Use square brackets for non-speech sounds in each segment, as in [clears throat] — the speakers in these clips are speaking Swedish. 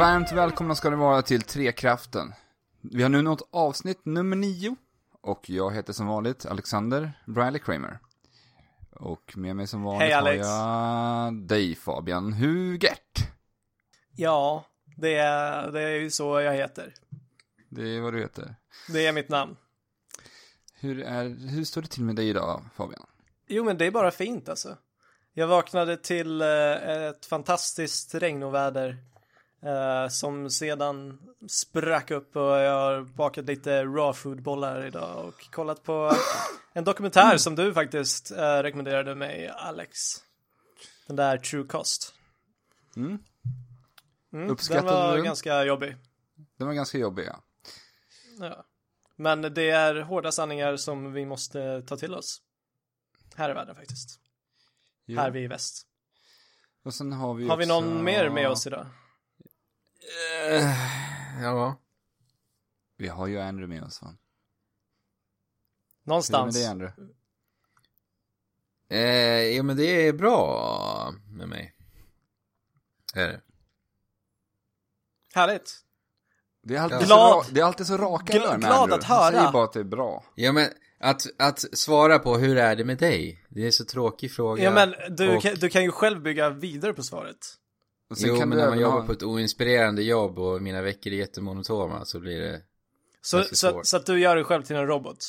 Varmt välkomna ska ni vara till Trekraften. Vi har nu nått avsnitt nummer nio. Och jag heter som vanligt Alexander Briley Kramer. Och med mig som vanligt Hej, Alex. har jag dig Fabian Hugert. Ja, det är, det är ju så jag heter. Det är vad du heter. Det är mitt namn. Hur, är, hur står det till med dig idag Fabian? Jo, men det är bara fint alltså. Jag vaknade till eh, ett fantastiskt regnoväder eh, som sedan sprack upp och jag har bakat lite raw food bollar idag och kollat på en dokumentär som du faktiskt eh, rekommenderade mig, Alex. Den där True Cost. Mm. Mm, den var du ganska jobbig. Den var ganska jobbig ja. Ja. Men det är hårda sanningar som vi måste ta till oss. Här i världen faktiskt. Jo. Här vi i väst. Och sen har vi Har vi också... någon mer med oss idag? Eh, ja. Vi har ju Andrew med oss va? Hur är det med Någonstans. dig Andrew? Eh, ja men det är bra med mig. Är det? Härligt. Det är alltid, Ja. så, Glad- ra- det är alltid så raka rör med glad Andrew. att Han säger höra. bara att det är bra. Ja men att, att svara på hur är det med dig? Det är så tråkig fråga. Ja men du, och- kan, du kan ju själv bygga vidare på svaret. Och sen Jo kan men när man jobbar ha... på ett oinspirerande jobb och mina veckor är jättemonotona så blir det Så, så, svårt. så att du gör dig själv till en robot.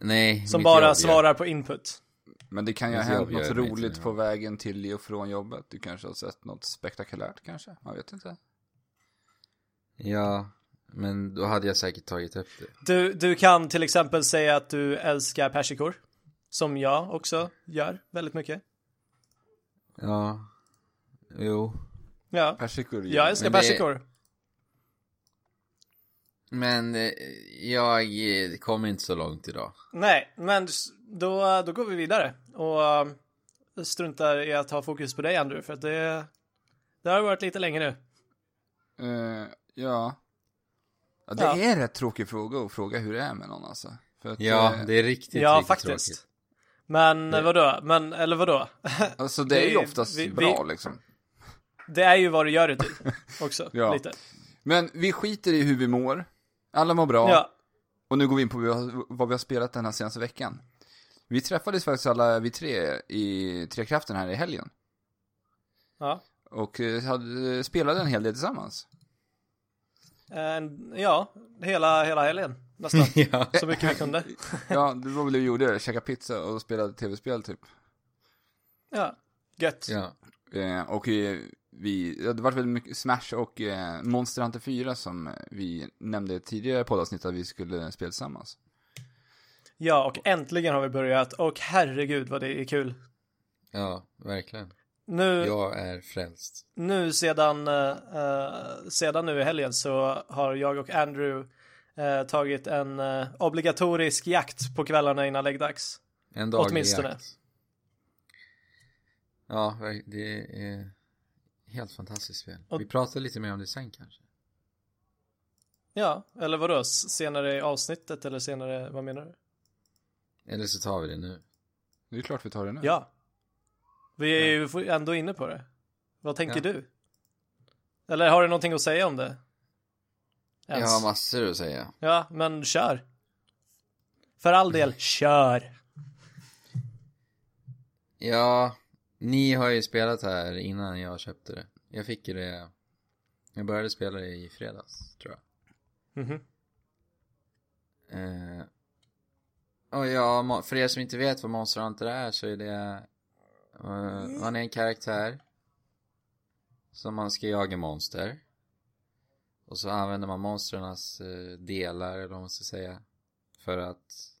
Nej, Som bara svarar på input. Men det kan ju ha hänt något roligt på vägen till och från jobbet. Du kanske har sett något spektakulärt kanske? Jag vet inte. Ja, men då hade jag säkert tagit upp det. Du, du kan till exempel säga att du älskar persikor. Som jag också gör väldigt mycket. Ja, jo. Ja, Persikor. jag älskar men det- persikor. Men eh, jag eh, kommer inte så långt idag. Nej, men s- då, då går vi vidare och uh, struntar i att ha fokus på dig Andrew för att det, det har varit lite länge nu. Eh, ja. ja. Det Ja. är en rätt tråkig fråga att fråga hur det är med någon alltså. För att, Ja, eh, det är riktigt, Ja, riktigt faktiskt. tråkigt. Men eh, vadå? Men, eller vadå? Alltså det är ju det- oftast vi- bra vi- liksom. Det är ju vad du gör det till [laughs] också, Ja. lite. Men vi skiter i hur vi mår. Alla mår bra. Ja, Och nu går vi in på vad vi har- vi spelat den här senaste veckan. Vi träffades faktiskt alla vi tre i Trekraften här i helgen. ja. Och eh, hade, spelade en hel del tillsammans. En, ja, hela, hela helgen nästan. [laughs] ja. Så mycket vi kunde. [laughs] Ja, det var väl det vi gjorde. Käka pizza och spelade tv-spel typ. Ja, gött. ja. Eh, och eh, vi, det var väldigt mycket Smash och eh, Monster Hunter 4 som vi nämnde i tidigare poddavsnitt att vi skulle spela tillsammans. Ja, och äntligen har vi börjat och herregud vad det är kul. Ja, verkligen. Nu, Jag är frälst. nu sedan, eh, eh, sedan nu i helgen så har jag och Andrew eh, tagit en eh, obligatorisk jakt på kvällarna innan läggdags. En daglig Åtminstone. jakt. Ja, det är helt fantastiskt spel. Och- Vi pratar lite mer om det sen kanske. Ja, eller vadå? Senare i avsnittet eller senare, vad menar du? Eller så tar vi det nu. Det är klart vi tar det nu. Ja. Vi är ju ändå inne på det. Vad tänker Ja. du? Eller har du någonting att säga om det? Jag Ens? har massor att säga. Ja, men kör. För all del, [laughs] kör. Ja, ni har ju spelat här innan jag köpte det. Jag fick ju det, jag började spela det i fredags, tror jag. Mhm. Eh, och ja, för er som inte vet vad Monster Hunter är så är det, eh, man är en karaktär som man ska jaga monster. Och så använder man monstrens eh, delar, eller vad man ska säga, för att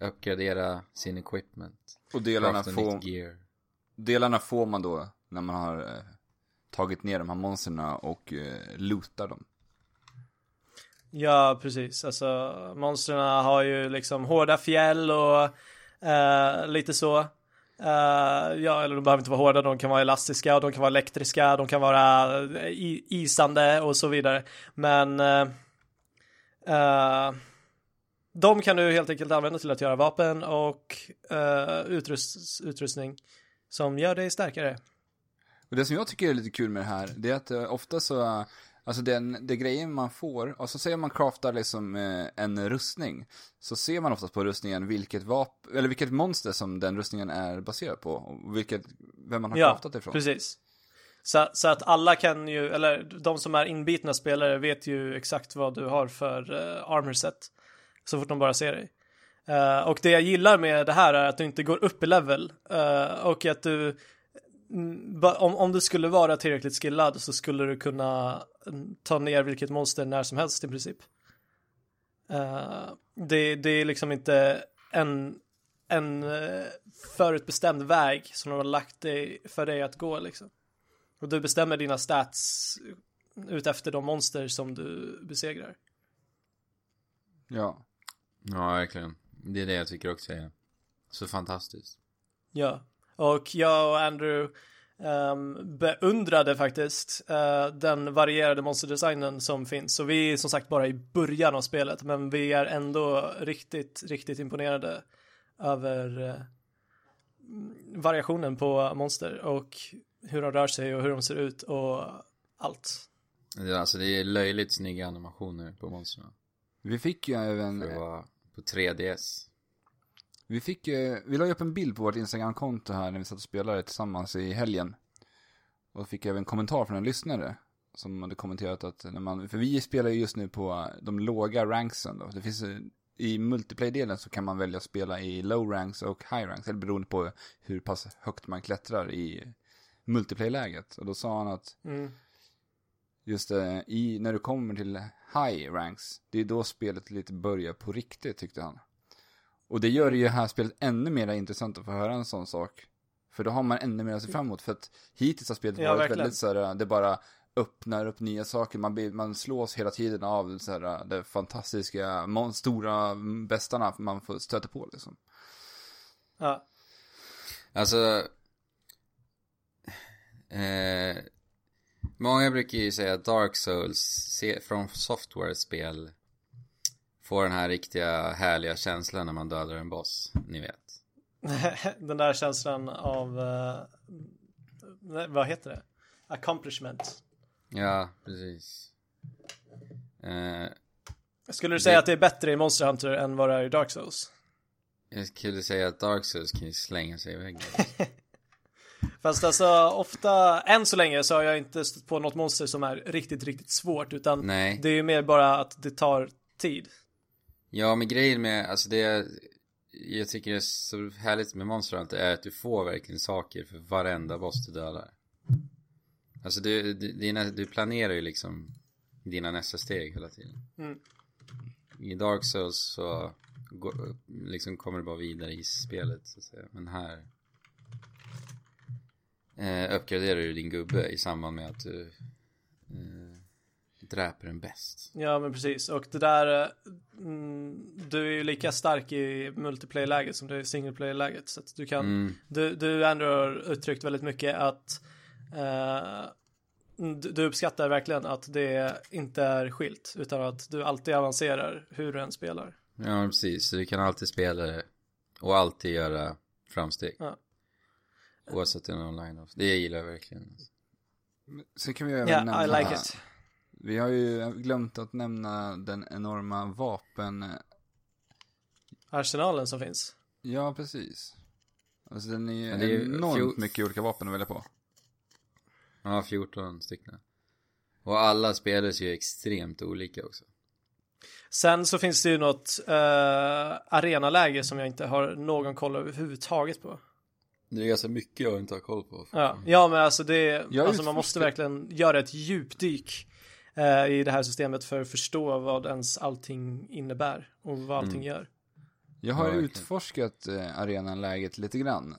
uppgradera sin equipment. Och delarna får, nytt gear delarna får man då när man har eh, tagit ner de här monsterna och eh, lootar dem. Ja, precis. Alltså, monstren har ju liksom hårda fjäll och eh, lite så. Eh, ja, eller de behöver inte vara hårda, de kan vara elastiska, och de kan vara elektriska, de kan vara eh, isande och så vidare. Men eh, eh, de kan du helt enkelt använda till att göra vapen och eh, utrust, utrustning som gör dig starkare. Och det som jag tycker är lite kul med det här, det är att eh, ofta så, eh, alltså den, det grejen man får, och så säger man craftar liksom eh, en rustning, så ser man oftast på rustningen vilket vapen, eller vilket monster som den rustningen är baserad på, och vilket, vem man har Ja, craftat ifrån. precis. Så, så att alla kan ju, eller de som är inbitna spelare vet ju exakt vad du har för uh, armor set. Så fort de bara ser dig. Eh, och det jag gillar med det här är att du inte går upp i level. uh, och att du, mm, om, om du skulle vara tillräckligt skillad så skulle du kunna mm, ta ner vilket monster när som helst i princip. Uh, det, det är liksom inte en, en förutbestämd väg som de har lagt dig, för dig att gå liksom. Och du bestämmer dina stats utefter de monster som du besegrar. Ja. Ja, verkligen. Det är det jag tycker också är så fantastiskt. Ja, och jag och Andrew ehm, beundrade faktiskt eh, den varierade monsterdesignen som finns. Så vi är som sagt bara i början av spelet, men vi är ändå riktigt, riktigt imponerade över eh, variationen på monster och hur de rör sig och hur de ser ut och allt. Det är, alltså, det är löjligt snygga animationer på monstren. Vi fick ju även, För att vara på 3DS. vi fick ju, vi la ju upp en bild på vårt Instagram-konto här när vi satt och spelade tillsammans i helgen. Och fick även en kommentar från en lyssnare. Som hade kommenterat att när man, för vi spelar ju just nu på de låga ranksen då. Det finns, eh, i multiplayer-delen så kan man välja att spela i low ranks och high ranks. Eller beroende på hur pass högt man klättrar i multiplayer-läget. Och då sa han att Mm. Just det, i, när du kommer till high ranks, det är då spelet lite börjar på riktigt tyckte han. Och det gör ju det här spelet ännu mer intressant att få höra en sån sak. För då har man ännu mer att se fram emot. För att hittills har spelet Ja, varit verkligen. väldigt så här, det bara öppnar upp nya saker. Man, blir, man slås hela tiden av så här, det fantastiska, stora bästarna man får stöta på liksom. Ja, Alltså... Eh, många brukar ju säga att Dark Souls från Software-spel får den här riktiga härliga känslan när man dödar en boss, ni vet. [laughs] den där känslan av, nej, vad heter det? Accomplishment. Ja, precis. Eh, Skulle du säga Det- att det är bättre i Monster Hunter än vad det är i Dark Souls? jag skulle säga att Dark Souls kan ju slänga sig i väggen. [laughs] Fast alltså ofta, än så länge så har jag inte stött på något monster som är riktigt, riktigt svårt utan Nej. det är ju mer bara att det tar tid. Ja, men grejen med, alltså det jag tycker är så härligt med Monster Hunter är att du får verkligen saker för varenda boss du dödar. Alltså du, du, dina, du planerar ju liksom dina nästa steg hela tiden. Mm. I Dark Souls så går, liksom kommer du bara vidare i spelet så att säga. Men här eh, uppgraderar du din gubbe i samband med att du eh, dräper en bäst. Ja men precis och det där, eh, mm, du är ju lika stark i multiplayer-läget som du är i single player-läget så att du kan, Mm. du, du ändå har uttryckt väldigt mycket att eh, du, uppskattar verkligen att det inte är skilt utan att du alltid avancerar hur du än spelar. Ja precis, så du kan alltid spela det och alltid göra framsteg. Ja. Oavsett om det är online. Det gillar jag verkligen. Sen kan vi även Ja, nämna, I like it. vi har ju glömt att nämna den enorma vapen, Arsenalen som finns. ja precis. Alltså den är det är ju enormt fjol- mycket olika vapen att välja på. Ja, 14 stycken. Och alla spelas ju extremt olika också. Sen så finns det ju något eh, arenaläge som jag inte har någon koll överhuvudtaget på. Det är ganska mycket jag inte har koll på. Ja, ja men alltså det, Jag alltså man måste verkligen göra ett djupdyk eh, i det här systemet för att förstå vad ens allting innebär och vad allting Mm. gör. Jag har Ja, utforskat eh, arenanläget lite grann.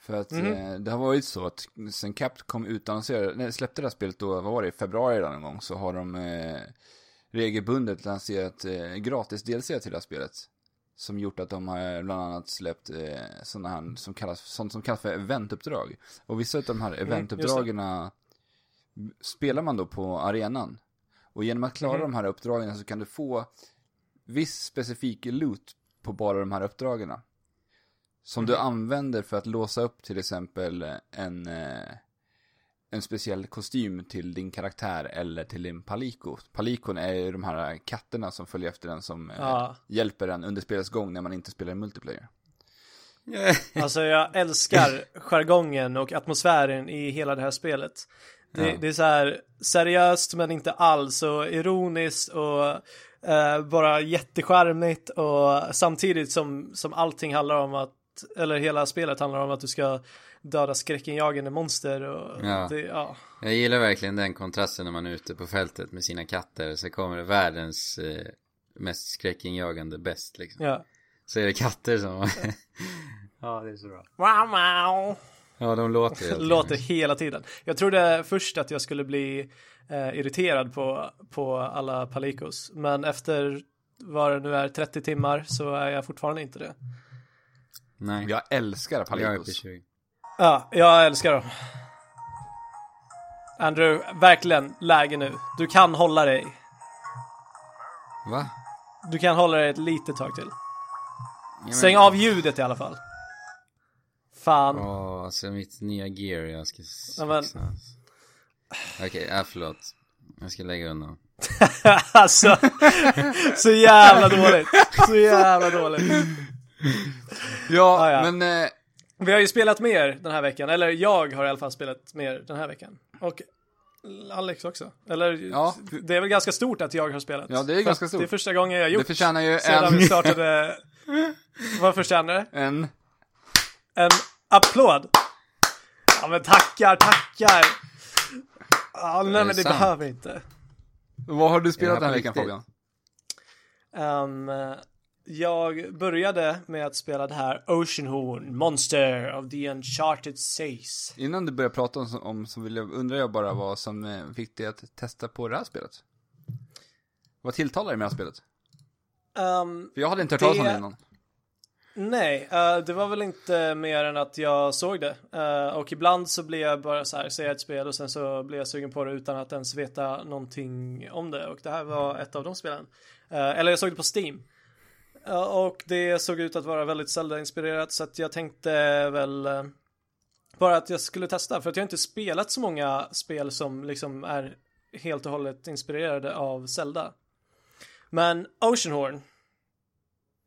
För att Mhm. eh, det har varit så att sen Capcom utannonserade, när släppte det här spelet då, vad var det, i februari någon gång, så har de eh, regelbundet lanserat eh, gratis DLC till det här spelet. Som gjort att de har bland annat släppt eh, sådana här som kallas, sånt som kallas för eventuppdrag. Och vissa av de här eventuppdragen spelar man då på arenan. Och genom att klara Mhm. de här uppdragen så kan du få viss specifik loot på bara de här uppdragen. Som du använder för att låsa upp till exempel en, eh, en speciell kostym till din karaktär eller till din paliko. Palikon är ju de här katterna som följer efter den som eh, Ja. hjälper den under spelets gång när man inte spelar i multiplayer. [laughs] Alltså jag älskar jargongen och atmosfären i hela det här spelet. Det, Ja. det är så här seriöst men inte alls och ironiskt och eh, bara jättecharmigt och samtidigt som, som allting handlar om att, eller hela spelet handlar om att du ska döda skräckinjagande monster och Ja. det, ja. Jag gillar verkligen den kontrasten när man är ute på fältet med sina katter. Så kommer det världens eh, mest skräckinjagande bäst liksom. ja. Så är det katter som... [laughs] ja, det är så bra. Wow, wow. Ja, de låter helt Låter hela tiden. Jag trodde först att jag skulle bli eh, irriterad på, på alla palikos. Men efter vad det nu är 30 timmar så är jag fortfarande inte det. Nej, Jag älskar jag är palikos. 20. Ja, jag älskar dem. Andrew, verkligen läge nu. Du kan hålla dig. Va? Du kan hålla dig ett litet tag till. Men- Stäng av ljudet i alla fall. Fan. Åh, alltså mitt nya gear jag ska Ja, men-. Okej, ja, förlåt. Jag ska lägga undan. [laughs] alltså, så jävla dåligt. Så jävla dåligt. Ja, Ah, ja. men eh, Vi har ju spelat mer den här veckan, eller jag har i alla fall spelat mer den här veckan. Och Alex också. Eller, Ja. det är väl ganska stort att jag har spelat. Ja, det är ganska stort. Det är första gången jag har gjort. det förtjänar ju sedan en, vi startade. Vad förtjänar det? en... En applåd. Ja men tackar, tackar. Ja, nej men det sant? behöver inte. Vad har du spelat den här veckan. Fabian? Ehm, jag började med att spela det här Oceanhorn, Monster of the Uncharted Seas. Innan du börjar prata om, om så vill jag, undrar jag bara vad som eh, fick dig att testa på det här spelet. Vad tilltalar dig med det här spelet? Ehm, För jag hade inte hört talas om Det- innan. Nej, eh, det var väl inte mer än att jag såg det. Eh, och ibland så blir jag bara så här, ser jag ett spel och sen så blir jag sugen på det utan att ens veta någonting om det. Och det här var ett av de spelen. Eh, eller jag såg det på Steam. Och det såg ut att vara väldigt Zelda-inspirerat så att jag tänkte väl eh, bara att jag skulle testa. För att jag har inte spelat så många spel som liksom är helt och hållet inspirerade av Zelda. Men Oceanhorn,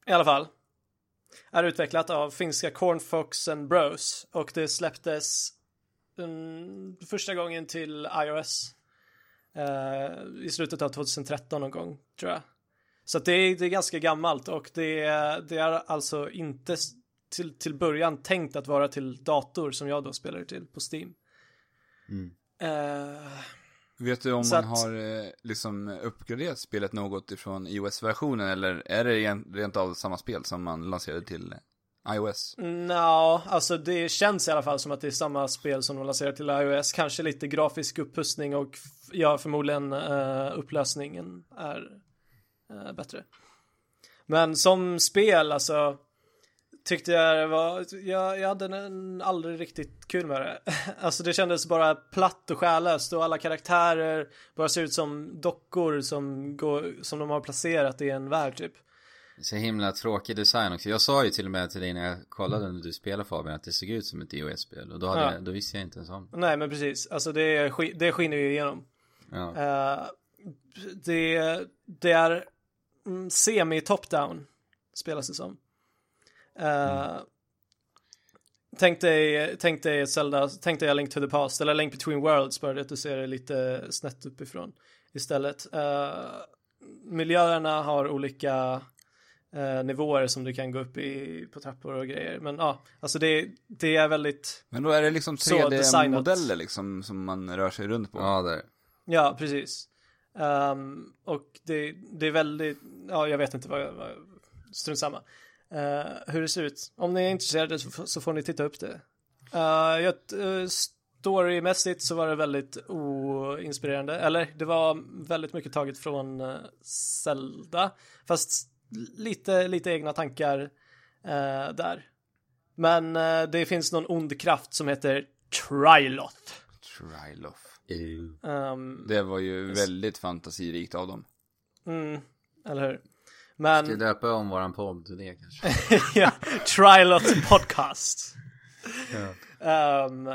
i alla fall, är utvecklat av finska Cornfox and Bros och det släpptes um, första gången till iOS uh, i slutet av 2013 någon gång tror jag. Så att det, är, det är ganska gammalt och det, det är alltså inte till, till början tänkt att vara till dator som jag då spelar till på Steam. Mm. Eh, Vet du om man att- har eh, liksom uppgraderat spelet något ifrån iOS-versionen eller är det rent, av samma spel som man lanserade till iOS? Nå, alltså det känns i alla fall som att det är samma spel som de lanserar till iOS. Kanske lite grafisk uppussning och ja, förmodligen uh, upplösningen är eh, bättre. Men som spel, alltså tyckte jag det var, jag, jag hade en, aldrig riktigt kul med det. [laughs] alltså det kändes bara platt och själlöst och alla karaktärer bara ser ut som dockor som, går, som de har placerat i en värld typ. Så himla tråkig design också. Jag sa ju till och med till dig när jag kollade när du spelade Fabian att det såg ut som ett iOS-spel. Och då, hade Ja. då visste jag inte ens om. Nej men precis, alltså det, det skiner ju igenom. Ja. Eh, det, det är mm, semi-top-down spelas det som. Uh, Tänk dig, tänk dig Zelda, tänk dig A Link to the Past eller Link Between Worlds bara det att du ser det lite snett uppifrån istället. Eh, miljöerna har olika eh, nivåer som du kan gå upp i på trappor och grejer. Men ja, alltså det, det är väldigt, Men då är det liksom Så designat. 3D-modeller liksom som man rör sig runt på. ja, där. Ja, precis. Um, och det, det är väldigt, ja jag vet inte vad, vad strunt samma. Uh, hur det ser ut. Om ni är intresserade så, så får ni titta upp det. Uh, jag, uh, storymässigt så var det väldigt oinspirerande. Eller det var väldigt mycket taget från uh, Zelda. Fast lite, lite egna tankar uh, där. Men det finns någon ond kraft som heter Triloth. Triloff. Ehm, Det var ju väldigt fantasirikt av dem. Mm, eller hur? Men, Ska döpa om våran podd till det kanske? [laughs] ja, Trilot podcast. Ja. Ehm,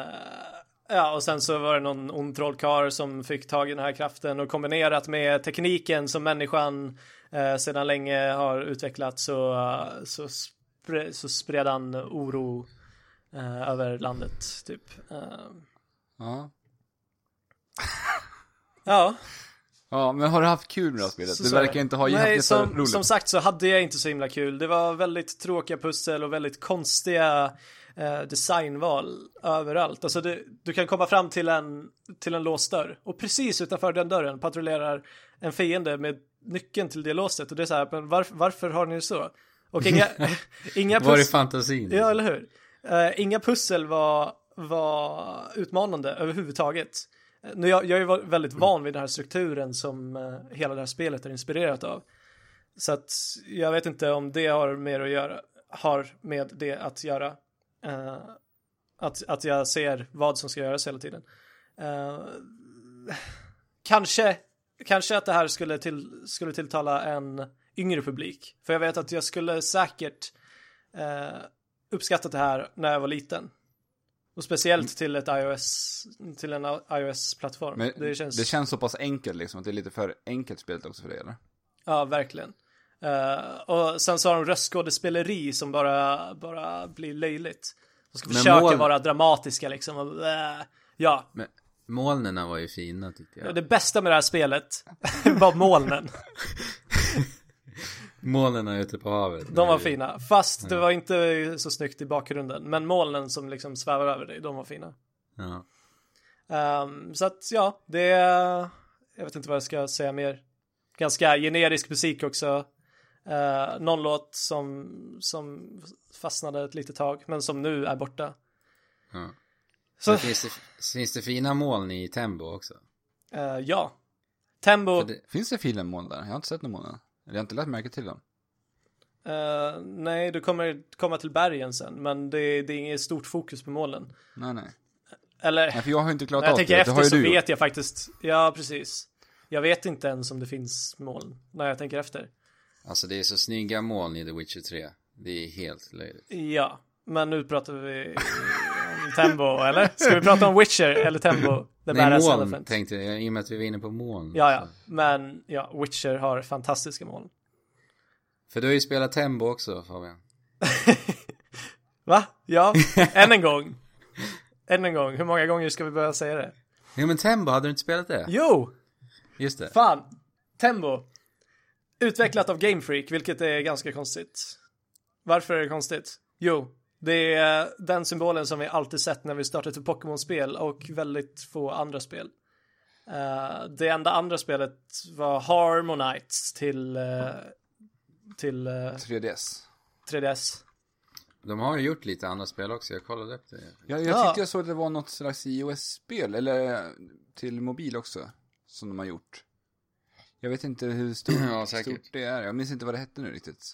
Ja, och sen så var det någon ond trollkarl som fick tag i den här kraften och kombinerat med tekniken som människan eh, sedan länge har utvecklat så, så, spre, så spred han oro eh, över landet, typ. Eh, Ja. [laughs] ja, Ja, men har du haft kul med det här spelet? så Du verkar det. inte ha Nej, haft som, roligt. som sagt så hade jag inte så himla kul. Det var väldigt tråkiga pussel och väldigt konstiga eh, designval överallt. Alltså det, du kan komma fram till en, till en låst dörr och precis utanför den dörren patrullerar en fiende med nyckeln till det låset och det är så här, men varför, varför har ni så? Och inga, [laughs] [laughs] inga Var är pussel, fantasin? ja eller hur? Eh, inga pussel var, var utmanande överhuvudtaget. Nu jag, jag är ju väldigt van vid den här strukturen som eh, hela det här spelet är inspirerat av. Så att jag vet inte om det har mer att göra, har med det att göra. Eh, att, att jag ser vad som ska göras hela tiden. Eh, kanske, kanske att det här skulle, till, skulle tilltala en yngre publik. För jag vet att jag skulle säkert eh, uppskattat det här när jag var liten. Och speciellt till ett iOS, till en iOS-plattform. Det känns, det känns så pass enkelt liksom, att det är lite för enkelt spelet också för dig eller? ja verkligen. Eh, och sen så har de röstskådespeleri som bara, bara blir löjligt. De ska Men försöka mål- vara dramatiska liksom. Och, eh, ja, Men molnen var ju fina tyckte jag. det bästa med det här spelet [laughs] var molnen. [laughs] Molnen ute på havet. De var fina. Fast det var inte så snyggt i bakgrunden. Men molnen som liksom svävar över dig, de var fina. Ja. Ehm, så att ja, det Jag vet inte vad jag ska säga mer. Ganska generisk musik också. Uh, någon låt som, som fastnade ett litet tag, men som nu är borta. ja. Så, Men finns, det, finns det fina moln i Tembo också? eh, ja. Tembo, det, Finns det filen-moln där? Jag har inte sett någon moln jag har inte lagt märke till dem. eh, nej, du kommer komma till bergen sen, men det, det är inget stort fokus på molnen. Nej, nej. Eller, Nej, för jag har inte klarat jag av tänker det. Det har efter så vet jag faktiskt, ja precis. Jag vet inte ens om det finns moln, när jag tänker efter. alltså det är så snygga moln i The Witcher 3. Det är helt löjligt. Ja, men nu pratar vi Tembo, eller? Ska vi prata om Witcher eller Tembo? The Nej, moln tänkte jag, i och med att vi var inne på moln. Ja, ja, men ja, Witcher har fantastiska moln. För du har ju spelat Tembo också Fabian. [laughs] Va? Ja, [laughs] än en gång. Än en gång. Hur många gånger ska vi börja säga det? Jo men Tembo, hade du inte spelat det? Jo! Just det. Fan! Tembo. Utvecklat av Game Freak, vilket är ganska konstigt. Varför är det konstigt? Jo, det är den symbolen som vi alltid sett när vi startat ett Pokémon-spel och väldigt få andra spel. Eh, det enda andra spelet var Harmonites till, eh, till eh, 3DS. 3DS. De har ju gjort lite andra spel också, jag kollade upp det. Jag, jag Ja. tyckte jag såg att det var något slags iOS-spel, eller till mobil också, som de har gjort. Jag vet inte hur stort, [clears throat] Ja, stort det är, jag minns inte vad det hette nu riktigt.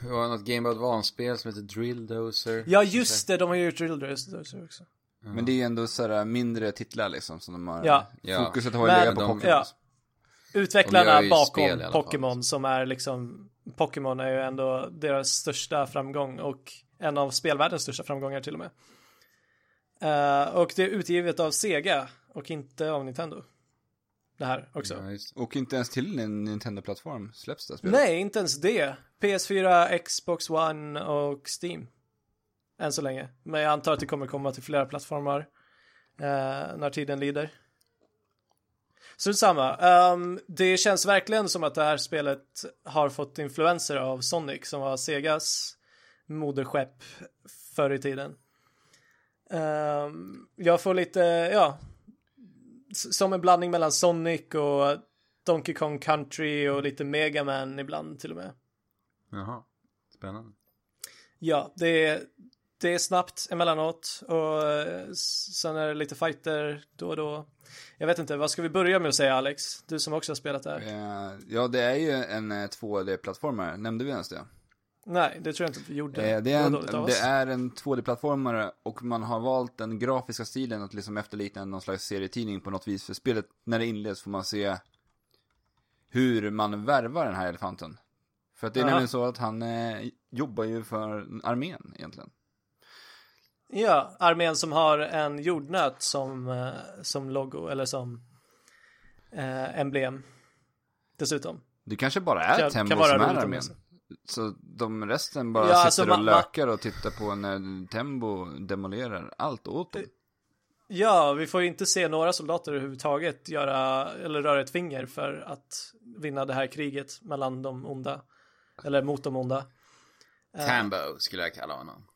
Det var något Game Boy Advance-spel som heter Drill Dozer. Ja, just det, de har ju gjort Drill Dozer också. Men det är ändå sådär mindre titlar liksom, som de har, Ja. Fokuset har ju legat på Pokémon. ja. Utvecklarna ju bakom. Pokémon som är liksom Pokémon är ju ändå deras största framgång och en av spelvärldens största framgångar till och med. Eh, och det är utgivet av Sega och inte av Nintendo. Det här också. Det. Och inte ens till en Nintendo-plattform släpps det spelet. Nej, inte ens det. PS4, Xbox One och Steam. Än så länge. Men jag antar att det kommer komma till flera plattformar eh, när tiden lider. Så samma. Um, det känns verkligen som att det här spelet har fått influenser av Sonic som var Segas moderskepp förr i tiden. Um, jag får lite, ja, som en blandning mellan Sonic och Donkey Kong Country och lite Mega Man ibland till och med. Jaha. Spännande. Ja, det är, det är snabbt emellanåt och eh, sen är det lite fighter då och då. Jag vet inte, vad ska vi börja med att säga Alex? Du som också har spelat där. Eh, ja, det är ju en eh, 2D-plattformare, nämnde vi ens det? Nej, det tror jag inte att vi gjorde. Eh, det, är en, det är en 2D-plattformare och man har valt den grafiska stilen att liksom efterlikna någon slags serietidning på något vis. För spelet, när det inleds får man se hur man värvar den här elefanten. För att det är Aha. nämligen så att han eh, jobbar ju för armén egentligen. Ja, armén som har en jordnöt som, eh, som logo eller som eh, emblem. Dessutom. Det kanske bara är Tembo som är armén. också. Så de resten bara Ja, alltså, sitter och ma- ma- lökar och tittar på när Tembo demolerar allt åt dem. Ja, vi får ju inte se några soldater överhuvudtaget göra eller röra ett finger för att vinna det här kriget mellan de onda. Eller mot de onda. Tambo skulle jag kalla honom.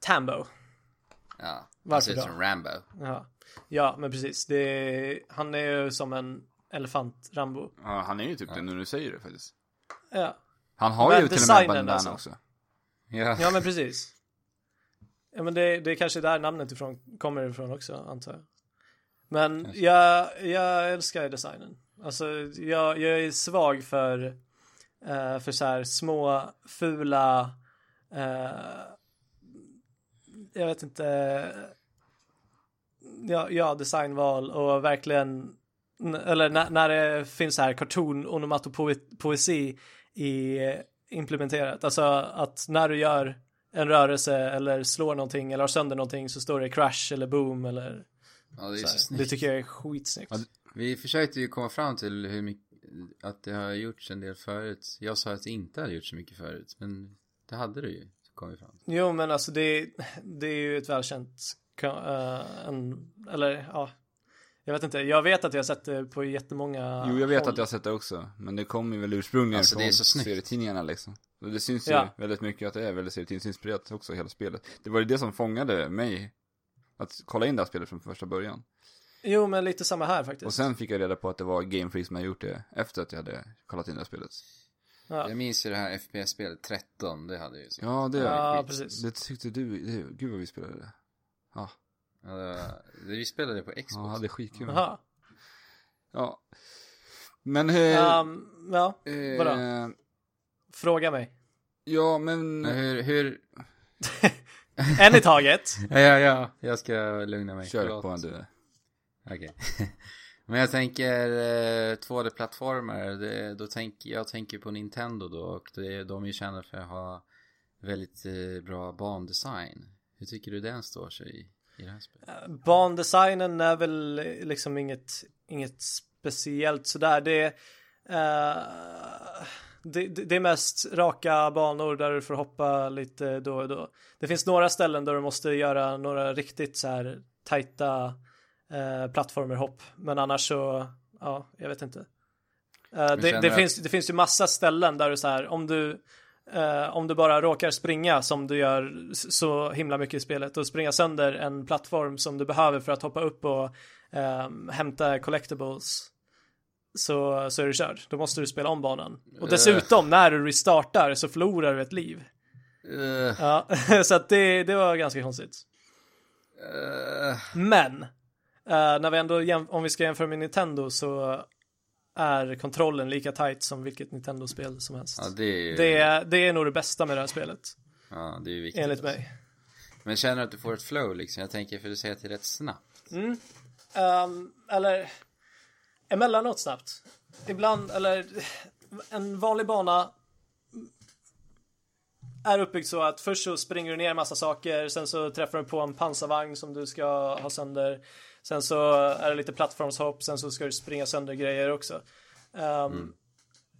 Tambo. Ja. Han ser ut som Rambo. Ja, ja men precis. Det är, han är ju som en elefant Rambo. Ja, han är ju typ det nu när du säger det faktiskt. Ja, Han har Men ju till och med bandana alltså. också. Ja. ja men precis. Ja men det, det är kanske där namnet ifrån kommer ifrån också antar jag. Men jag, jag älskar designen. Alltså jag, jag är svag för, eh, för så här små fula, eh, jag vet inte, ja, ja designval och verkligen, eller när, när det finns så här cartoon onomatopoesi i implementerat. Alltså att när du gör en rörelse eller slår någonting eller har sönder någonting så står det crash eller boom eller ja, det är så så. Det tycker jag är skitsnyggt. Ja, Vi försökte ju komma fram till hur mycket, att det har gjorts en del förut. Jag sa att det inte hade gjorts så mycket förut, men det hade det ju. Kom vi fram. Jo men alltså det, det är ju ett välkänt, uh, en, eller ja, jag vet inte, jag vet att jag har sett det på jättemånga Jo, jag vet håll. att jag har sett det också. Men det kommer ju väl ursprungligen Alltså, det är från serietidningarna liksom. Och det syns Ja. ju väldigt mycket att det är väldigt serietidningsinspirerat också, hela spelet. Det var ju det som fångade mig. Att kolla in det här spelet från första början. Jo men lite samma här faktiskt. Och sen fick jag reda på att det var Game Freak som hade gjort det efter att jag hade kollat in det här spelet. ja. Jag minns ju det här FPS-spelet 13, det hade ju så. Ja, det, Ja, precis. det tyckte du, det, gud vad vi spelade det. Ja, vi spelade på Xbox. ja hade skitkul. Jaha. Ja. Men, eh, Um, ja, eh, vadå? fråga mig. Ja, men, hur, hur... [laughs] En i taget. [laughs] Ja, ja, ja, jag ska lugna mig. kör Förlåt. på en du. Okej. [laughs] Men jag tänker eh, 2D-plattformar, det, då tänker jag tänker på Nintendo då och det, de är ju kända för att ha väldigt eh, bra bandesign. Hur tycker du den står sig i, det här spelet? Bandesignen är väl liksom inget, inget speciellt sådär. Det, eh, det, det det är mest raka banor där du får hoppa lite då och då. Det finns några ställen där du måste göra några riktigt så här tajta eh, plattformerhopp. Men annars så, ja, jag vet inte. Eh, det, det, finns, det finns ju massa ställen där du så här, om du Eh, om du bara råkar springa som du gör så himla mycket i spelet och springa sönder en plattform som du behöver för att hoppa upp och ehm, hämta collectibles så, så är du körd. Då måste du spela om banan. Och dessutom när du restartar så förlorar du ett liv. Uh, Ja, [laughs] så att det, det var ganska konstigt. uh, Men när vi ändå om vi ska jämföra med Nintendo så är kontrollen lika tight som vilket Nintendo-spel som helst. ja, det är ju... Det är, det är nog det bästa med det här spelet, Ja, det är ju viktigt. enligt mig. Men känner du att du får ett flow liksom? Jag tänker för du säger att det är rätt snabbt. Ehm, eller emellanåt snabbt. Ibland, eller en vanlig bana är uppbyggd så att först så springer du ner en massa saker, sen så träffar du på en pansarvagn som du ska ha sönder. Sen så är det lite plattformshopp, sen så ska du springa sönder grejer också. Ehm,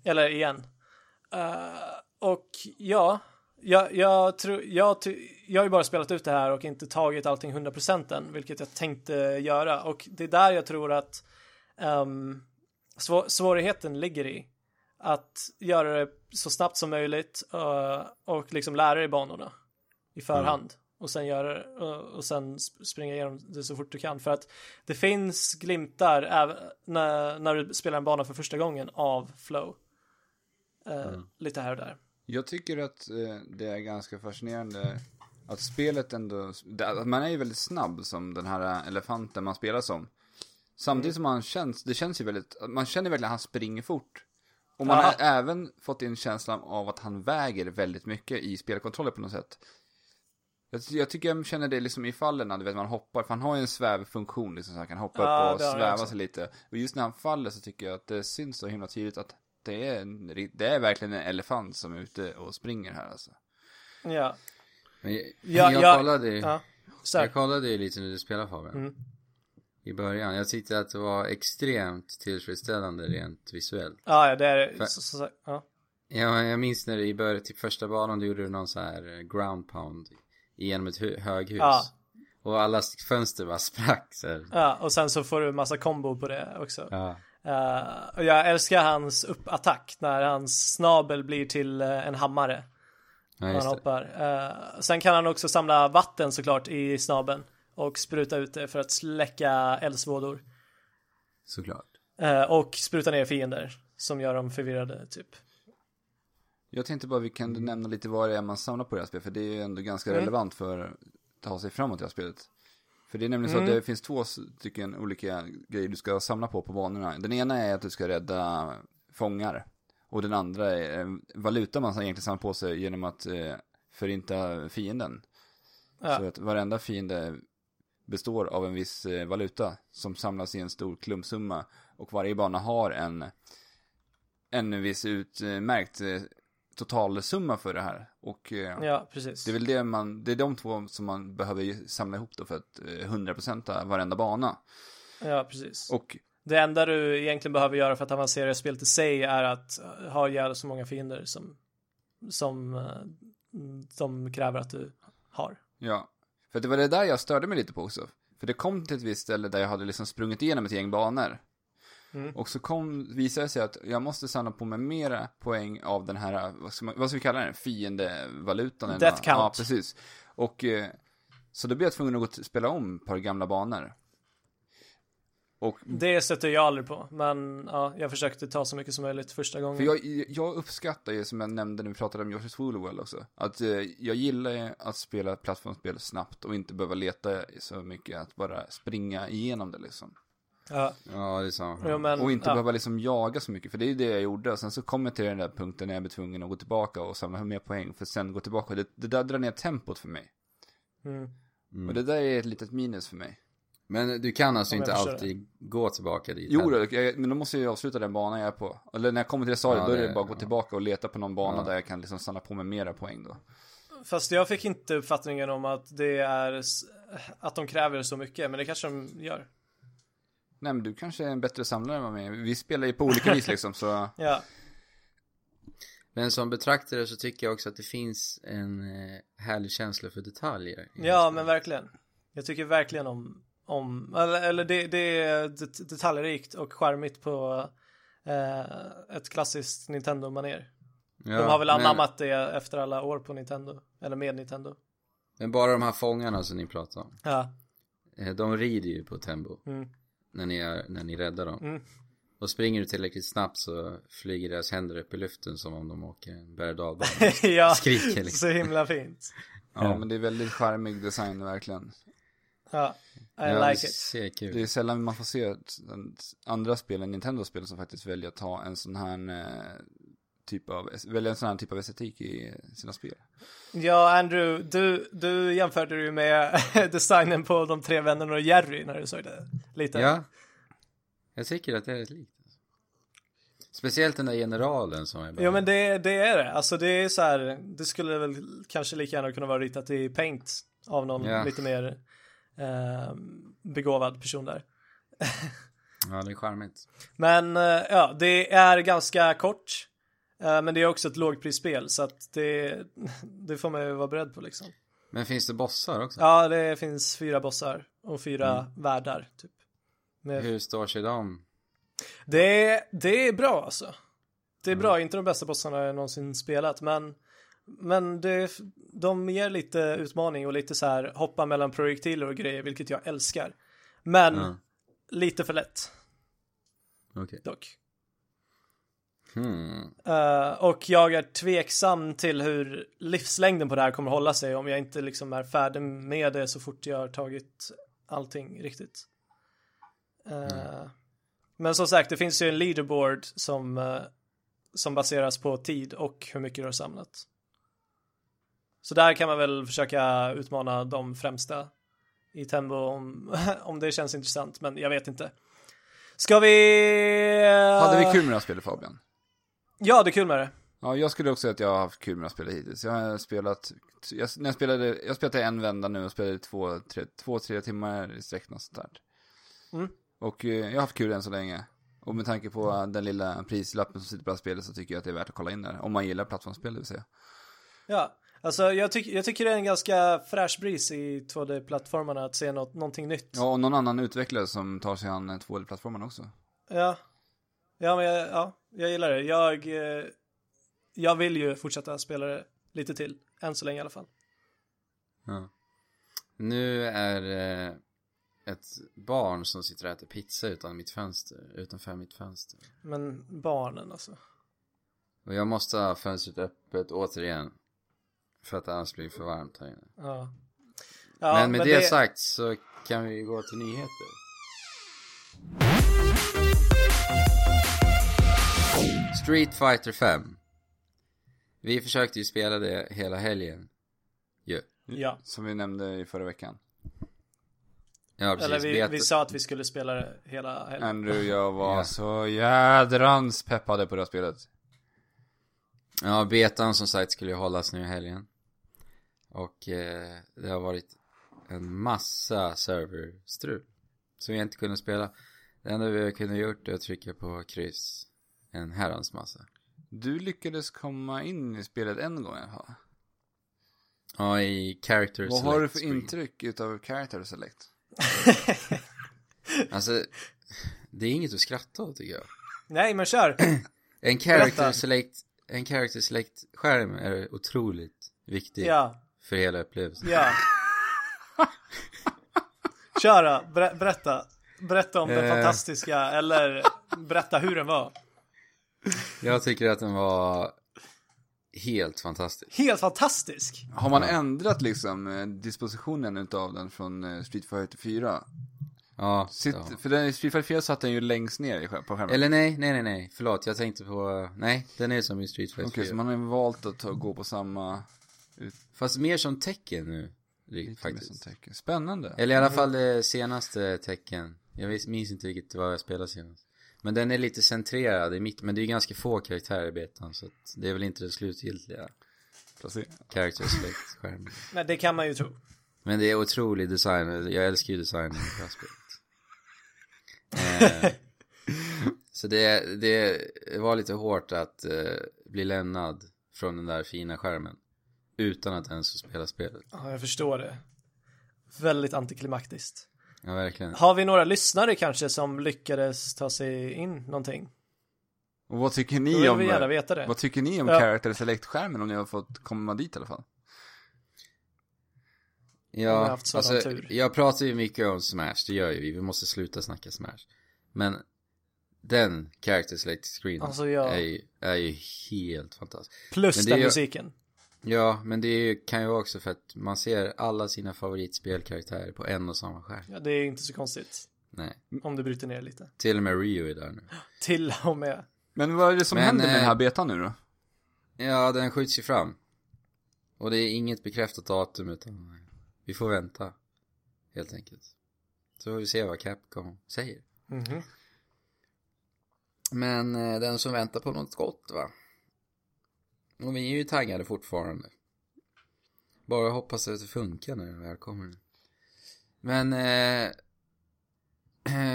Eller igen. Eh, och ja, jag, jag, tror, jag, jag har ju bara spelat ut det här och inte tagit allting 100% än, vilket jag tänkte göra. Och det är där jag tror att um, svå- svårigheten ligger i. Att göra det så snabbt som möjligt eh, och liksom lära dig banorna i förhand. Och sen det, och, sen sp- springa igenom det så fort du kan. För att det finns glimtar när, när du spelar en bana för första gången av flow. Eh, Lite här och där. Jag tycker att eh, det är ganska fascinerande att spelet ändå, att man är ju väldigt snabb som den här elefanten man spelar som. Samtidigt som man känns, det känns ju väldigt, man känner verkligen att han springer fort. Och man Ja. har även fått in känslan av att han väger väldigt mycket i spelkontroller på något sätt. Jag, jag tycker jag känner det liksom i fallen, du vet man hoppar, för han har ju en svävfunktion liksom så han kan hoppa Ja, upp och det sväva sig lite. Och just när han faller så tycker jag att det syns så himla tydligt att det är, en, det är verkligen en elefant som är ute och springer här alltså. Ja, Men jag, Ja, jag ja, kollade ju, ja. Jag kollade ju lite när du spelade Fabian. Mm. I början. Jag tyckte att det var extremt tillfredsställande rent visuellt. Ja, ja, det är För- så, så, så, ja. Ja, jag minns när du i början, till första banan, du gjorde någon så här eh, ground pound genom ett hu- höghus. Ja. Och alla fönster bara sprack så här. ja, och sen så får du massa kombo på det också. Ja. Eh, och jag älskar hans uppattack när hans snabel blir till eh, en hammare. Ja, han hoppar. Eh, sen kan han också samla vatten såklart i snabeln och spruta ut det för att släcka eldsvådor. Såklart. Och spruta ner fiender som gör dem förvirrade typ. Jag tänkte bara vi kan nämna lite vad det är man samlar på det här spelet, för det är ju ändå ganska Mm. relevant för att ta sig framåt i det här spelet. För det är nämligen så Mm. att det finns två stycken olika grejer du ska samla på på banorna. Den ena är att du ska rädda fångar. Och den andra är valuta man egentligen samlar på sig genom att eh, förinta fienden. Ja. Så att varenda fiende består av en viss eh, valuta som samlas i en stor klumpsumma. Och varje bana har en, en viss utmärkt eh, totalsumma för det här. Och eh, Ja, precis. det är väl det man, det är de två som man behöver samla ihop då för att eh, 100% varenda bana. Ja, precis. Och Det enda du egentligen behöver göra för att avancera i spelet i sig är att eh, ha ihjäl så många fiender som, som eh, de kräver att du har. ja, för det var det där jag störde mig lite på också. För det kom till ett visst ställe där jag hade liksom sprungit igenom ett gäng banor. Mm. Och så kom, visade det sig att jag måste samla på mig mera poäng av den här, vad ska, man, vad ska vi kalla den? Fiendevalutan? Death count. Ja, precis. Och eh, så då blev jag tvungen att gå och spela om ett par gamla banor. Och Det stöter jag aldrig på, men ja, jag försökte ta så mycket som möjligt första gången. För jag, jag uppskattar ju, som jag nämnde när vi pratade om Yoshi's Woolly World också, att eh, jag gillar ju att spela plattformsspel snabbt och inte behöva leta så mycket, att bara springa igenom det liksom. Ja, Ja, det är så. jo, men, Och inte ja. behöva liksom jaga så mycket, för det är ju det jag gjorde. Och sen så kom jag till den där punkten när jag blev tvungen att gå tillbaka och samla mer poäng, för sen gå tillbaka. Det, det där drar ner tempot för mig. Mm. Mm. Och det där är ett litet minus för mig. Men du kan alltså inte alltid gå tillbaka dit? Jo, då, jag, men då måste jag ju avsluta den banan jag är på. Eller när jag kommer till det stadiet, Ja, då är det det- bara att gå ja. tillbaka och leta på någon bana Ja. där jag kan liksom samla på mig mera poäng då. Fast jag fick inte uppfattningen om att det är att de kräver så mycket, men det kanske de gör. Nej men du kanske är en bättre samlare än vad mig. Vi spelar ju på olika vis liksom så. [laughs] Ja, Men som betraktare så tycker jag också att det finns en eh, härlig känsla för detaljer. ja men verkligen. Jag tycker verkligen om, om eller, eller det, det är det, detaljrikt och charmigt på eh, ett klassiskt Nintendo-manér. Ja, de har väl men- anammat det efter alla år på Nintendo, eller med Nintendo. Men bara de här fångarna som ni pratar om. Ja, eh, De rider ju på tempo. Mm. När, ni är, när ni räddar dem. Mm. Och springer du tillräckligt snabbt så flyger deras händer upp i luften som om de åker en berg och [laughs] ja Skriker liksom. så himla fint. [laughs] Ja, men det är väldigt charmig design verkligen. Ja, I ja, det like it. ser kul Det är sällan man får se andra spel än Nintendo-spel som faktiskt väljer att ha en sån här eh, typ av, välja en sån här typ av estetik i sina spel. Ja, Andrew, du, du jämförde ju med [laughs] designen på de tre vännerna och Jerry när du såg det. Lite. Ja. Jag tycker att det är rätt likt. Speciellt den där generalen som är bara... Jo men det, det är det. Alltså det är så här, det skulle väl kanske lika gärna kunna vara ritat i paint av någon Ja. lite mer eh, begåvad person där. [laughs] Ja, det är charmigt. Men eh, ja, det är ganska kort. Eh, men det är också ett lågprisspel så att det, det får man ju vara beredd på liksom. Men finns det bossar också? Ja, det finns fyra bossar och fyra världar typ. Med Hur står sig de? Det det är bra alltså. Det är bra, inte de bästa bossarna jag någonsin spelat, men men det, de ger lite utmaning och lite så här hoppa mellan projektiler och grejer, vilket jag älskar. Men Ja. lite för lätt Okej. dock. Hmm. Eh, och jag är tveksam till hur livslängden på det här kommer hålla sig om jag inte liksom är färdig med det så fort jag har tagit allting riktigt. Eh, Men som sagt, det finns ju en leaderboard som, eh, som baseras på tid och hur mycket du har samlat. Så där kan man väl försöka utmana de främsta i Tembo om, [laughs] om det känns intressant, men jag vet inte. Ska vi... Hade vi kul med det här spelet Fabian? Ja, det är kul med det. Ja, jag skulle också säga att jag har haft kul med att spela hittills. Jag har spelat, jag, när jag spelade, jag spelade en vända nu och spelade två, tre, två, tre timmar i sträck något sånt där. Mm. Och eh, jag har haft kul än så länge. Och med tanke på den lilla prislappen som sitter på det här spelet så tycker jag att det är värt att kolla in där. Om man gillar plattformsspel, det vill säga. Ja, alltså jag, tyck, jag tycker det är en ganska fräsch bris i 2D-plattformarna att se något, någonting nytt. Ja, och någon annan utvecklare som tar sig an 2D-plattformarna också. Ja, ja men jag, ja, jag gillar det. Jag, eh, jag vill ju fortsätta spela det lite till, än så länge i alla fall. Ja. Nu är eh, ett barn som sitter och äter pizza utan mitt fönster, utanför mitt fönster. Men barnen alltså. Och jag måste ha fönstret öppet återigen. För att annars blir det för varmt här inne. Ja. ja men med det, sagt så kan vi gå till nyheter. Street Fighter 5. Vi försökte ju spela det hela helgen. Ju. Ja. Som vi nämnde i förra veckan. Ja, precis. Eller vi, Beta- vi sa att vi skulle spela det hela helgen. Andrew och jag var Ja. så jädrans peppade på det här spelet. Ja, betan som sagt skulle ju hållas nu i helgen. Och eh, det har varit en massa serverstrul. Så vi inte kunde spela. Det enda vi kunde gjort är att trycka på kryss. En herrans massa. Du lyckades komma in i spelet en gång i alla fall. Ja, i character Vad select har du för screen. intryck utav Character Select? [laughs] Alltså, det är inget att skratta åt tycker jag. Nej, men kör. [clears throat] En character Berätta. select, en character select skärm är otroligt viktig Ja, för hela upplevelsen. ja. [laughs] Kör då. Ber- berätta. Berätta om den Eh. fantastiska, eller berätta hur den var. Jag tycker att den var helt fantastisk. Helt fantastisk. Har man ändrat liksom eh, dispositionen utav den från eh, Street Fighter 4? Ja, Sitt, ja. För den, i Street Fighter 4 satt den ju längst ner på skärmen. Eller nej, nej, nej, nej. Förlåt, jag tänkte på... Nej, den är som i Street Fighter Okej, 4. så man har ju valt att ta, gå på samma... Fast mer som tecken nu, lite mer faktiskt. som tecken. Spännande. Eller i alla fall det senaste tecken. Jag minns inte riktigt vad jag spelade senast. Men den är lite centrerad i mitt, men det är ju ganska få karaktärer i betan så att det är väl inte det slutgiltiga select skärmen. Nej, det kan man ju tro. Men det är otrolig design, jag älskar ju designen i spelet. [laughs] Eh, så det, det var lite hårt att eh, bli lämnad från den där fina skärmen. Utan att ens spela spelet. Ja, jag förstår det. Väldigt antiklimaktiskt. Ja, verkligen. Har vi några lyssnare kanske som lyckades ta sig in någonting? Och vad tycker ni vill om... vi gärna veta det. Vad tycker ni om Ja. Character Select-skärmen om ni har fått komma dit i alla fall? Ja, alltså, tur. jag pratar ju mycket om Smash, det gör ju vi. Vi måste sluta snacka Smash. Men den character select screen Alltså, ja. är, ju, är ju helt fantastisk. Plus den ju- musiken. Ja, men det kan ju också för att man ser alla sina favoritspelkaraktärer på en och samma skärm. Ja, det är inte så konstigt. Nej, Om du bryter ner lite. till och med Rio är där nu. Till och med. Men vad är det som Men, händer med eh, den här betan nu då? Ja, den skjuts ju fram. Och det är inget bekräftat datum utan vi får vänta. Helt enkelt. Så får vi se vad Capcom säger. Mhm. Men eh, den som väntar på något gott va? Och vi är ju taggade fortfarande. Bara hoppas att det funkar när den väl kommer. Men eh,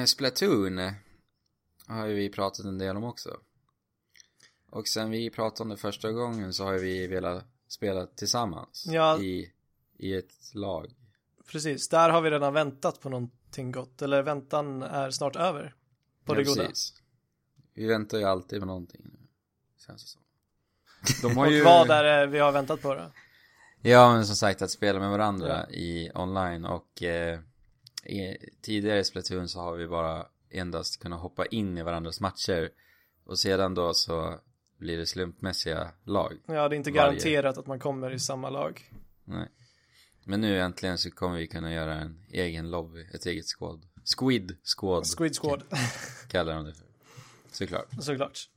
[clears throat] Splatoon har ju vi pratat en del om också. Och sen vi pratade om det första gången så har vi velat spela tillsammans. Ja. I, I ett lag. Precis, där har vi redan väntat på någonting gott. Eller väntan är snart över. På det Ja, goda. precis. Vi väntar ju alltid med någonting nu. Känns det som. De har Och ju... vad är det vi har väntat på då? Ja, men som sagt att spela med varandra i online och eh, i, tidigare i Splatoon så har vi bara endast kunnat hoppa in i varandras matcher och sedan då så blir det slumpmässiga lag. Ja, det är inte Varje. garanterat att man kommer i samma lag. Nej. Men nu äntligen så kommer vi kunna göra en egen lobby, ett eget squad. Squid squad Squid Squad, kallar de det för. Såklart. såklart.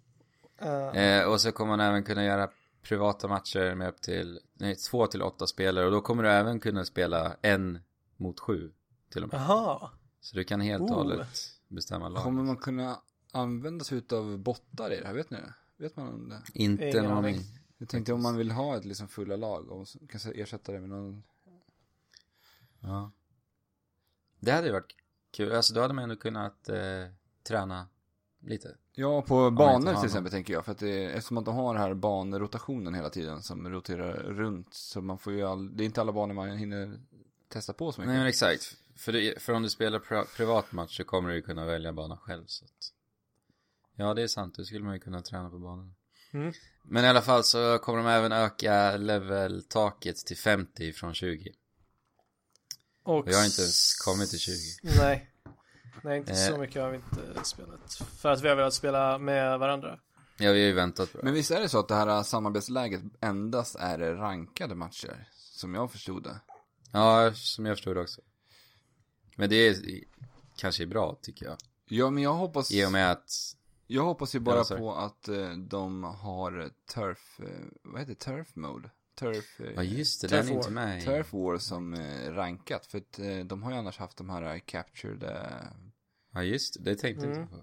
Eh, Eh, och så kommer man även kunna göra privata matcher med upp till, nej, två till åtta spelare och då kommer du även kunna spela en mot sju till och med. Jaha, Så du kan helt och Oh. hållet bestämma lag. Kommer man kunna använda sig utav bottar i det här, vet ni? Vet man om det? Inte Ingen någon aning. Jag tänkte om man vill ha ett liksom fulla lag och kanske ersätta det med någon Ja. Det hade ju varit kul. Alltså då hade man ändå kunnat eh, träna lite. Ja, på inte banor till exempel tänker jag. För att det, eftersom att de har den här banrotationen hela tiden som roterar runt. Så man får ju all, det är inte alla banor man hinner testa på så mycket. Nej men exakt. För, det, för om du spelar pri- privatmatch så kommer du ju kunna välja bana själv så att... Ja det är sant, då skulle man ju kunna träna på banan. Mm. Men i alla fall så kommer de även öka level-taket till 50 från 20. Och Och jag har inte ens kommit till 20. Nej. Nej, inte Eh. så mycket har vi inte spelat. För att vi har velat spela med varandra. Ja vi har ju väntat på det. Men visst är det så att det här samarbetsläget endast är rankade matcher? Som jag förstod det. Ja, som jag förstod det också. Men det är kanske är bra tycker jag. Ja, men jag hoppas, I och med att, jag hoppas ju bara Ja, på att eh, de har turf, eh, vad heter det? turf mode? Turf, eh, ja just det, Turf den är inte War. med turf war som eh, rankat. För att eh, de har ju annars haft de här eh, captured eh, Ja just det, det tänkte jag Mm. inte på.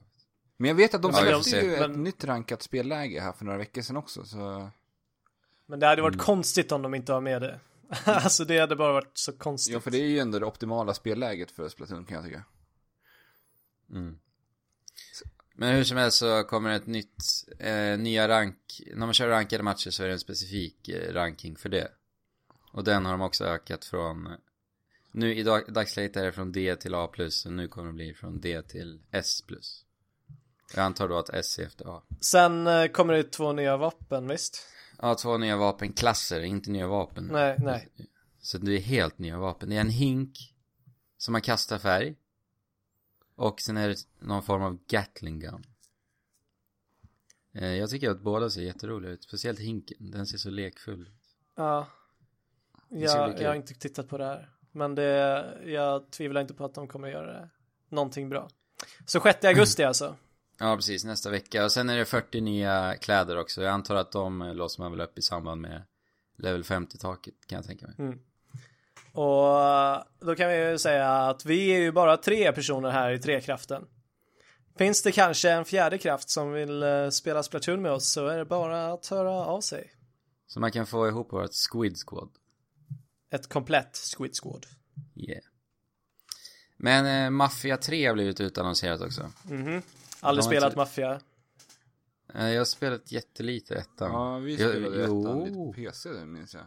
Men jag vet att de släppte se. ju ett Men- nytt rankat spelläge här för några veckor sedan också, så... Men det hade varit Mm. konstigt om de inte har med det. [laughs] alltså det hade bara varit så konstigt. Ja, för det är ju ändå det optimala spelläget för Splatoon kan jag tycka. Mm. Men hur som helst så kommer ett nytt, eh, nya rank, när man kör rankade matcher så är det en specifik eh, ranking för det. Och den har de också ökat från, nu i dag, dagsläget är det från D till A+, och nu kommer det bli från D till S+. Jag antar då att S är efter A. Sen eh, kommer det två nya vapen, visst? Ja, två nya vapenklasser, inte nya vapen. Nej, nej. Så det är helt nya vapen. Det är en hink som man kastar färg. Och sen är det någon form av Gatling gun. Eh, Jag tycker att båda ser jätteroliga ut. Speciellt hinken. Den ser så lekfull ut. Ja. Jag, jag har inte tittat på det här. Men det, jag tvivlar inte på att de kommer göra det. någonting bra. Så 6 augusti alltså. Ja, precis. Nästa vecka. Och sen är det 40 nya kläder också. Jag antar att de eh, låser man väl upp i samband med level 50-taket, kan jag tänka mig. Mm. Och eh, då kan vi ju säga att vi är ju bara tre personer här i Trekraften. Finns det kanske en fjärde kraft som vill eh, spela Splatoon med oss så är det bara att höra av sig. Så man kan få ihop vårt Squid Squad. Ett komplett Squid Squad. Yeah. Men eh, Mafia 3 har blivit utannonserat också. Mhm. Aldrig De har spelat inte- Maffia. Eh, jag har spelat jättelite ettan. Ja, vi Jag- spelade ettan jo. lite på PC minns jag.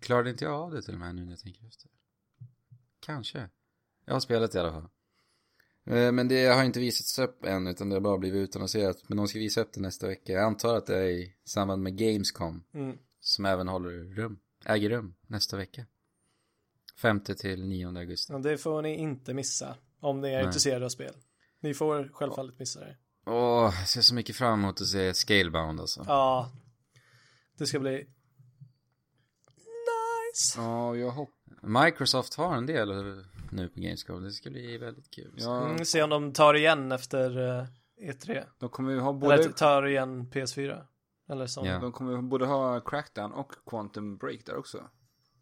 Klarade inte jag av det till och med nu när jag tänker efter? Kanske. Jag har spelat i alla fall. Eh, Men det har inte visats upp än utan det har bara blivit utannonserat. Men de ska visa upp det nästa vecka. Jag antar att det är i samband med Gamescom. Mm. Som även håller rum, äger rum nästa vecka. 5 till 9 augusti. Ja, det får ni inte missa om ni är Nej. intresserade av spel. Ni får självfallet missa det. Åh, jag ser så mycket fram emot att se Scalebound alltså. Ja, det ska bli nice. Ja, jag hoppas... Microsoft har en del nu på Gamescom. Det ska bli väldigt kul. Ja, Mm, se om de tar igen efter eh, E3. de kommer ju ha Eller både... tar igen PS4. Eller så. Ja. De kommer ju både ha Crackdown och Quantum Break där också.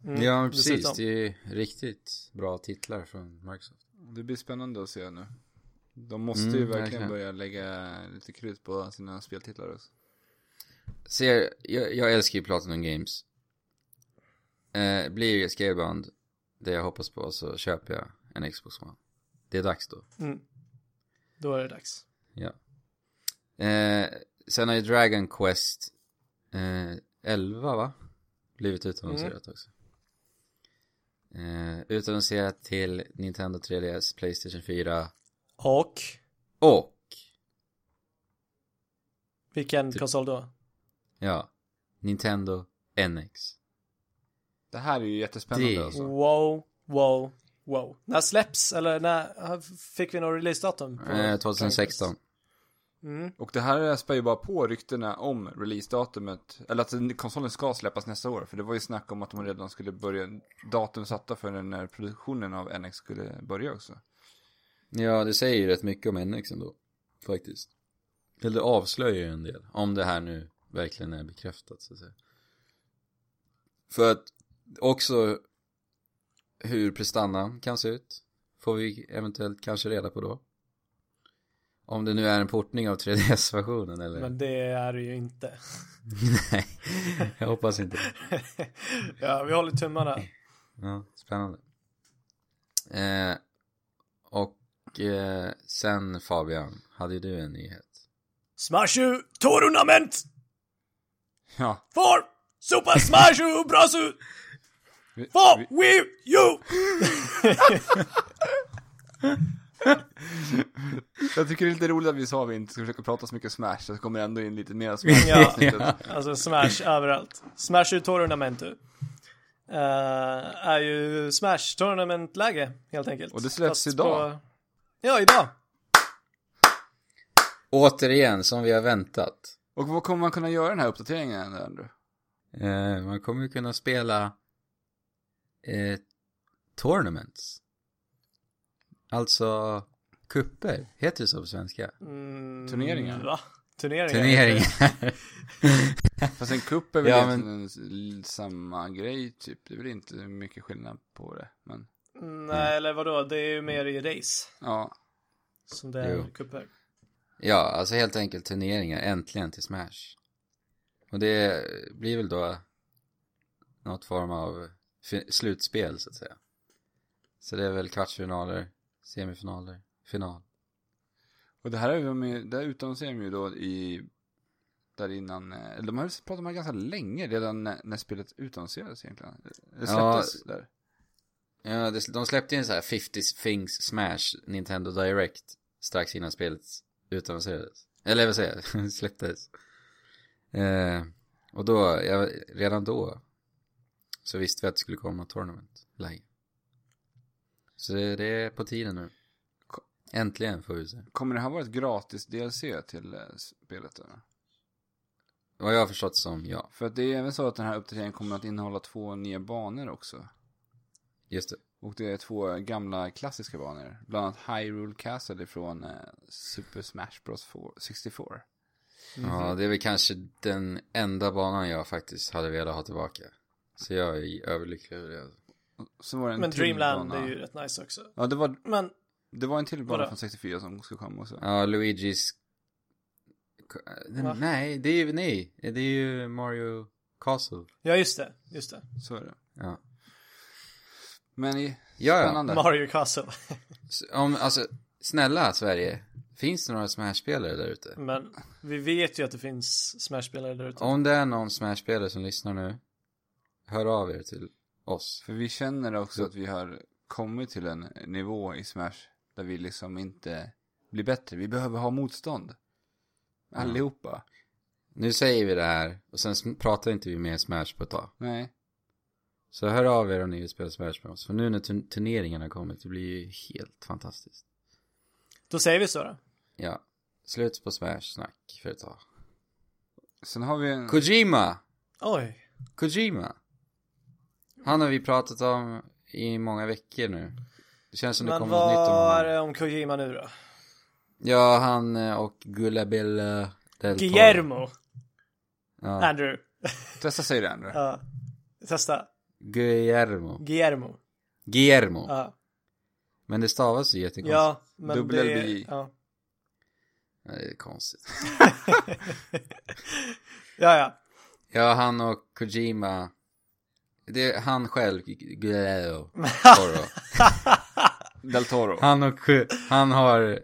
Mm, Ja, precis. dessutom. Det är ju riktigt bra titlar från Microsoft. Det blir spännande att se nu. De måste Mm, ju verkligen verkligen. börja lägga lite krut på sina speltitlar också. Ser, jag, jag älskar ju Platinum Games. Eh, blir Scalebound det jag hoppas på så köper jag en Xbox One. Det är dags då. Mm. Då är det dags. Ja. Eh, sen har ju Dragon Quest eh, 11 va? Blivit utannonserat också. Eh, utannonserat till Nintendo 3DS, Playstation 4 Och och, vilken konsol då? ja, Nintendo NX. Det här är ju jättespännande Det- alltså. Wow, wow, wow. När släpps, eller när fick vi någon releasedatum? Eh, 2016. Mm. Och det här spär ju bara på ryktena om releasedatumet, eller att konsolen ska släppas nästa år. För det var ju snack om att de redan skulle börja, datum satta för när produktionen av NX skulle börja också. Ja, det säger ju rätt mycket om NX ändå. Faktiskt. Eller det avslöjar ju en del. Om det här nu verkligen är bekräftat så att säga. För att också hur prestandan kan se ut. Får vi eventuellt kanske reda på då. Om det nu är en portning av 3DS-versionen eller? Men det är det ju inte. [laughs] Nej, jag hoppas inte. [laughs] ja, vi håller tummarna. Ja, spännande. Eh, och eh, sen Fabian, hade du en nyhet? Smash U Tournament Ja. for Super Smash U Bros. U Vi, for vi, Wii U! jag tycker det är lite roligt att vi sa att vi inte ska försöka prata så mycket Smash, så kommer det ändå in lite mer [laughs] Smash Ja. avsnittet. Alltså Smash överallt. Smash U Tournament U. Uh, är ju Smash Tournament-läge helt enkelt. Och det släpps Fast idag. På... Ja, idag. Återigen, som vi har väntat. Och vad kommer man kunna göra den här uppdateringen, Andrew? Eh, man kommer ju kunna spela eh, tournaments. Alltså kupper, heter det så på svenska? Mm, Turneringar. Va? Turneringar? Turneringar. [laughs] Fast en kupp är väl Ja, egentligen en- samma grej, typ. Det är väl inte mycket skillnad på det, men Nej, eller vadå? Det är ju mer i race. ja. Som det är kupper. ja, alltså helt enkelt turneringar, äntligen till Smash. Och det blir väl då något form av slutspel så att säga. Så det är väl kvartsfinaler, semifinaler, final. Och det här är de här utannonserar de ju då i, där innan, eh, de har pratat om det här ganska länge, redan när, när spelet utannonserades egentligen. Det Ja. släpptes där. Ja, det, de släppte ju en så här 50 Things Smash Nintendo Direct strax innan spelet utannonserades. Eller vad säger jag, [laughs] släpptes. Eh, och då, ja, redan då så visste vi att det skulle komma tournament läge. Så det, det är på tiden nu. Äntligen får vi se. Kommer det här vara ett gratis DLC till eh, spelet? Eller? Vad jag har förstått som, ja. För att det är även så att den här uppdateringen kommer att innehålla två nya banor också. Just det. Och det är två gamla klassiska banor. Bland annat Hyrule Castle ifrån eh, Super Smash Bros 4, 64. Ja, det är väl kanske den enda banan jag faktiskt hade velat ha tillbaka. Så jag är överlycklig över det. Så var det en Men till Dreamland bana. är ju rätt nice också. Ja, det var, Men, det var en till bana Vadå? från 64 som ska komma också. Ja, Luigi's... Va? Nej, det är ju, nej, det är ju Mario Castle. ja just det, just det. Så är det. Ja. Men i, Ja, ja. spännande. Mario Castle. [laughs] S- Om, alltså, snälla Sverige. Finns det några Smash-spelare där ute? Men vi vet ju att det finns Smash-spelare där ute. Om det är någon Smash-spelare som lyssnar nu, hör av er till oss. För vi känner också att vi har kommit till en nivå i Smash där vi liksom inte blir bättre. Vi behöver ha motstånd. Allihopa. Nu säger vi det här och sen pratar inte vi mer Smash på ett tag. Nej. Så hör av er om ni vill spela Smash med oss. För nu när turn- turneringarna kommer, det blir ju helt fantastiskt. Då säger vi så då. Ja, slut på Smash-snack för ett tag. Sen har vi en... Kojima! Oj. Kojima. Han har vi pratat om i många veckor nu. Det känns som det kommer något nytt om vad är honom. det om Kojima nu då? Ja, han eh, och Gullabella del Toro. Guillermo. Ja, Andrew. Testa säga det Andrew. [laughs] Ja. Testa. Guillermo. Guillermo. Guillermo. Ja. Men det stavas ju jättekonstigt. Ja, men Dubbel det... LBJ. Ja. Ja, det är konstigt. [laughs] ja, ja. Ja, han och Kojima. Det är han själv, Guillermo. Toro. [laughs] Del Toro. Han och han har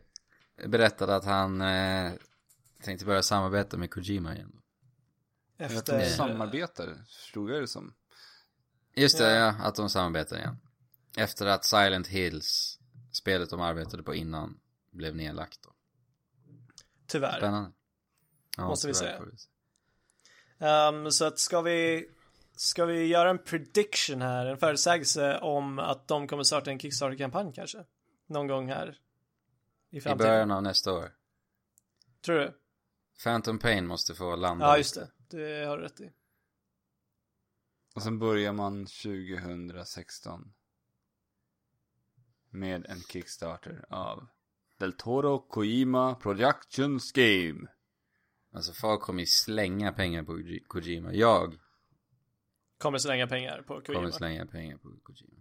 berättat att han eh, tänkte börja samarbeta med Kojima igen. Efter... de samarbetar, förstod jag det som. Just det, Ja. ja, att de samarbetar igen. Efter att Silent Hills, spelet de arbetade på innan, blev nedlagt då. Tyvärr. Spännande. Ja, Måste vi tyvärr säga. vi se. Um, så att ska vi... Ska vi göra en prediction här, en förutsägelse om att de kommer starta en Kickstarter-kampanj kanske? Någon gång här i I framtiden. början av nästa år. Tror du? Phantom Pain måste få landa. Ja, just det. Det har du rätt i. Och sen börjar man 2016. Med en Kickstarter av Del Toro Kojima Productions Game. Alltså folk kommer ju slänga pengar på Koji- Kojima. Jag Kommer slänga pengar på Kojima. kommer slänga pengar på Kojima.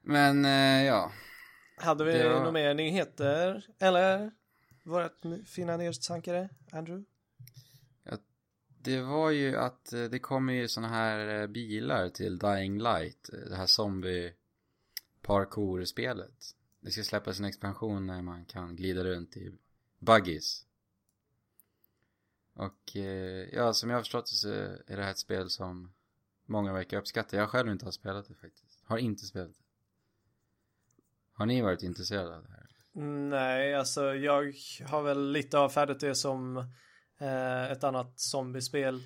Men, eh, ja. Hade vi var- några mer nyheter? Eller? Vårt fina nyhetsankare, Andrew? Det var ju att eh, det kommer ju såna här eh, bilar till Dying Light, eh, det här zombie parkour-spelet. Det ska släppas en expansion när man kan glida runt i buggies. Och eh, ja, som jag har förstått det så är det här ett spel som många verkar uppskatta. Jag själv inte har spelat det faktiskt. Har inte spelat det. Har ni varit intresserade av det här? Nej, alltså jag har väl lite avfärdat det som eh, ett annat zombiespel.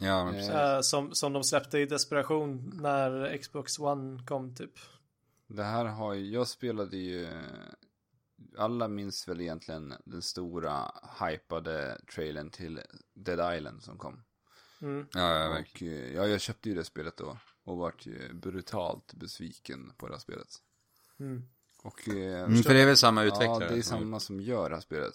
Ja, men precis. Eh, som, som de släppte i desperation när Xbox One kom typ. Det här har ju, jag spelade ju, alla minns väl egentligen den stora hypade trailern till Dead Island som kom. Mm. Ja, ja. Och eh, ja, jag köpte ju det spelet då och vart ju brutalt besviken på det här spelet. Mm. Och eh, Mm, för det är väl samma Ja, utvecklare? det är samma som gör det här spelet.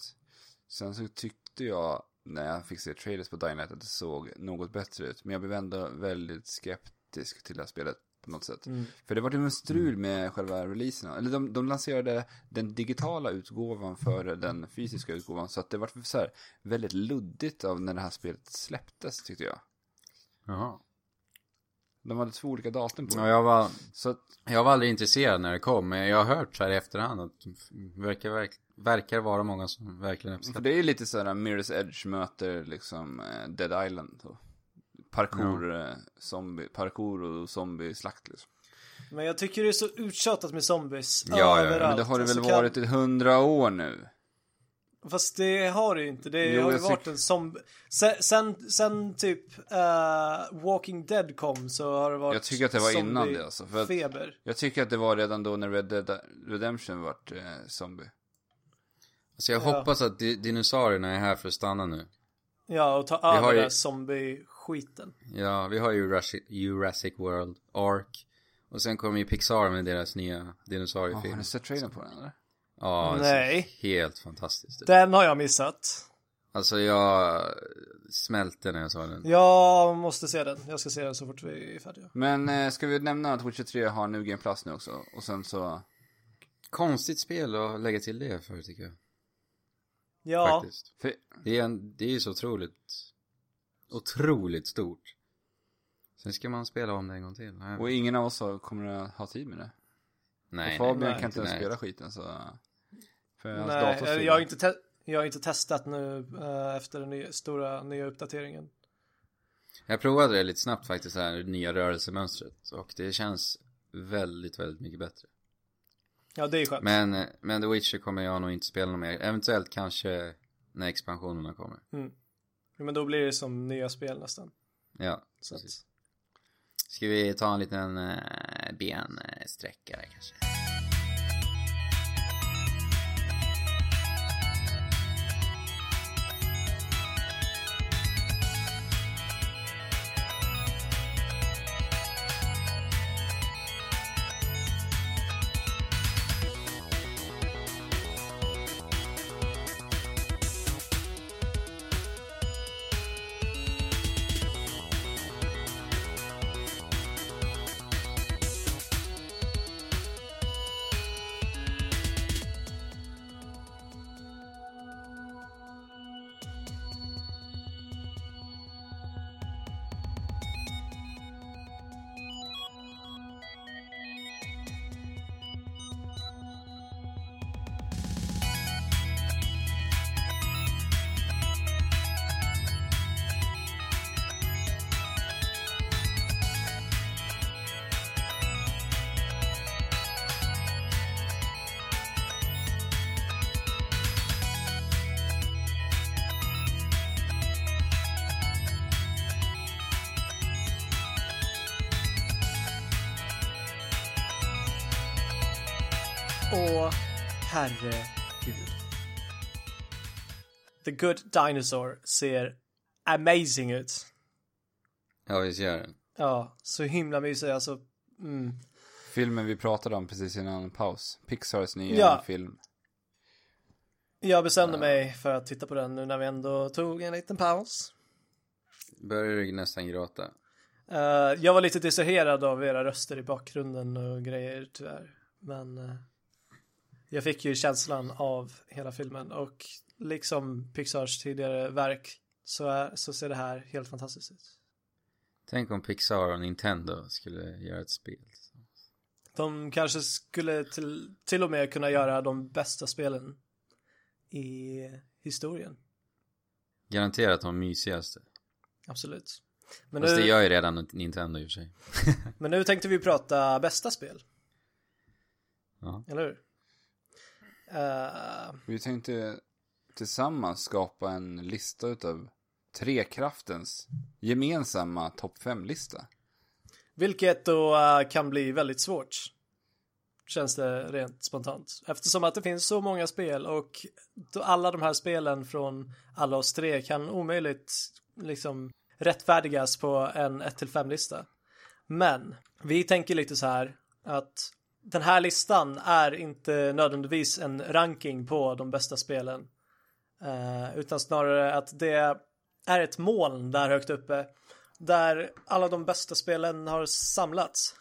Sen så tyckte jag, när jag fick se trailers på Light, att det såg något bättre ut. Men jag blev ändå väldigt skeptisk till det här spelet på något sätt. Mm. För det var ju en strul med själva releasen. Eller de, de lanserade den digitala utgåvan före den fysiska utgåvan. Så att det var så här väldigt luddigt av när det här spelet släpptes tyckte jag. Jaha. De hade två olika datum på Ja, det. jag var, Så att, jag var aldrig intresserad när det kom, men jag har hört så här i efterhand att det verkar, verk, verkar vara många som verkligen för uppskattar det är ju lite sådär Mirror's Edge möter liksom eh, Dead Island. Så. Parkour, eh, zombie, parkour och zombie-slakt liksom. Men jag tycker det är så uttjatat med zombies Ja, ja, överallt. Men det har det väl Alltså, kan- varit i hundra år nu. Fast det har det ju inte. Det Jo, har ju varit en zombie. Sen, sen, sen typ eh, Walking Dead kom så har det varit Jag tycker att det var innan det alltså. För Feber. jag tycker att det var redan då när Red Dead Redemption vart eh, zombie. Så jag Ja. hoppas att di- dinosaurierna är här för att stanna nu. Ja, och ta har över ju- den zombie-skiten. Ja, vi har ju Jurassic, Jurassic World, Ark. Och sen kommer ju Pixar med deras nya Ja, har dinosauriefilm. ni sett trailern på den eller? Ja, det Nej. helt fantastiskt. Den har jag missat. Alltså jag smälte när jag såg den. Jag måste se den. Jag ska se den så fort vi är färdiga. Men eh, ska vi nämna att Witcher 3 har nu Game Plus nu också? Och sen så... Konstigt spel att lägga till det för tycker jag. Ja, Faktiskt. För, Det är, en, det är ju så otroligt, otroligt stort. Sen ska man spela om det en gång till. Nej, och ingen av oss har, kommer att ha tid med det. nej, och Fabian nej, kan inte ens nej. spela skiten så... För hans nej, dator eh, jag har inte, te- jag har inte testat nu eh, efter den nya, stora nya uppdateringen. Jag provade det lite snabbt faktiskt, det här nya rörelsemönstret. Och det känns väldigt, väldigt mycket bättre. Ja, det är skönt. Men, men The Witcher kommer jag nog inte spela något mer. Eventuellt kanske när expansionerna kommer. Mm. Ja, Men då blir det som nya spel nästan. Ja, Så att, precis. Ska vi ta en liten uh, bensträckare kanske? Herregud. The Good Dinosaur ser amazing ut. Ja, visst gör den. Ja, så himla mysig alltså. Mm. Filmen vi pratade om precis innan paus. Pixars nya Ja. film. Jag bestämde mig för att titta på den nu när vi ändå tog en liten paus. Börjar du nästan gråta? Eh, jag var lite distraherad av era röster i bakgrunden och grejer tyvärr. Men... eh, jag fick ju känslan av hela filmen och liksom Pixars tidigare verk så, är, så ser det här helt fantastiskt ut. Tänk om Pixar och Nintendo skulle göra ett spel. De kanske skulle till, till och med kunna göra de bästa spelen i historien. Garanterat de mysigaste. Absolut. Men Fast det nu, gör ju redan Nintendo i och för sig. men nu tänkte vi prata bästa spel. [laughs] Ja. Eller hur? Eh, Vi tänkte tillsammans skapa en lista utav Trekraftens gemensamma topp 5-lista. vilket då eh, kan bli väldigt svårt. Känns det rent spontant. Eftersom att det finns så många spel och då alla de här spelen från alla oss tre kan omöjligt liksom rättfärdigas på en 1-5 lista. Men vi tänker lite så här att den här listan är inte nödvändigtvis en ranking på de bästa spelen. Eh, utan snarare att det är ett moln där högt uppe. Där alla de bästa spelen har samlats.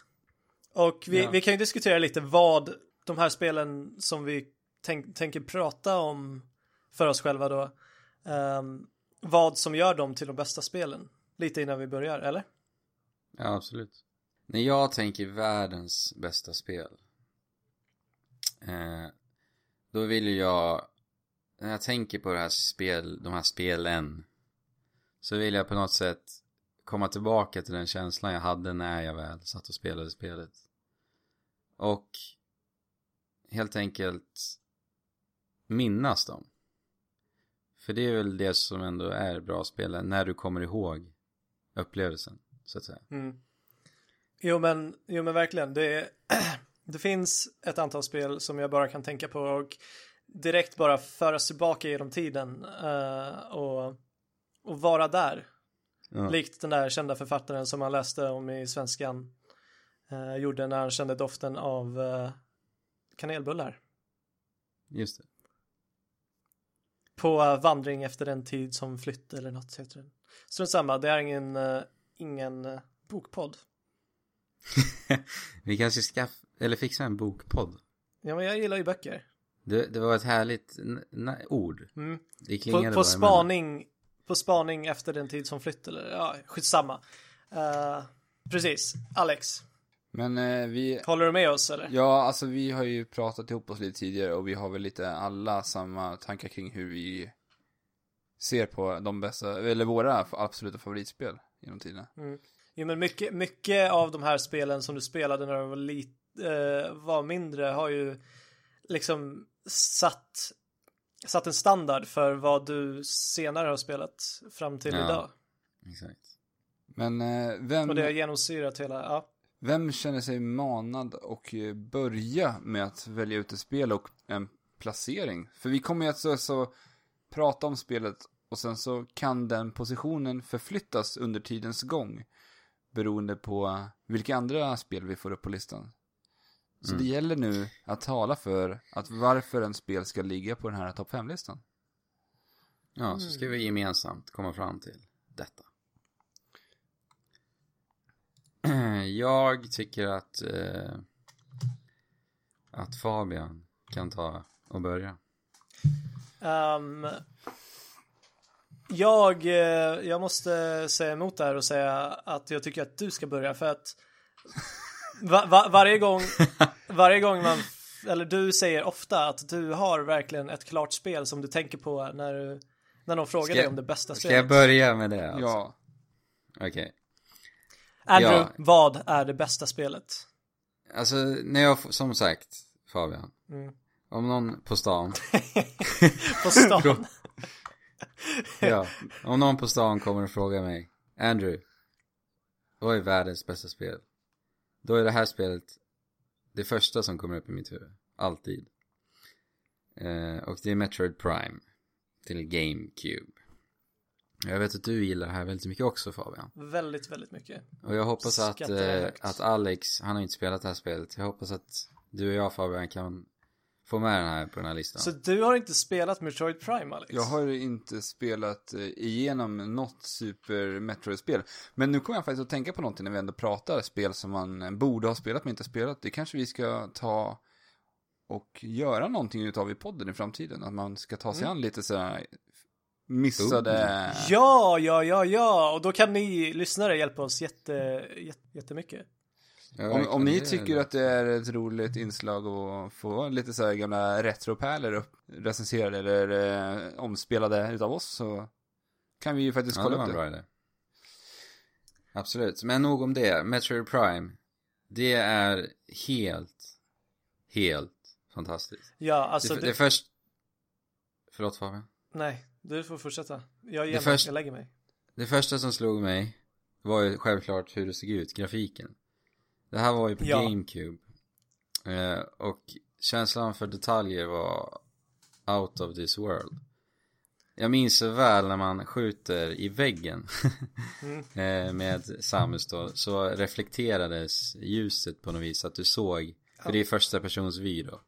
Och vi, Ja. vi kan ju diskutera lite vad de här spelen som vi tänk, tänker prata om för oss själva då. ehm, vad som gör dem till de bästa spelen. Lite innan vi börjar, eller? Ja, absolut. När jag tänker världens bästa spel. Eh, då vill jag, när jag tänker på det här spel, de här spelen. Så vill jag på något sätt komma tillbaka till den känslan jag hade när jag väl satt och spelade spelet. Och helt enkelt minnas dem. För det är väl det som ändå är bra spel, när du kommer ihåg upplevelsen, så att säga. Mm. Jo men, jo men verkligen. Det, [clears throat] det finns ett antal spel som jag bara kan tänka på och direkt bara föras tillbaka genom tiden eh, och, och vara där. Ja. Likt den där kända författaren som man läste om i svenskan eh, gjorde när han kände doften av eh, kanelbullar. Just det. På eh, vandring efter en tid som flytt eller något heter den. Strunt samma, det är ingen, ingen bokpodd. [laughs] Vi kanske ska, eller fixa en bokpodd. Ja men jag gillar ju böcker. Det, det var ett härligt ord. Mm. Det På, klingade på bara emellan. spaning på spaning efter den tid som flytt eller ja, skitsamma. Uh, precis, Alex, Men eh, vi, håller du med oss eller? ja alltså vi har ju pratat ihop oss lite tidigare och vi har väl lite alla samma tankar kring hur vi ser på de bästa, eller våra absoluta favoritspel genom tiderna. Jo men mycket, mycket av de här spelen som du spelade när du var, lit, eh, var mindre har ju liksom satt, satt en standard för vad du senare har spelat fram till Ja. idag. Exakt. Men eh, vem, Och det har genomsyrat hela, ja. vem känner sig manad och eh, börja med att välja ut ett spel och en placering? För vi kommer ju att så, så prata om spelet och sen så kan den positionen förflyttas under tidens gång. Beroende på vilka andra spel vi får upp på listan. Så Mm. det gäller nu att tala för att varför en spel ska ligga på den här topp 5-listan. Ja, så ska vi gemensamt komma fram till detta. [clears throat] Jag tycker att eh, att Fabian kan ta och börja. Ehm, jag, eh, jag måste säga emot där och säga att jag tycker att du ska börja för att va, va, varje gång varje gång man eller du säger ofta att du har verkligen ett klart spel som du tänker på när, du, när någon frågar Ska dig om det bästa Ska spelet. jag börja med det? Alltså? Ja, Okej. Andrew, Ja. vad är det bästa spelet? Alltså, när jag, som sagt, Fabian. Mm. Om någon på stan, [laughs] På stan? [laughs] ja, [laughs] om någon på stan kommer och frågar mig, Andrew, vad är världens bästa spel? Då är det här spelet det första som kommer upp i mitt huvud, alltid. Eh, och det är Metroid Prime till GameCube. Jag vet att du gillar det här väldigt mycket också Fabian. väldigt, väldigt mycket. Och jag hoppas att, eh, att Alex, han har inte spelat det här spelet. Jag hoppas att du och jag Fabian kan få med den här på den här listan. Så du har inte spelat Metroid Prime, Alex? jag har inte spelat eh, igenom något Super Metroid-spel. Men nu kommer jag faktiskt att tänka på någonting när vi ändå pratar spel som man eh, borde ha spelat men inte spelat. Det kanske vi ska ta och göra någonting utav i podden i framtiden. Att man ska ta sig Mm. an lite så här missade... Ja, ja, ja, ja, och då kan ni lyssnare hjälpa oss jätte, jätte, jättemycket. Ja, Om, om ni tycker det. att det är ett roligt inslag att få lite så här gamla retropärlor upp recenserade eller eh, omspelade utav oss så kan vi ju faktiskt Ja, det kolla upp det. bra idé. Absolut, men nog om det. Metroid Prime. Det är helt, helt fantastiskt. Ja, alltså det, det, det först... Förlåt Fabian. nej, du får fortsätta. Jag, ger Det mig, först- jag lägger mig. Det första som slog mig var ju självklart hur det såg ut, grafiken. Det här var ju på Ja. GameCube. Eh, och känslan för detaljer var out of this world. Jag minns så väl när man skjuter i väggen [laughs] Mm. eh, med Samus då, så reflekterades ljuset på något vis att du såg, för det är första persons vy då.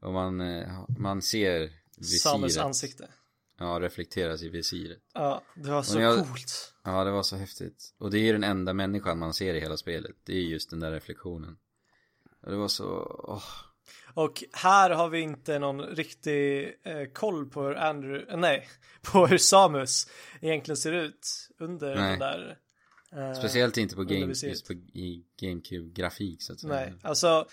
Och man, eh, man ser Samus visiret. ansikte. Ja, reflekteras i visiret. Ja, det var så jag- coolt. Ja, det var så häftigt. Och det är ju den enda människan man ser i hela spelet. Det är just den där reflektionen. Och det var så, åh. Och här har vi inte någon riktig eh, koll på hur Andrew, eh, nej, [laughs] på hur Samus egentligen ser ut under Nej. den där. eh, Speciellt inte på, game, just på, i GameCube-grafik så att säga. Nej, alltså.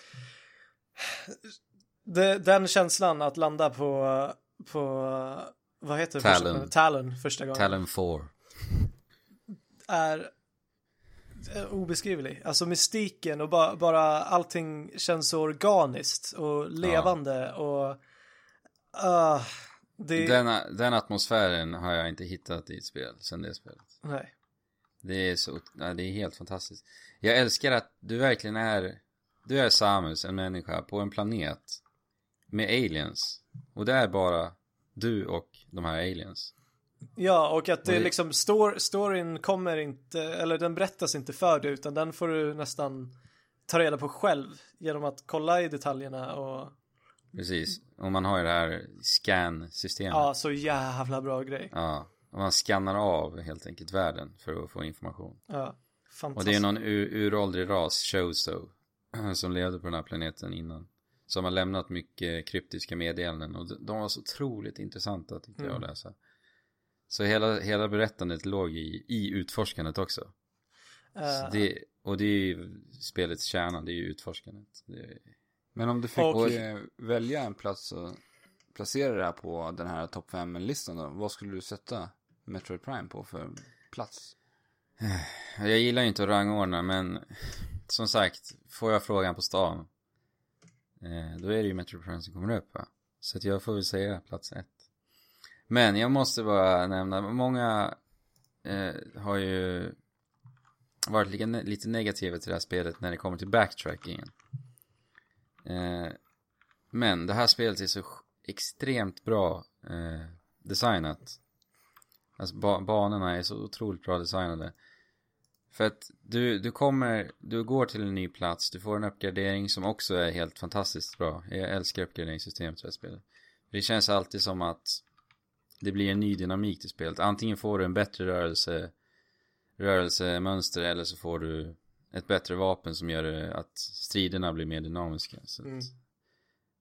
Det, den känslan att landa på, på, vad heter? Talon. Första, Talon första gången. Talon 4. är är obeskrivlig. Alltså mystiken och bara, bara allting känns så organiskt och levande och ah, det, Den, den atmosfären har jag inte hittat i ett spel sen det spelet. nej. Det är så, nej, det är helt fantastiskt. Jag älskar att du verkligen är, du är Samus, en människa på en planet med aliens. Och det är bara du och de här aliens. Ja, och att det, Och liksom står, storyn kommer inte, eller den berättas inte för dig utan den får du nästan ta reda på själv genom att kolla i detaljerna och Precis. Och man har ju det här scan-systemet. ja, så jävla bra grej. Ja, och man skannar av helt enkelt världen för att få information. Ja, Och fantastiskt. det är någon ur, uråldrig ras, Chozo, [clears throat] som levde på den här planeten innan. Som har lämnat mycket kryptiska meddelanden och de- var så otroligt intressanta tyckte jag att Mm. läsa. Så hela, hela berättandet låg i, i utforskandet också. Så Eh, det, och det är ju spelets kärna, det är ju utforskandet. Det är, Men om du fick Och- eh, välja en plats och placera det här på den här topp 5-listan då, vad skulle du sätta Metroid Prime på för plats? jag gillar ju inte att rangordna men som sagt, får jag frågan på stan eh, då är det ju Metro Prime som kommer upp va? Så att jag får väl säga plats ett. Men jag måste bara nämna, många eh, har ju varit lite, lite negativa till det här spelet när det kommer till backtrackingen. Eh, men det här spelet är så extremt bra eh, designat. Alltså ba banorna är så otroligt bra designade. För att du, du kommer, du går till en ny plats, du får en uppgradering som också är helt fantastiskt bra. Jag älskar uppgraderingssystemet det här spelet. Det känns alltid som att det blir en ny dynamik till spelet. Antingen får du en bättre rörelse, rörelsemönster eller så får du ett bättre vapen som gör att striderna blir mer dynamiska. Så Mm.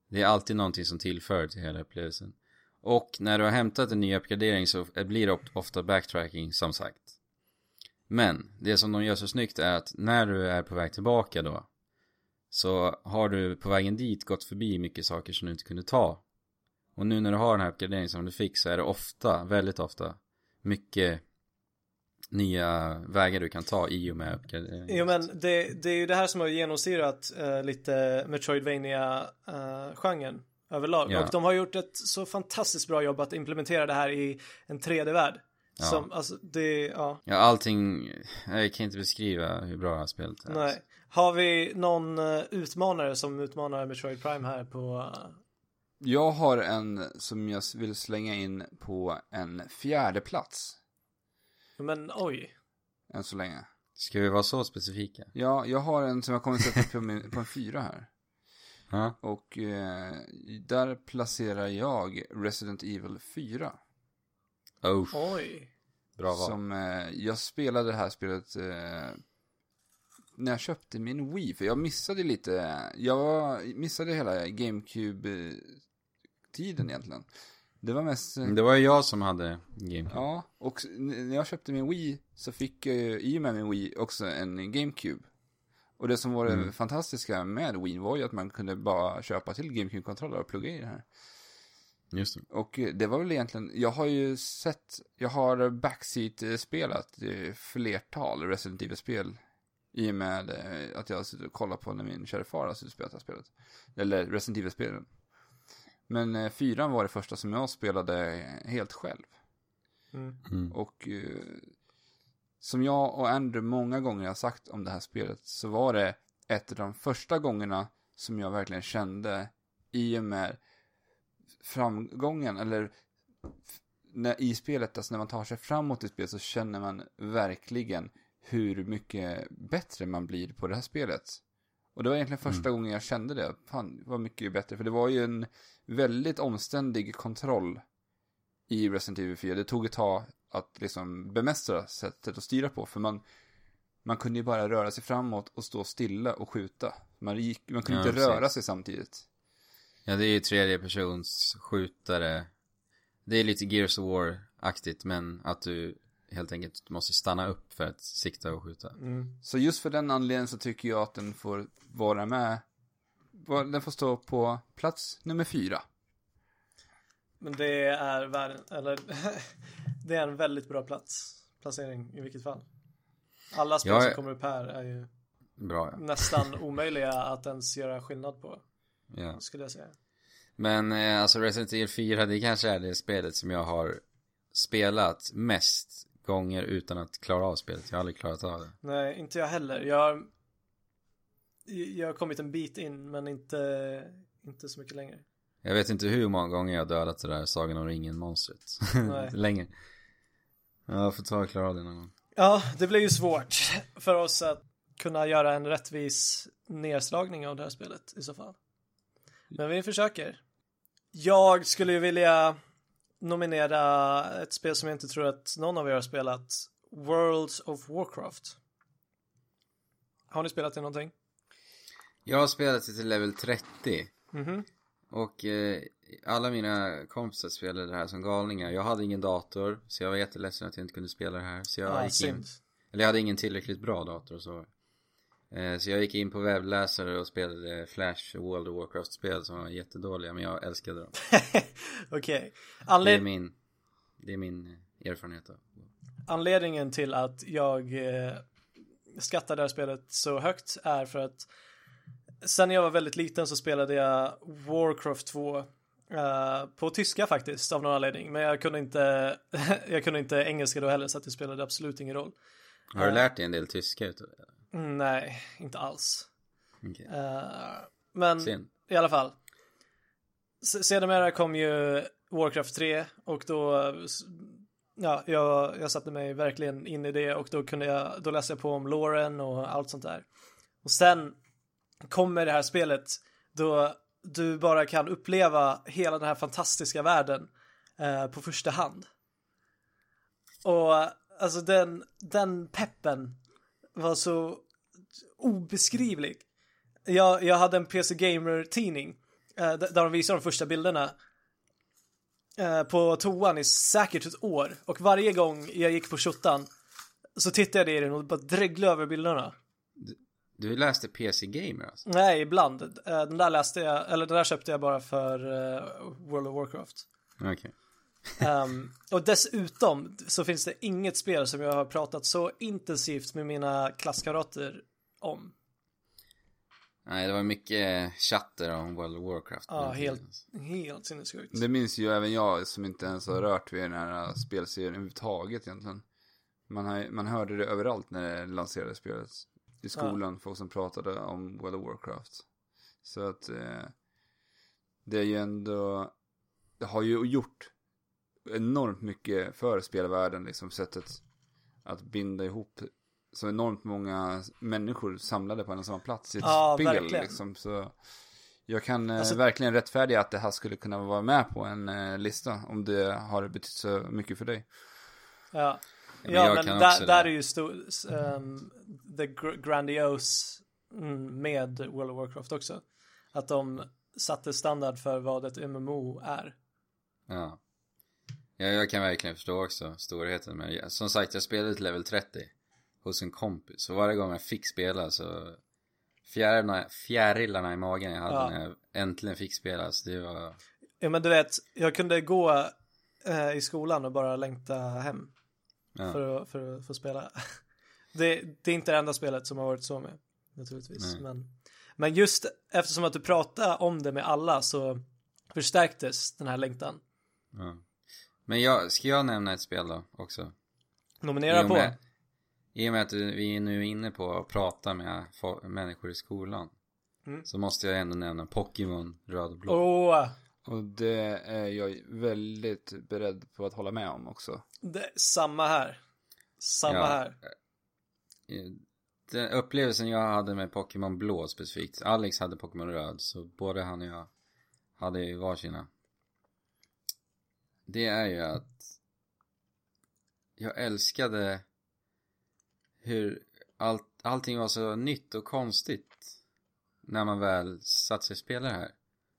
Det är alltid någonting som tillför till hela upplevelsen. Och när du har hämtat en ny uppgradering så blir det of- ofta backtracking som sagt. Men det som de gör så snyggt är att när du är på väg tillbaka då så har du på vägen dit gått förbi mycket saker som du inte kunde ta. Och nu när du har den här uppgraderingen som du fick så är det ofta, väldigt ofta, mycket nya vägar du kan ta i och med uppgraderingen. Jo men det, det är ju det här som har genomsyrat eh, lite Metroidvania-genren överlag. Ja. Och de har gjort ett så fantastiskt bra jobb att implementera det här i en 3D-värld. Ja. Som, alltså det, ja, Ja, allting, jag kan inte beskriva hur bra det här spelet är. nej. Har vi någon eh, utmanare som utmanar Metroid Prime här på... eh, Jag har en som jag vill slänga in på en fjärde plats men oj. än så länge. Ska vi vara så specifika? Ja, jag har en som jag kommer sätta på, min, på en fyra här. Ja. Och eh, där placerar jag Resident Evil 4. Oh, Oj. bra val. Som, eh, jag spelade det här spelet eh, när jag köpte min Wii, för jag missade lite, jag missade hela GameCube-tiden egentligen. Det var mest... Det var jag som hade GameCube. Ja, och när jag köpte min Wii så fick jag ju i och med min Wii också en GameCube. Och det som var det Mm. fantastiska med Wii var ju att man kunde bara köpa till GameCube-kontroller och plugga i det här. Just det. Och eh, det var väl egentligen, jag har ju sett, jag har backseat-spelat eh, flertal Resident Evil-spel. I och med eh, att jag suttit och kollat på när min kära far har spelat det här spelet. Eller Resident Evil-spelen. Men fyran var det första som jag spelade helt själv. Mm. Mm. Och som jag och Andrew många gånger har sagt om det här spelet så var det ett av de första gångerna som jag verkligen kände i och med framgången eller när, i spelet, alltså när man tar sig framåt i spelet så känner man verkligen hur mycket bättre man blir på det här spelet. Och det var egentligen första gången jag kände det. Fan, vad mycket bättre. För det var ju en väldigt omständig kontroll i Resident Evil 4. Det tog ett tag att liksom bemästra sättet att styra på. För man, man kunde ju bara röra sig framåt och stå stilla och skjuta. Man, gick, man kunde Ja, inte precis. röra sig samtidigt. Ja, det är ju tredje persons skjutare. Det är lite Gears of War-aktigt, men att du helt enkelt måste stanna upp för att sikta och skjuta. Mm. Så just för den anledningen så tycker jag att den får vara med. Den får stå på plats nummer fyra. Men det är världen, eller [laughs] det är en väldigt bra plats, placering i vilket fall. Alla spel är- som kommer upp här är ju Bra, ja. nästan [laughs] omöjliga att ens göra skillnad på, ja. skulle jag säga. Men eh, alltså Resident Evil 4, det kanske är det spelet som jag har spelat mest gånger utan att klara av spelet. Jag har aldrig klarat av det. Nej, inte jag heller. Jag har, jag har kommit en bit in, men inte, inte så mycket längre. Jag vet inte hur många gånger jag har dödat det där Sagan om ringen-monstret. [laughs] Ja, jag får ta och klara av det någon gång. Ja, det blir ju svårt för oss att kunna göra en rättvis nedslagning av det här spelet i så fall. Men vi försöker. Jag skulle ju vilja nominera ett spel som jag inte tror att någon av er har spelat. Worlds of Warcraft. Har ni spelat det någonting? Jag har spelat det till level 30. Mhm. Och eh, alla mina kompisar spelade det här som galningar. Jag hade ingen dator, så jag var jätteledsen att jag inte kunde spela det här. Så jag Ja, gick in, eller jag hade ingen tillräckligt bra dator så. Eh, så jag gick in på webbläsare och spelade Flash World of Warcraft-spel som var jättedåliga, men jag älskade dem. [laughs] Okej. Det är Anled- min, det är min eh, erfarenhet av. Anledningen till att jag eh, skattar det här spelet så högt är för att sen jag var väldigt liten så spelade jag Warcraft 2 eh, på tyska faktiskt av någon anledning. Men jag kunde inte, [laughs] jag kunde inte engelska då heller så att det spelade absolut ingen roll. Har du lärt dig en del tyska utav det? Nej, inte alls. Okej. Eh, men Synd. i alla fall. Sedermera kom ju Warcraft 3 och då ja, jag, jag satte mig verkligen in i det och då kunde jag, då läste jag på om Loren och allt sånt där. Och sen kommer det här spelet då du bara kan uppleva hela den här fantastiska världen eh, på första hand. Och alltså den, den peppen var så obeskrivlig. Jag, jag hade en PC Gamer-tidning eh, där de visade de första bilderna eh, på toan i säkert ett år. Och varje gång jag gick på tjottan så tittade jag i den och bara dreglade över bilderna. Du läste PC Gamer alltså? Nej, ibland. Eh, Den där läste jag, eller den där köpte jag bara för eh, World of Warcraft. Okej. Ehm, och dessutom så finns det inget spel som jag har pratat så intensivt med mina klasskamrater om. Nej, det var mycket chatter om World of Warcraft. Ja, helt, helt sinnessjukt. Det minns ju även jag som inte ens har rört vid den här spelserien överhuvudtaget egentligen. Man, har, man hörde det överallt när det lanserades spelet. I skolan, folk som pratade om World of Warcraft. Så att eh, det är ju ändå, det har ju gjort enormt mycket för spelvärlden, liksom sättet att binda ihop så enormt många människor samlade på en och samma plats i ett Ja, spel. verkligen. Liksom, så jag kan eh, Alltså- verkligen rättfärdiga att det här skulle kunna vara med på en eh, lista om det har betytt så mycket för dig. Ja. Men Ja, men där, där är ju stor, um, the gr- grandiose mm, med World of Warcraft också. Att de satte standard för vad ett MMO är. Ja. ja, jag kan verkligen förstå också storheten. Men som sagt, jag spelade till level 30 hos en kompis. Och varje gång jag fick spela så fjärilarna, fjärilarna i magen jag hade Ja. när jag äntligen fick spela. Så det var... Ja, men du vet, jag kunde gå eh, i skolan och bara längta hem Ja. för, att, för att få spela. [laughs] Det, det är inte det enda spelet som har varit så med, naturligtvis. Nej. Men, men just eftersom att du pratade om det med alla så förstärktes den här längtan. ja. Men jag, ska jag nämna ett spel då också? Nominera på. med, I och med att vi är nu inne på att prata med människor i skolan. Mm. Så måste jag ändå nämna Pokémon röd och blå. Åh, Och det är jag väldigt beredd på att hålla med om också. det, samma här. Samma Ja. här. Eh, Den upplevelsen jag hade med Pokémon blå specifikt. Alex hade Pokémon röd. Så både han och jag hade ju varsina. Det är ju att jag älskade hur allt, allting var så nytt och konstigt. När man väl satt sig och spelade här.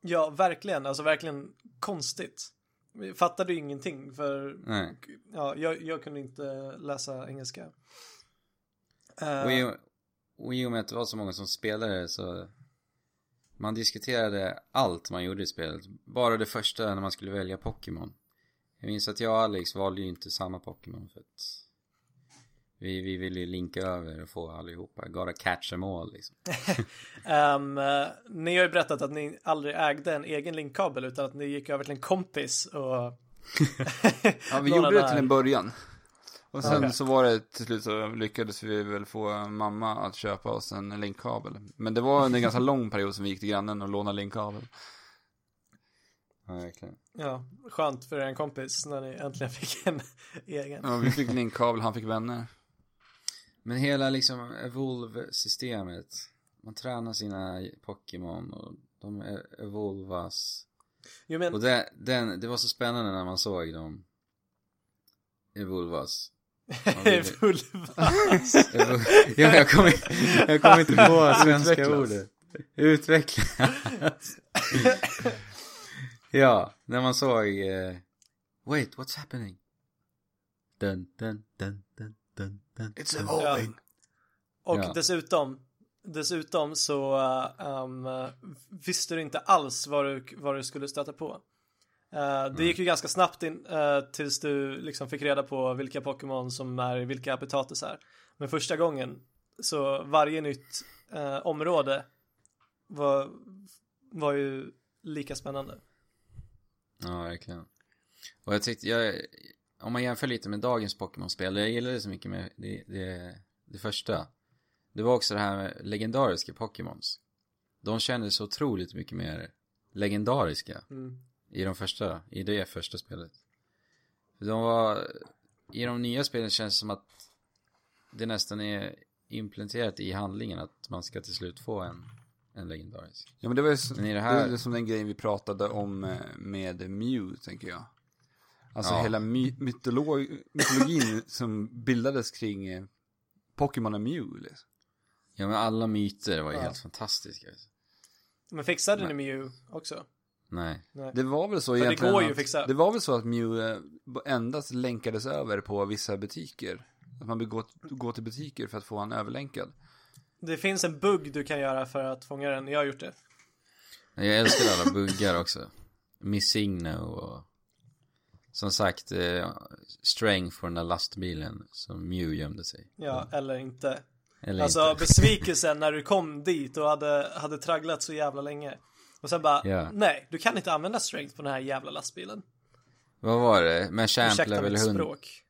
Ja, verkligen. Alltså verkligen konstigt. Vi fattade ju ingenting för Nej. ja, jag, jag kunde inte läsa engelska. Eh, Och i, och i och med att det var så många som spelade så man diskuterade allt man gjorde i spelet. Bara det första när man skulle välja Pokémon. Jag minns att jag och Alex valde ju inte samma Pokémon för att vi, vi ville ju linka över och få allihopa. Gotta catch them all liksom. [laughs] eh, ni har ju berättat att ni aldrig ägde en egen linkkabel utan att ni gick över till en kompis och [laughs] [laughs] Ja, vi gjorde det till en början. Och sen Okej. så var det till slut så lyckades vi väl få mamma att köpa oss en linkkabel. Men det var under en ganska lång period som vi gick till grannen och lånade linkkabel. Ja, verkligen. Ja, skönt för en kompis när ni äntligen fick en egen. Ja, vi fick linkkabel, han fick vänner. Men hela liksom evolve-systemet. Man tränar sina Pokémon och de e- evolvas. Jo men, Och det, den, det var så spännande när man såg dem evolvas. ville- [laughs] full Evo- ja, jag kommer jag kommer inte på [laughs] svenska Utvecklas. ordet. Utvecklas. [laughs] ja, när man såg eh, Wait, what's happening? Dun, dun, dun, dun, dun. It's evolving. Och Ja. dessutom, dessutom så um, visste du inte alls vad du, vad du skulle stöta på. Eh, det gick ju ganska snabbt in, eh, tills du liksom fick reda på vilka Pokémon som är i vilka habitatusar. Men första gången så varje nytt eh, område var, var ju lika spännande. Ja, verkligen. Och jag tyckte, jag, om man jämför lite med dagens Pokémon-spel, jag gillade så mycket med det, det, det första. Det var också det här med legendariska Pokémons. De kändes så otroligt mycket mer legendariska Mm. i de första, i det första spelet. För de var, i de nya spelen känns det som att det nästan är implementerat i handlingen att man ska till slut få en, en legendarisk. Ja men det var ju Men i det det här- är som den grejen vi pratade om eh, med Mew, tänker jag. Alltså Ja. hela my mytolog mytologin [laughs] som bildades kring eh, Pokémon och Mew. Liksom. Ja men alla myter var ju Ja. helt fantastiska. Men fixade ni Mew också? Nej. Nej. Det var väl så det egentligen går ju att, fixa. Det var väl så att Mew eh, endast länkades över på vissa butiker. Att man vill gå, gå till butiker för att få en överlänkad. Det finns en bugg du kan göra för att fånga den. Jag har gjort det. Jag älskar alla buggar också. Missigno och som sagt eh, Strength på den där lastbilen som Mew gömde sig. Ja, eller inte. Eller Alltså inte. besvikelsen när du kom dit och hade, hade tragglat så jävla länge. Och sen bara, Ja. nej, du kan inte använda strength på den här jävla lastbilen. Vad var det? Med champ level mitt 100. språk.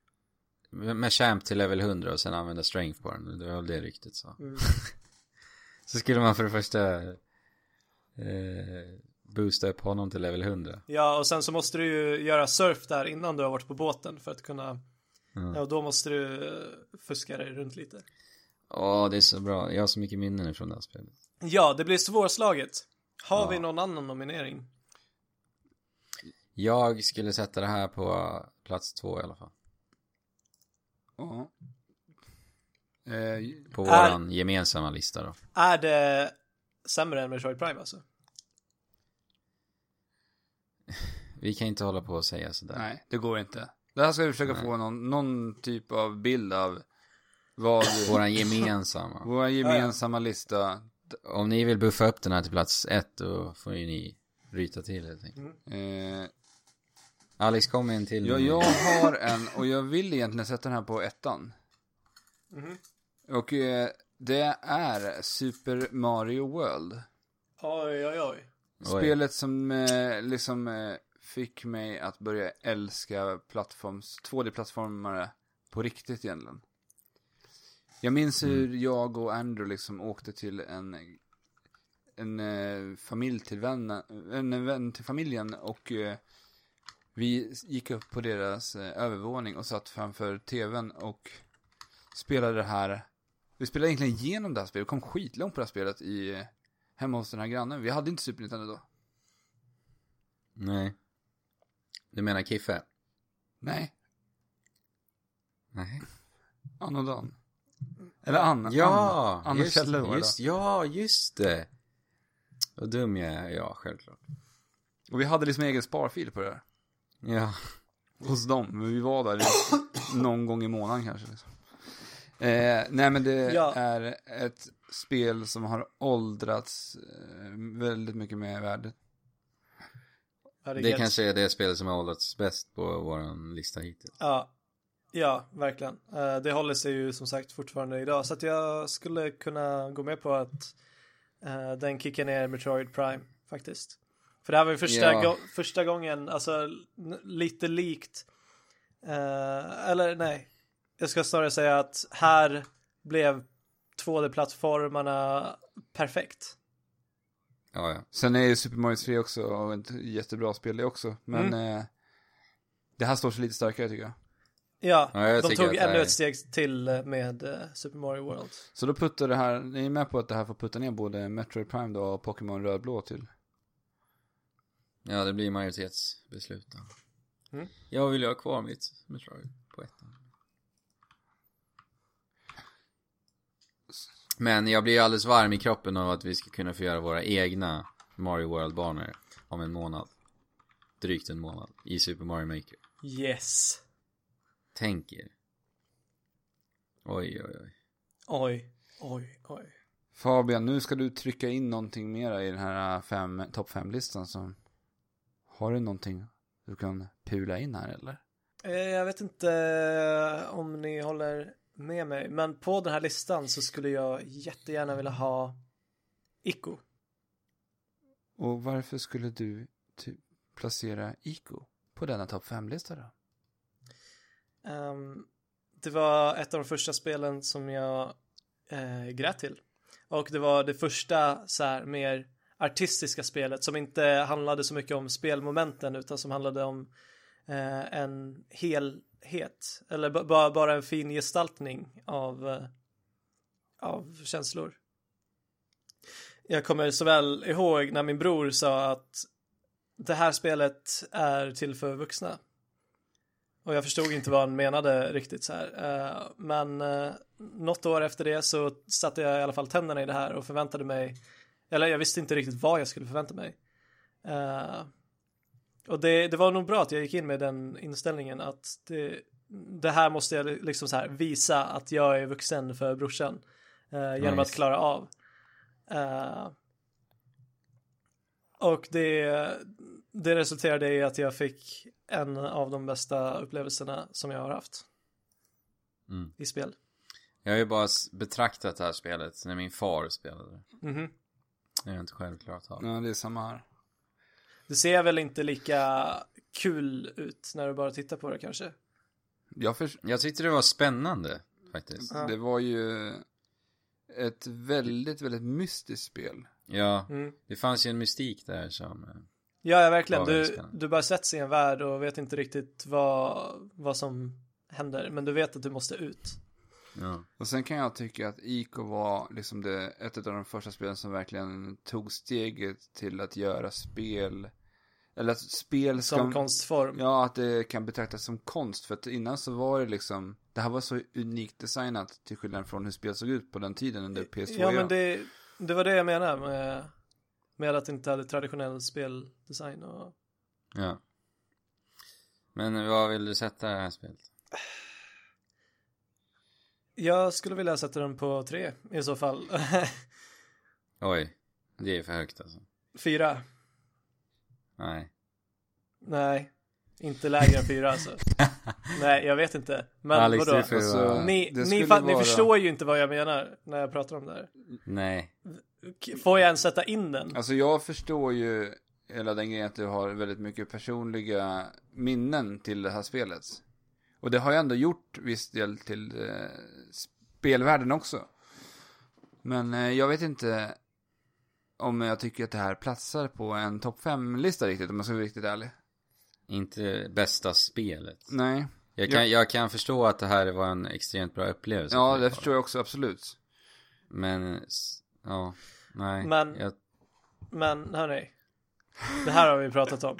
Med champ till level 100 och sen använda strength på den. Det var väl det ryktet så. Mm. [laughs] så skulle man för det första eh, boosta upp honom till level 100. Ja, och sen så måste du ju göra surf där innan du har varit på båten för att kunna, Mm. ja, och då måste du eh, fuska dig runt lite. Åh, det är så bra. Jag har så mycket minnen ifrån det här spelet. Ja, det blir svårslaget. Har Ja. vi någon annan nominering? Jag skulle sätta det här på plats två i alla fall. Ja. Eh, På Är- våran gemensamma lista då. Är det sämre än Metroid Prime alltså? [laughs] Vi kan inte hålla på och säga sådär. nej, det går inte. Det här ska vi försöka Nej. få någon, någon typ av bild av vad Våran gemensamma. [laughs] vår gemensamma lista. Om ni vill buffa upp den här till plats ett, då får ju ni ryta till helt enkelt. Eh, Alex, kom med en till. ja, jag har en och jag vill egentligen sätta den här på ettan. Mhm. Och eh, det är Super Mario World. Oj, oj, oj. Oj. Spelet som eh, liksom eh, fick mig att börja älska plattforms, 2D-plattformare på riktigt egentligen. Jag minns hur jag och Andrew liksom åkte till en, en eh, familj till vännen, en vän till familjen och eh, vi gick upp på deras eh, övervåning och satt framför tvn och spelade det här. Vi spelade egentligen igenom det här spelet, kom skitlångt på det här spelet i, eh, hemma hos den här grannen. Vi hade inte Super Nintendo då. Nej. Du menar Kiffe? Nej, Nej. Anno Dan. Eller Anna. Ja! Anna, Anna just, det just, Ja, just det. Vad dum jag är. Ja, självklart. Och vi hade liksom egen sparfil på det här. Ja. Hos dem. Men vi var där någon gång i månaden kanske. Liksom. Eh, nej men det Ja. är ett spel som har åldrats eh, väldigt mycket med värdet. Herregud. Det kanske är det spelet som har åldrats bäst på våran lista hittills. Ja, ja, verkligen. Eh, det håller sig ju som sagt fortfarande idag. Så att jag skulle kunna gå med på att eh, den kickar ner Metroid Prime faktiskt. För det här var ju första, Ja. gå- första gången, alltså n- lite likt. eh, eller nej, jag ska snarare säga att här blev 2D-plattformarna perfekt. Ja, ja. Sen är ju Super Mario 3 också ett jättebra spel det också. Men eh, det här står sig lite starkare tycker jag. Ja, Ja, jag de tog ännu ett steg till med eh, Super Mario World. Så då puttar det här, ni är med på att det här får putta ner både Metroid Prime då och Pokémon röd-blå till? Ja, det blir majoritetsbeslut då. Mm. Jag vill ju ha kvar mitt Metroid på ettan. Men jag blir alldeles varm i kroppen av att vi ska kunna få göra våra egna Mario World-banor om en månad. Drygt en månad i Super Mario Maker. Yes. Tänk er. Oj, oj, oj. Oj, oj, oj. Fabian, nu ska du trycka in någonting mera i den här fem, topp 5-listan som... Har du någonting du kan pula in här eller? Eh, Jag vet inte om ni håller med mig, men på den här listan så skulle jag jättegärna vilja ha Ico. Och varför skulle du typ placera Ico på denna topp 5-lista då? Ehm, det var ett av de första spelen som jag uh, grät till. Och det var det första så här mer artistiska spelet som inte handlade så mycket om spelmomenten utan som handlade om eh, en het, eller bara, bara en fin gestaltning av, eh, av känslor. Jag kommer så väl ihåg när min bror sa att det här spelet är till för vuxna. Och jag förstod inte vad han menade riktigt så här. Eh, men eh, något år efter det så satte jag i alla fall tänderna i det här och förväntade mig, eller jag visste inte riktigt vad jag skulle förvänta mig. Och det, det var nog bra att jag gick in med den inställningen att det, det här måste jag liksom så här visa att jag är vuxen för brorsan. eh, Genom Nice. att klara av. Eh, Och det, det resulterade i att jag fick en av de bästa upplevelserna som jag har haft Mm. i spel. Jag har ju bara betraktat det här spelet när min far spelade. Mhm. Jag har inte själv klarat av det. Ja, det är samma här. Det ser väl inte lika kul ut när du bara tittar på det kanske. Jag för, Jag tyckte det var spännande faktiskt. Ja. Det var ju ett väldigt, väldigt mystiskt spel. Ja, Mm. det fanns ju en mystik där som... eh, Ja, ja verkligen. Du, du bara sätts i en värld och vet inte riktigt vad, vad som händer. Men du vet att du måste ut. Ja. Och sen kan jag tycka att Ico var liksom det, ett av de första spelen som verkligen tog steget till att göra spel eller att spel ska... Som konstform. Ja, att det kan betraktas som konst. För att innan så var det liksom, det här var så unikt designat till skillnad från hur spel såg ut på den tiden under PS2. Ja, men det, det var det jag menade med, med att det inte hade traditionell speldesign och... Ja. Men vad vill du sätta det här spelet? Jag skulle vilja sätta den på tre i så fall. [laughs] Oj, det är för högt alltså. Fyra. Nej. Nej, inte lägre än fyra alltså. [laughs] Nej, jag vet inte. Men Alex, vadå? får Alltså, vara... Ni, ni, fa- ni vara- förstår ju inte vad jag menar när jag pratar om det här. Nej. Får jag ens sätta in den? Alltså jag förstår ju hela den grejen att du har väldigt mycket personliga minnen till det här spelet. Och det har jag ändå gjort viss del till eh, spelvärlden också. Men eh, jag vet inte om jag tycker att det här platsar på en topp 5-lista riktigt, om jag ska vara riktigt ärlig. Inte bästa spelet. Nej. Jag kan, jag kan förstå att det här var en extremt bra upplevelse. Ja, för det förstår jag också absolut. Men, ja, nej. Men- Jag, Men hörni, det här har vi pratat om.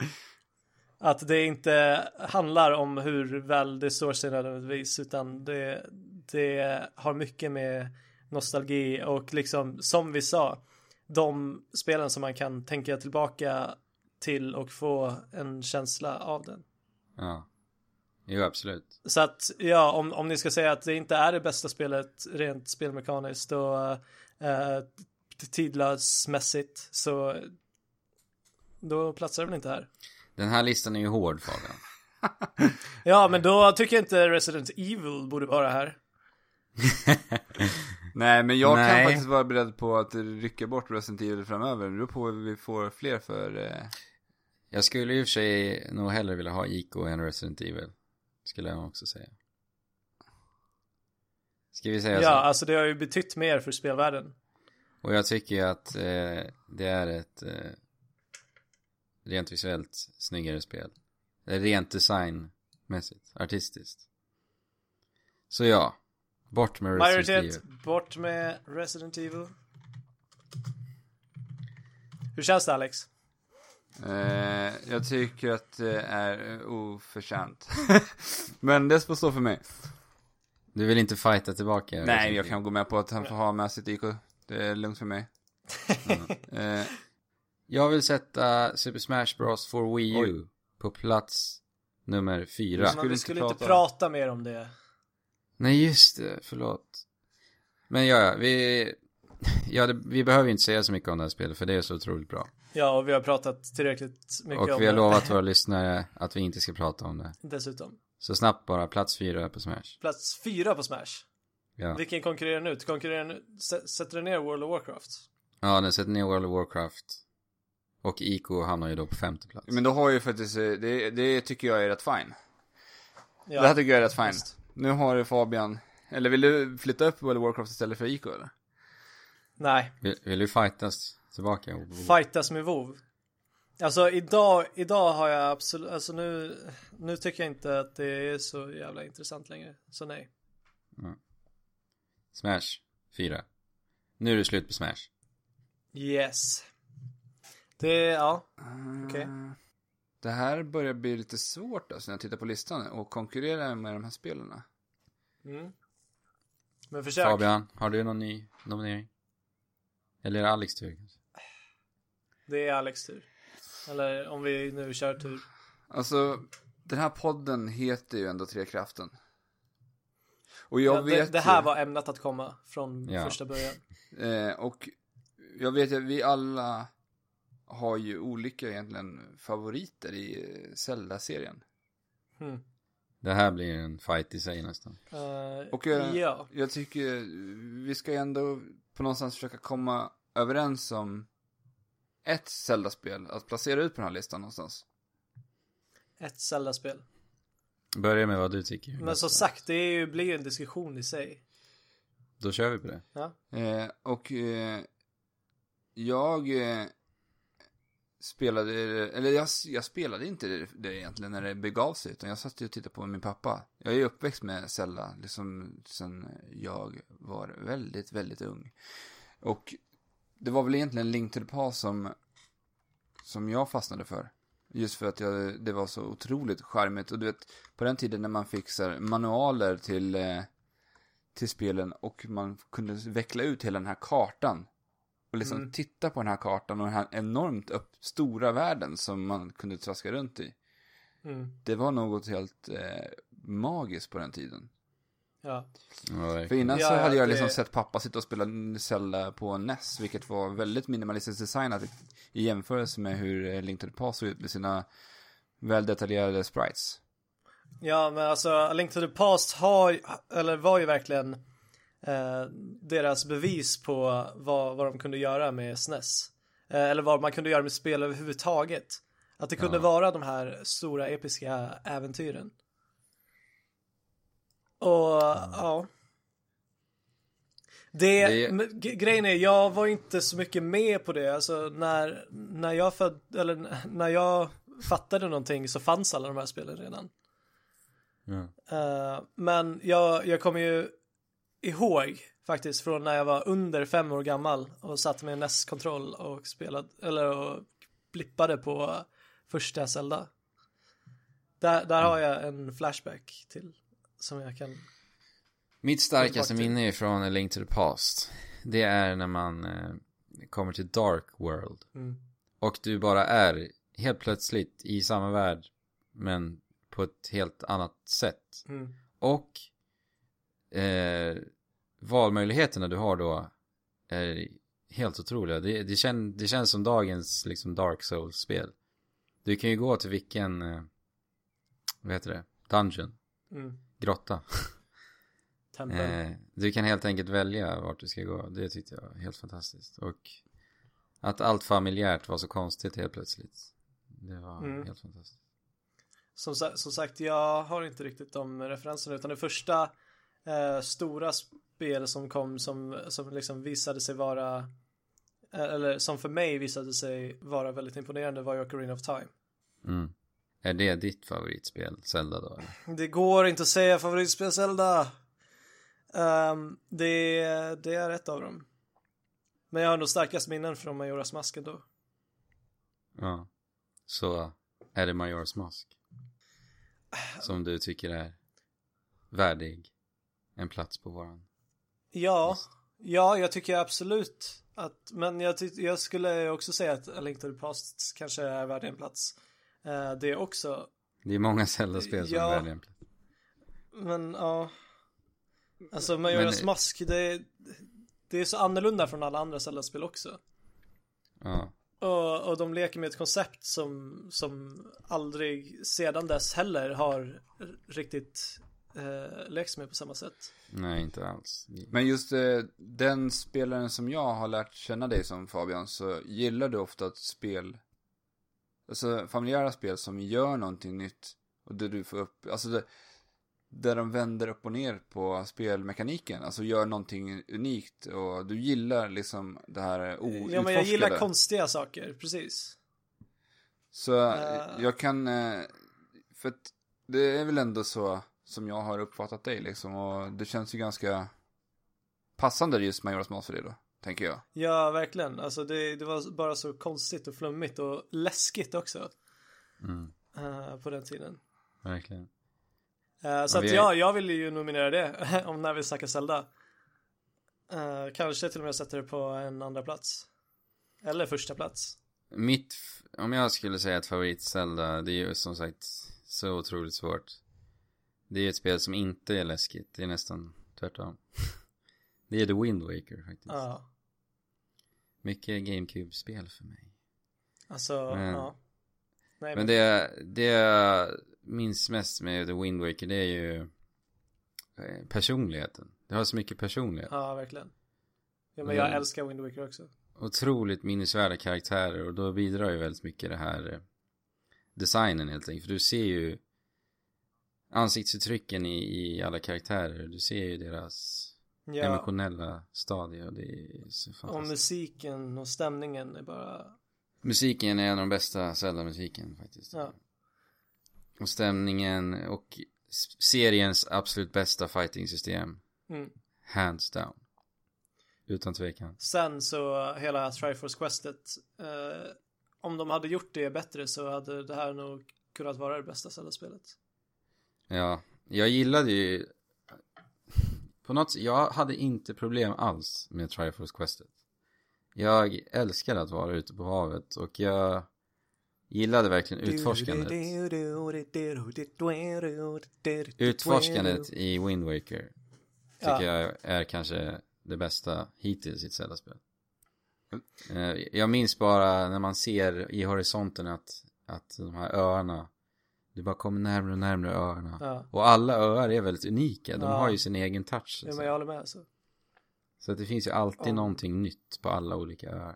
Att det inte handlar om hur väl det står sig nödvändigtvis utan det, det har mycket med nostalgi och liksom som vi sa de spelen som man kan tänka tillbaka till och få en känsla av den. ja. Jo, absolut. Så att ja, om, om ni ska säga att det inte är det bästa spelet rent spelmekaniskt och eh, tidlösmässigt så då platsar det väl inte här. Den här listan är ju hård, Fabian. [laughs] Ja, men då tycker jag inte Resident Evil borde vara här. [laughs] Nej, men jag Nej. kan faktiskt vara beredd på att rycka bort Resident Evil framöver. Det beror på vad vi får fler för... Eh... Jag skulle i och för sig nog hellre vilja ha Ico än Resident Evil. Skulle jag också säga. Ska vi säga Ja, så? alltså det har ju betytt mer för spelvärlden. Och jag tycker ju att eh, det är ett eh, rent visuellt snyggare spel. Det är rent designmässigt, artistiskt. Så ja, bort med Resident Majoritet, Evil. bort med Resident Evil. Hur känns det Alex? Eh, jag tycker att det är eh, oförtjänt. [laughs] Men det får stå för mig. Du vill inte fighta tillbaka? Nej, jag kan gå med på att han får ha med sitt IK. Det är lugnt för mig. [laughs] Eh, Jag vill sätta Super Smash Bros for Wii U på plats nummer fyra. skulle Men vi inte skulle prata. inte prata mer om det. Nej, just det. Förlåt. Men ja, ja, vi... Ja, det, vi behöver inte säga så mycket om det här spelet, för det är så otroligt bra. Ja, och vi har pratat tillräckligt mycket om Och vi har det. lovat våra [laughs] lyssnare att vi inte ska prata om det. Dessutom. Så snabbt bara, plats fyra på Smash. Plats fyra på Smash. Ja, Vilken konkurrerar nu? Konkurrerar nu? S- Sätter den ner World of Warcraft? ja den sätter ner World of Warcraft. Och Ico hamnar ju då på femte plats. men då har ju faktiskt, eh, det, det tycker jag är rätt fine. Ja, Det här tycker jag är rätt fine. visst. Nu har du Fabian, eller vill du flytta upp World of Warcraft istället för IK eller? Nej, Vill, vill du fightas tillbaka? fightas med WoW. Alltså idag, idag har jag absolut, alltså nu, nu tycker jag inte att det är så jävla intressant längre. Så nej. Smash, fyra. Nu är det slut på Smash. Yes. Det, ja. Okej. Eh, Det här börjar bli lite svårt alltså när jag tittar på listan och konkurrera med de här spelarna. Mm. Men försök. Fabian, har du någon ny nominering? Eller är det Alex tur? kanske? Det är Alex tur. Eller om vi nu kör tur. Alltså, den här podden heter ju ändå Trekraften. Och jag Ja, vet det, det här ju, var ämnat att komma från Ja. första början. eh, och jag vet att vi alla har ju olika egentligen favoriter i Zelda-serien. Hmm. Det här blir en fight i sig nästan. Eh, Och eh, ja. jag tycker vi ska ändå på någonstans försöka komma överens om ett Zelda-spel att placera ut på den här listan någonstans. Ett Zelda-spel. Börja med vad du tycker. Men som sagt, det är ju, blir ju en diskussion i sig. Då kör vi på det. Ja. Eh, och eh, jag eh, spelade, eller jag, jag spelade inte det, det egentligen när det begav sig, utan jag satt ju och tittade på min pappa. Jag är ju uppväxt med Zelda, liksom sen jag var väldigt, väldigt ung. Och det var väl egentligen Link to the Past som, som jag fastnade för. Just för att jag, det var så otroligt charmigt. Och du vet, på den tiden när man fick så här, manualer till, eh, till spelen och man kunde veckla ut hela den här kartan. Och liksom Mm. titta på den här kartan och den här enormt upp, stora världen som man kunde traska runt i. Mm. Det var något helt eh, magiskt på den tiden. Ja. Ja, För innan Ja, så hade jag det- liksom sett pappa sitta och spela Zelda på NES, vilket var väldigt minimalistiskt designat i- jämförelse med hur eh, Link to the Past såg ut med sina väldetaljerade sprites. Ja, men alltså Link to the Past har, eller var ju verkligen eh, deras bevis på vad, vad de kunde göra med SNES. Eh, eller vad man kunde göra med spel överhuvudtaget. Att det kunde Ja. vara de här stora episka äventyren. Och ja. Det, Det- g- grejen är, jag var inte så mycket med på det. Alltså när, när jag föd, eller [laughs] när jag fattade någonting så fanns alla de här spelen redan. Ja. Eh, men jag, jag kommer ju ihåg faktiskt från när jag var under fem år gammal och satt med NES-kontroll och spelade, eller och blippade på första Zelda. Där, där har jag en flashback till som jag kan, Mitt starkaste minne från A Link to the Past, det är när man eh, kommer till Dark World. mm, Och du bara är helt plötsligt i samma värld, men på ett helt annat sätt. mm, Och eh, valmöjligheterna du har då är helt otroliga. Det, det, kän, det känns som dagens liksom Dark Souls-spel. Du kan ju gå till vilken, eh, vad heter det, dungeon, mm, grotta. [laughs] Eh, du kan helt enkelt välja vart du ska gå. Det tyckte jag var helt fantastiskt. Och att allt familjärt var så konstigt helt plötsligt. Det var Mm. helt fantastiskt. Som, som sagt, jag har inte riktigt de referenserna utan det första eh, stora spel som kom som, som liksom visade sig vara eh, eller som för mig visade sig vara väldigt imponerande var ju Ocarina of Time. Mm. Är det ditt favoritspel, Zelda då? Det går inte att säga favoritspel Zelda. Ehm, det, det är ett av dem. Men jag har nog starkast minnen från Majoras mask då. Ja. Så är det Majora's Mask. Som du tycker är värdig en plats på våran. Ja, ja, jag tycker absolut att, men jag, jag skulle också säga att A Link to the Past kanske är värd en plats. Eh, det är också, Det är många Zelda-spel som Ja. är värdiga en plats. men ja. Alltså Majoras Men- mask, det, det är så annorlunda från alla andra Zelda-spel också. Ja. Och, och de leker med ett koncept som, som aldrig sedan dess heller har riktigt eh, lekts med på samma sätt. Nej, inte alls. Men just eh, den spelaren som jag har lärt känna dig som Fabian, så gillar du ofta ett spel, alltså familjära spel som gör någonting nytt. Och där du får upp, alltså det, där de vänder upp och ner på spelmekaniken, alltså gör någonting unikt. Och du gillar liksom det här outforskade. Ja men jag gillar konstiga saker, precis. Så Eh. jag kan, eh, för att det är väl ändå så som jag har uppfattat dig liksom. Och det känns ju ganska passande just Majoras Mask för dig då, tänker jag. Ja, verkligen. Alltså det, det var bara så konstigt och flummigt och läskigt också. Mm, eh, på den tiden. verkligen. Eh, så Ja, att är- ja, jag vill ju nominera det [laughs] om när vi snackar Zelda. Eh, kanske till och med sätter det på en andra plats. Eller första plats. Mitt, om jag skulle säga ett favorit Zelda, det är ju som sagt så otroligt svårt. Det är ett spel som inte är läskigt, det är nästan tvärtom. [laughs] Det är The Wind Waker faktiskt. Ja, Mycket GameCube-spel för mig. alltså, Men- ja. Nej, Men det, det jag minns mest med The Wind Waker, det är ju eh, personligheten. Det har så mycket personlighet. Ja, verkligen. Ja, men Men- jag älskar Wind Waker också. Otroligt minnesvärda karaktärer och då bidrar ju väldigt mycket det här eh, designen helt enkelt. För du ser ju ansiktsuttrycken i, i alla karaktärer. Du ser ju deras Ja, emotionella stadie och det är så och fantastiskt. musiken och stämningen är bara, Musiken är en av de bästa Zelda-musiken faktiskt. ja. Och stämningen och seriens absolut bästa fighting-system. Mm. Hands down. Utan tvekan. Sen så hela Triforce Questet eh, om de hade gjort det bättre så hade det här nog kunnat vara det bästa Zelda-spelet. Ja, jag gillade ju på något sätt, jag hade inte problem alls med Triforce Questet. Jag älskade att vara ute på havet och jag gillade verkligen utforskandet. Utforskandet i Wind Waker tycker Ja. jag är kanske det bästa hittills i ett Zelda-spel. Eh, Jag minns bara när man ser i horisonten att, att de här öarna, du bara kommer närmare och närmare öarna. Ja. Och alla öar är väldigt unika, de Ja. har ju sin egen touch. Ja, men jag håller med alltså. Så att det finns ju alltid Ja. någonting nytt på alla olika öar.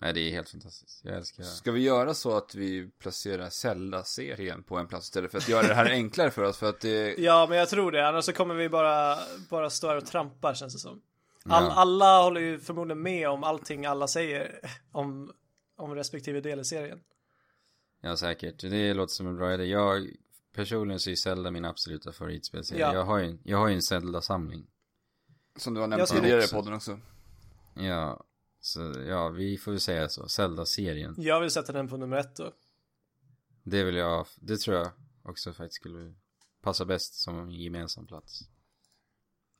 Nej, det är helt fantastiskt. Jag älskar Ska vi göra så att vi placerar Zelda-serien på en plats istället för att göra det här [laughs] enklare för oss? För att det... Ja, men jag tror det. Annars så kommer vi bara, bara stå här och trampa känns det som. All, Ja. Alla håller ju förmodligen med om allting alla säger om, om respektive del i serien. Ja, säkert. Det låter som en bra idé. Jag personligen så är Zelda min absoluta favoritspelserie. Ja. Jag har ju en, jag har ju en Zelda-samling. Som du har Jag nämnt skulle tidigare i podden också. Ja, så ja, vi får väl säga så. Zelda-serien. Jag vill sätta den på nummer ett då. Det vill jag, det tror jag också faktiskt skulle passa bäst som en gemensam plats.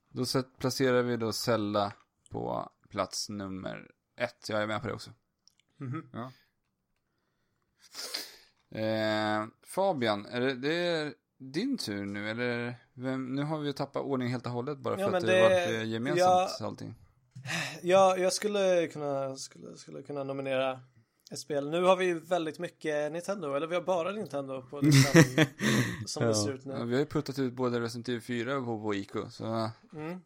Då placerar vi då Zelda på plats nummer ett. Jag är med på det också. Mhm. Ja. Eh, Fabian, är det, det är din tur nu eller? Vem, nu har vi tappat ordning helt och hållet bara för Ja, att det, det- har varit eh, gemensamt ja. allting. Ja, jag skulle kunna, skulle, skulle kunna nominera ett spel. Nu har vi väldigt mycket Nintendo, eller vi har bara Nintendo på listan [laughs] som det Ja. ser ut Ja, nu. vi har ju puttat ut både Resident Evil 4 och på, på ICO, så Mm.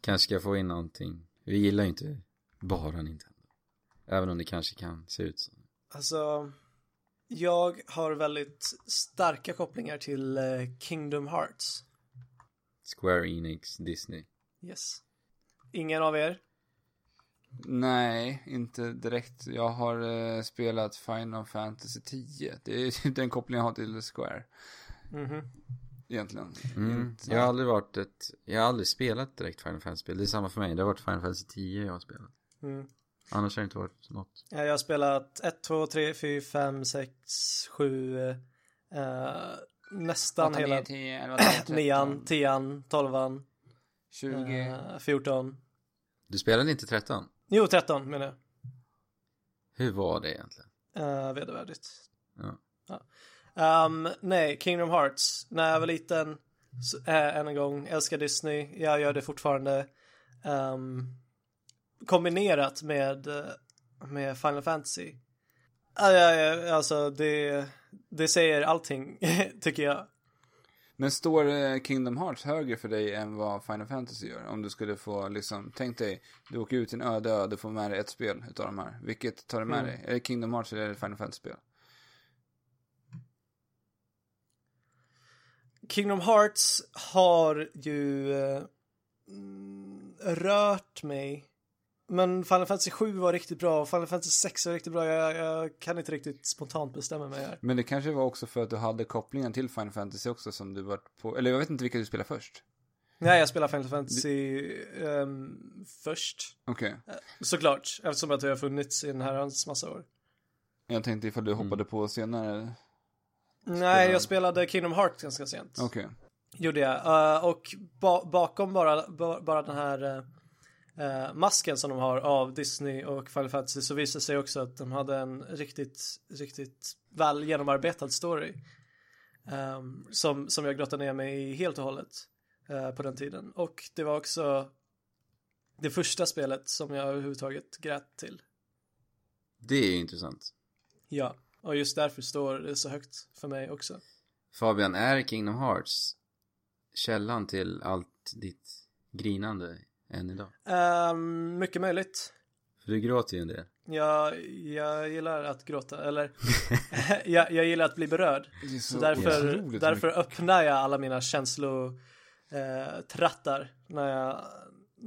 Kanske ska jag få in någonting. Vi gillar ju inte bara Nintendo. Även om det kanske kan se ut så. Alltså, jag har väldigt starka kopplingar till eh, Kingdom Hearts. Square Enix, Disney. Yes. Ingen av er? nej, inte direkt. Jag har eh, spelat Final Fantasy 10. Det är [laughs] den kopplingen jag har till Square, Mhm. egentligen. Mm. Inte- Jag har aldrig varit ett, jag har aldrig spelat direkt Final Fantasy-spel. Det är samma för mig. Det har varit Final Fantasy 10 jag har spelat. Mm. Annars har det inte varit något. Ja, Jag har spelat 1, 2, 3, 4, 5, 6, 7, eh, nästan hela 10, 11, 9, 10, 12, 20. eh, 14. Du spelade inte 13? Jo, 13 menar jag. Hur var det egentligen? Uh, vedervärdigt. Ja. Um, nej, Kingdom Hearts. När jag var liten, så, äh, än en gång, älskar Disney. Jag gör det fortfarande. Um, kombinerat med, eh, med Final Fantasy. Alltså, det, det säger allting, [laughs] tycker jag. Men står eh, Kingdom Hearts högre för dig än vad Final Fantasy gör? Om du skulle få liksom, tänk dig, du åker ut i en öde ö, du får med dig ett spel utav de här. Vilket tar du med Mm. dig? Är det Kingdom Hearts eller är det Final Fantasy-spel? Kingdom Hearts har ju eh, rört mig. Men Final Fantasy 7 var riktigt bra och Final Fantasy 6 var riktigt bra. Jag, jag kan inte riktigt spontant bestämma mig här. Men det kanske var också för att du hade kopplingen till Final Fantasy också som du var på, eller jag vet inte vilka du spelade först. Nej, jag spelar Final Fantasy ehm, först. Okej. Såklart, eftersom att det har funnits i en herrans massa år. Jag tänkte ifall du hoppade på senare. Nej, jag spelade Kingdom Hearts ganska sent. Okej. Gjorde jag. Eh, och ba bakom bara, ba bara den här eh, eh, masken som de har av Disney och Final Fantasy så visade sig också att de hade en riktigt, riktigt väl genomarbetad story. ehm, som, som jag grottade ner mig i helt och hållet eh, på den tiden. Och det var också det första spelet som jag överhuvudtaget grät till. Det är intressant. Ja, och just därför står det så högt för mig också. Fabian, är Kingdom Hearts källan till allt ditt grinande än idag? Ehm, mycket möjligt. För du gråter ju en del. Jag, jag gillar att gråta, eller [laughs] jag, jag gillar att bli berörd. Så så därför, därför mycket. öppnar jag alla mina känslotrattar eh, trattar när jag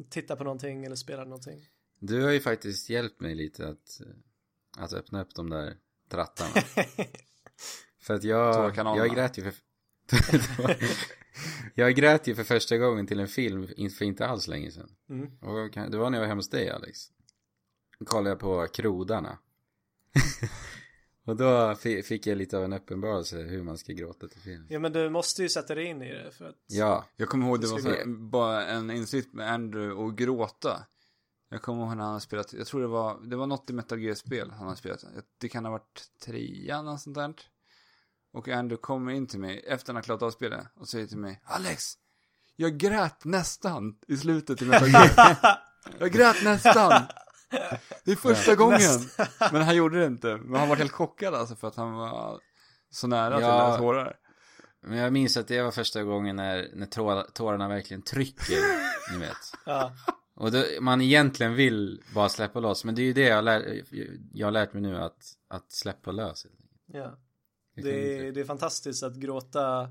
tittar på någonting eller spelar någonting. Du har ju faktiskt hjälpt mig lite att, eh, att öppna upp de där trattarna. [laughs] För att jag, jag grät ju för... [laughs] jag grät ju för första gången till en film för inte alls länge sedan. Mm. Och det var när jag var hemma hos dig Alex. Då kollade jag på Krodarna. [laughs] Och då fi- fick jag lite av en uppenbarelse hur man ska gråta till film. Ja men du måste ju sätta dig in i det för att Ja, Jag kommer ihåg det var så, bara en insikt med Andrew och gråta. Jag kommer ihåg när han har spelat, jag tror det var, det var något i Metal Gear-spel han har spelat. Det kan ha varit trean och sånt där. Och Andrew kommer in till mig efter han har klarat av spelet och säger till mig Alex, jag grät nästan i slutet i Metal Gear. jag grät nästan. Det är första gången. Men han gjorde det inte. Men han var helt chockad alltså för att han var så nära till Ja. att tårar. men jag minns att det var första gången när, när tår, tårarna verkligen trycker, ni vet. [laughs] ja. Och då, man egentligen vill bara släppa loss, men det är ju det jag, lär, jag har lärt mig nu att, att släppa lös. ja. Det, är, det är fantastiskt att gråta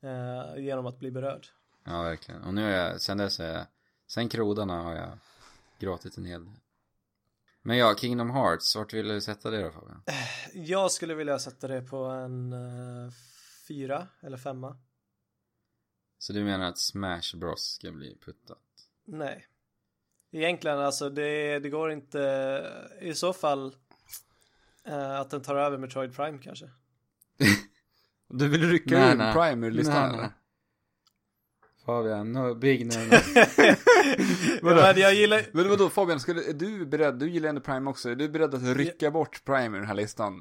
eh, genom att bli berörd. Ja, verkligen. Och nu är jag, sen dess är jag, sen krodarna har jag gråtit en hel del. Men ja, Kingdom Hearts, vart vill du sätta det då Fabian? Jag skulle vilja sätta det på en eh, fyra eller femma. Så du menar att Smash Bros ska bli puttat? Nej. Egentligen alltså det, det går inte i så fall eh, att den tar över Metroid Prime kanske. Du vill rycka Nej, ur nej. Prime ur listan Nej, nej. Fabian, no big no, no. [laughs] ja, men jag gillar Men vadå Fabian, skulle, är du beredd, du gillar ändå Prime också, är du beredd att rycka bort Prime ur den här listan?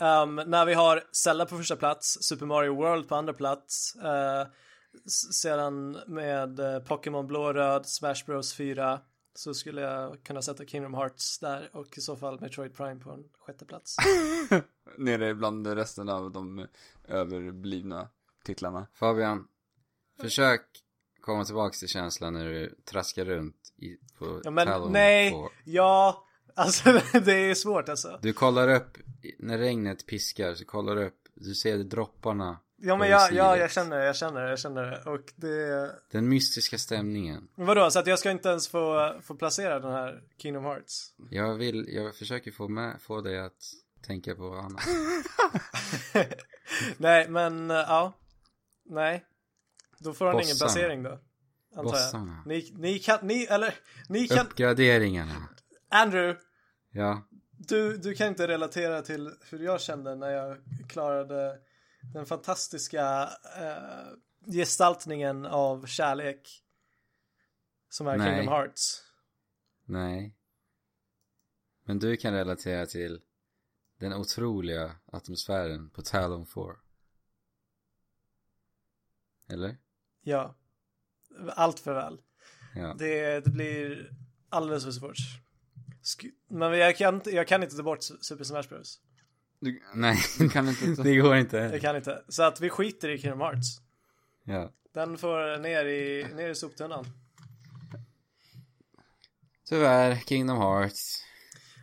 Um, när vi har Zelda på första plats, Super Mario World på andra plats, s- sedan med eh, Pokémon Blå och Röd, Smash Bros 4, så skulle jag kunna sätta Kingdom Hearts där och i så fall Metroid Prime på en sjätte plats. [laughs] Nere bland resten av de överblivna titlarna. Fabian, försök komma tillbaks till känslan när du traskar runt i, på Ja men Talon nej, på- ja, alltså [laughs] det är svårt alltså. Du kollar upp, när regnet piskar så kollar du upp, du ser dropparna. Ja men jag, ja, jag känner det, jag känner det, jag känner det och det Den mystiska stämningen. Men vadå, så att jag ska inte ens få, få placera den här Kingdom Hearts? Jag vill, jag försöker få med, få dig att tänka på annat. [laughs] Nej men eh, ja, nej. Då får han ingen Bossarna. placering då. Antar jag. Bossarna. Ni, ni kan, ni, eller, ni kan, Uppgraderingarna. Andrew, Ja. du, du kan inte relatera till hur jag kände när jag klarade den fantastiska eh, gestaltningen av kärlek. Som är Nej. Kingdom Hearts. Nej. Men du kan relatera till den otroliga atmosfären på Talon 4. Eller? Ja. Allt för väl. Ja. Det, det blir alldeles för svårt. Sk- Men jag kan, jag kan inte ta bort Super Smash Bros. Du, Nej, [laughs] du kan inte... det går inte. Jag kan inte. Så att vi skiter i Kingdom Hearts. Ja. Den får ner i, ner i soptunnan. Tyvärr, Kingdom Hearts.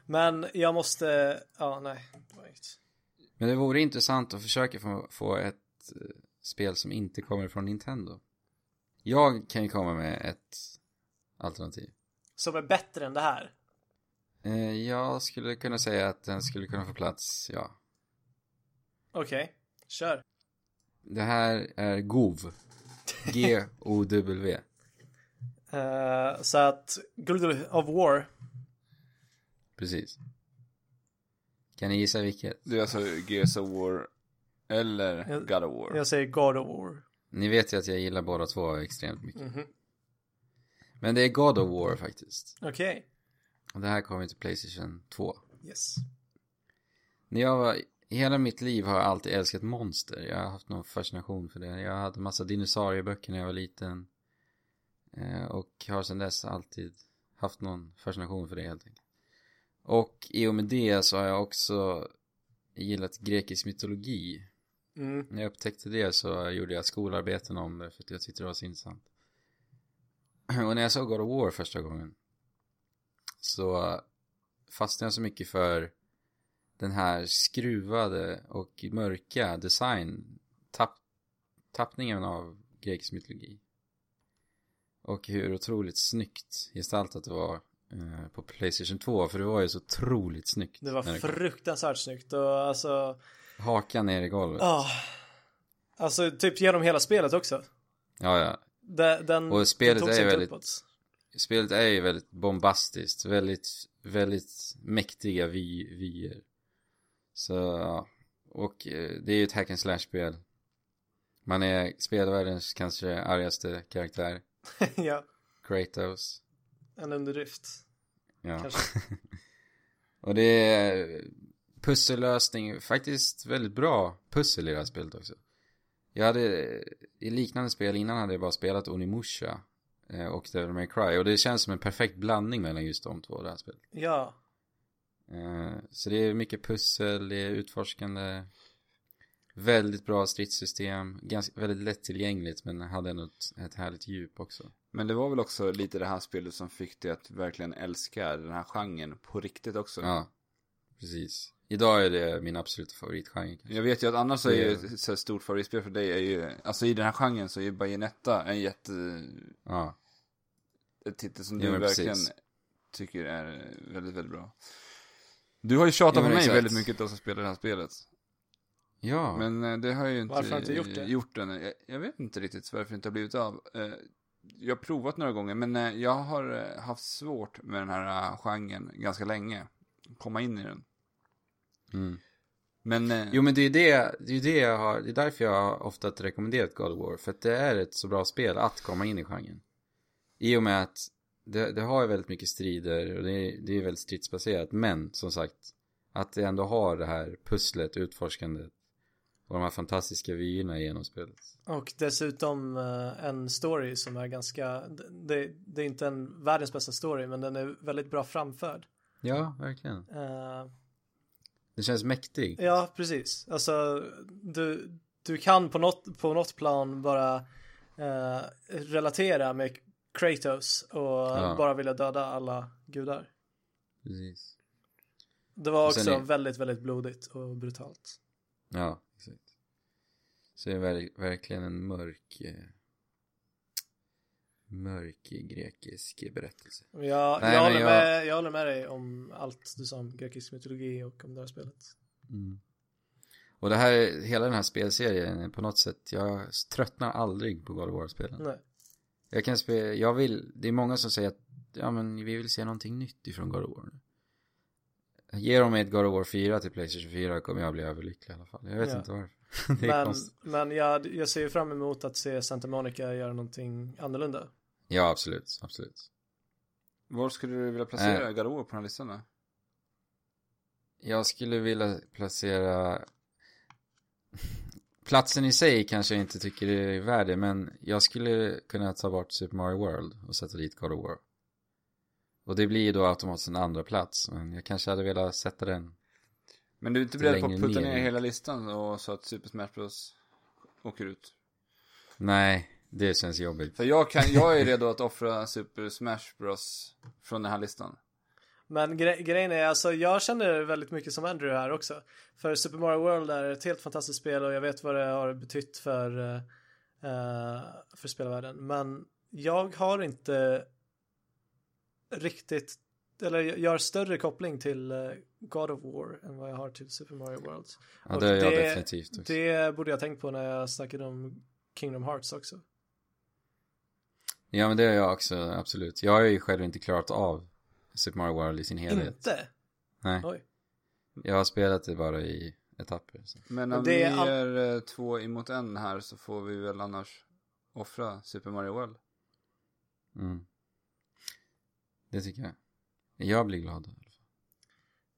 Men jag måste, ja nej. det. Men det vore intressant att försöka få, få ett eh, spel som inte kommer från Nintendo. Jag kan ju komma med ett alternativ. Som är bättre än det här. Eh, jag skulle kunna säga att den skulle kunna få plats, ja. Okej, kör. Det här är GOV. G-O-W. [laughs] Eh, så att Good of War. Precis. Kan ni gissa vilket? Du alltså Gears of War eller Jag- God of War. Jag säger God of War. Ni vet ju att jag gillar båda två extremt mycket. Mhm. Men det är God of War faktiskt. Okej. Och det här kommer till Playstation 2. Yes. När jag var, hela mitt liv har jag alltid älskat monster. Jag har haft någon fascination för det. Jag hade massa dinosaurieböcker när jag var liten. Eh, och har sedan dess alltid haft någon fascination för det helt enkelt. Och i och med det så har jag också gillat grekisk mytologi. Mm. När jag upptäckte det så gjorde jag skolarbeten om det för att jag tyckte det var så intressant. [clears throat] Och när jag såg God of War första gången så fastnade jag så mycket för den här skruvade och mörka design tapp, tappningen av grekisk mytologi. Och hur otroligt snyggt gestaltat det var eh, på Playstation 2 för det var ju så otroligt snyggt. Det var fruktansvärt snyggt och alltså, Hakan ner i golvet. ah. Alltså typ genom hela spelet också. Ja, ja. Den, den Och spelet den är väldigt- uppåt. Spelet är ju väldigt bombastiskt, väldigt, väldigt mäktiga vy- vyer. Så, ja. Och eh, det är ju ett hack and slash-spel. Man är spelvärldens kanske argaste karaktär. [laughs] ja, Kratos. en underdrift. Ja. [laughs] Och det är pussellösning, faktiskt väldigt bra pussel i det här spelet också. Jag hade, i liknande spel innan hade jag bara spelat Onimusha och Devil May Cry. Och det känns som en perfekt blandning mellan just de två det här spelet. Ja, Eh, Så det är mycket pussel, det är utforskande. Väldigt bra stridssystem, ganska, väldigt lättillgängligt men hade ändå ett, ett härligt djup också. Men det var väl också lite det här spelet som fick dig att verkligen älska den här genren på riktigt också. Ja, precis. Idag är det min absoluta favoritgenre kanske. Jag vet ju att annars är ju Det- ett så här stort favoritspel för dig är ju, alltså i den här genren så är ju Bayonetta en jätte, Ja, titel som du men verkligen precis. tycker är väldigt, väldigt bra. Du har ju tjatat Jo, på mig exakt. väldigt mycket att spela det här spelet. ja, Men eh, det har jag ju inte Varför har du inte gjort det? gjort än. Jag, jag vet inte riktigt varför det inte har blivit av. Eh, Jag har provat några gånger, men eh, jag har haft svårt med den här genren ganska länge. Komma in i den. mm. Men, Jo men det är det, det är det jag har, det är därför jag har ofta rekommenderat God of War För att det är ett så bra spel att komma in i genren I och med att det, det har ju väldigt mycket strider och det är, det är väldigt stridsbaserat Men som sagt Att det ändå har det här pusslet, utforskandet Och de här fantastiska vyerna genom spelet och dessutom eh, en story som är ganska, det, det är inte en världens bästa story men den är väldigt bra framförd. Ja, verkligen Eh, Det känns mäktig Ja, precis. Alltså, du, du kan på något, på något plan bara eh, relatera med Kratos och Ja. bara vilja döda alla gudar. Precis Det var också är- väldigt, väldigt blodigt och brutalt. Ja, exakt Så det är ver- verkligen en mörk eh, Mörk grekisk berättelse Jag, Nej, jag, håller jag- Med, jag håller med dig om allt du sa om grekisk mytologi och om det här spelet. Mm. Och det här, hela den här spelserien på något sätt, jag tröttnar aldrig på God of War-spelen. Nej. Jag kan spela, jag vill, det är många som säger att, ja men vi vill se någonting nytt ifrån God of War. Ger de mig ett God of War 4 till Playstation 4 kommer jag bli överlycklig i alla fall. Jag vet Ja. inte varför. [laughs] Men, konstigt. men jag, jag ser ju fram emot att se Santa Monica göra någonting annorlunda. Ja, absolut, absolut. var skulle du vilja placera Eh. God of War på den här listan då? Jag skulle vilja placera Platsen i sig kanske jag inte tycker är värd det, men jag skulle kunna ta bort Super Mario World och sätta dit God of War. Och det blir ju då automatiskt en andra plats men jag kanske hade velat sätta den. Men du är inte beredd på att putta ner. ner hela listan och så att Super Smash Bros åker ut? Nej, det känns jobbigt. För jag, kan, jag är redo att offra Super Smash Bros från den här listan. Men gre grejen är alltså, jag känner väldigt mycket som Andrew här också. För Super Mario World är ett helt fantastiskt spel och jag vet vad det har betytt för, uh, för spelvärlden. Men jag har inte riktigt, eller jag har större koppling till eh, God of War än vad jag har till Super Mario World. Ja, det har jag det- definitivt också. Det borde jag tänkt på när jag snackade om Kingdom Hearts också. Ja men det har jag också, absolut. Jag har ju själv inte klarat av Super Mario World i sin helhet. Inte? Nej, Oj. jag har spelat det bara i etapper. Så. Men om det vi är all- eh, två emot en här så får vi väl annars offra Super Mario World. Mm. Det tycker jag. Jag blir glad.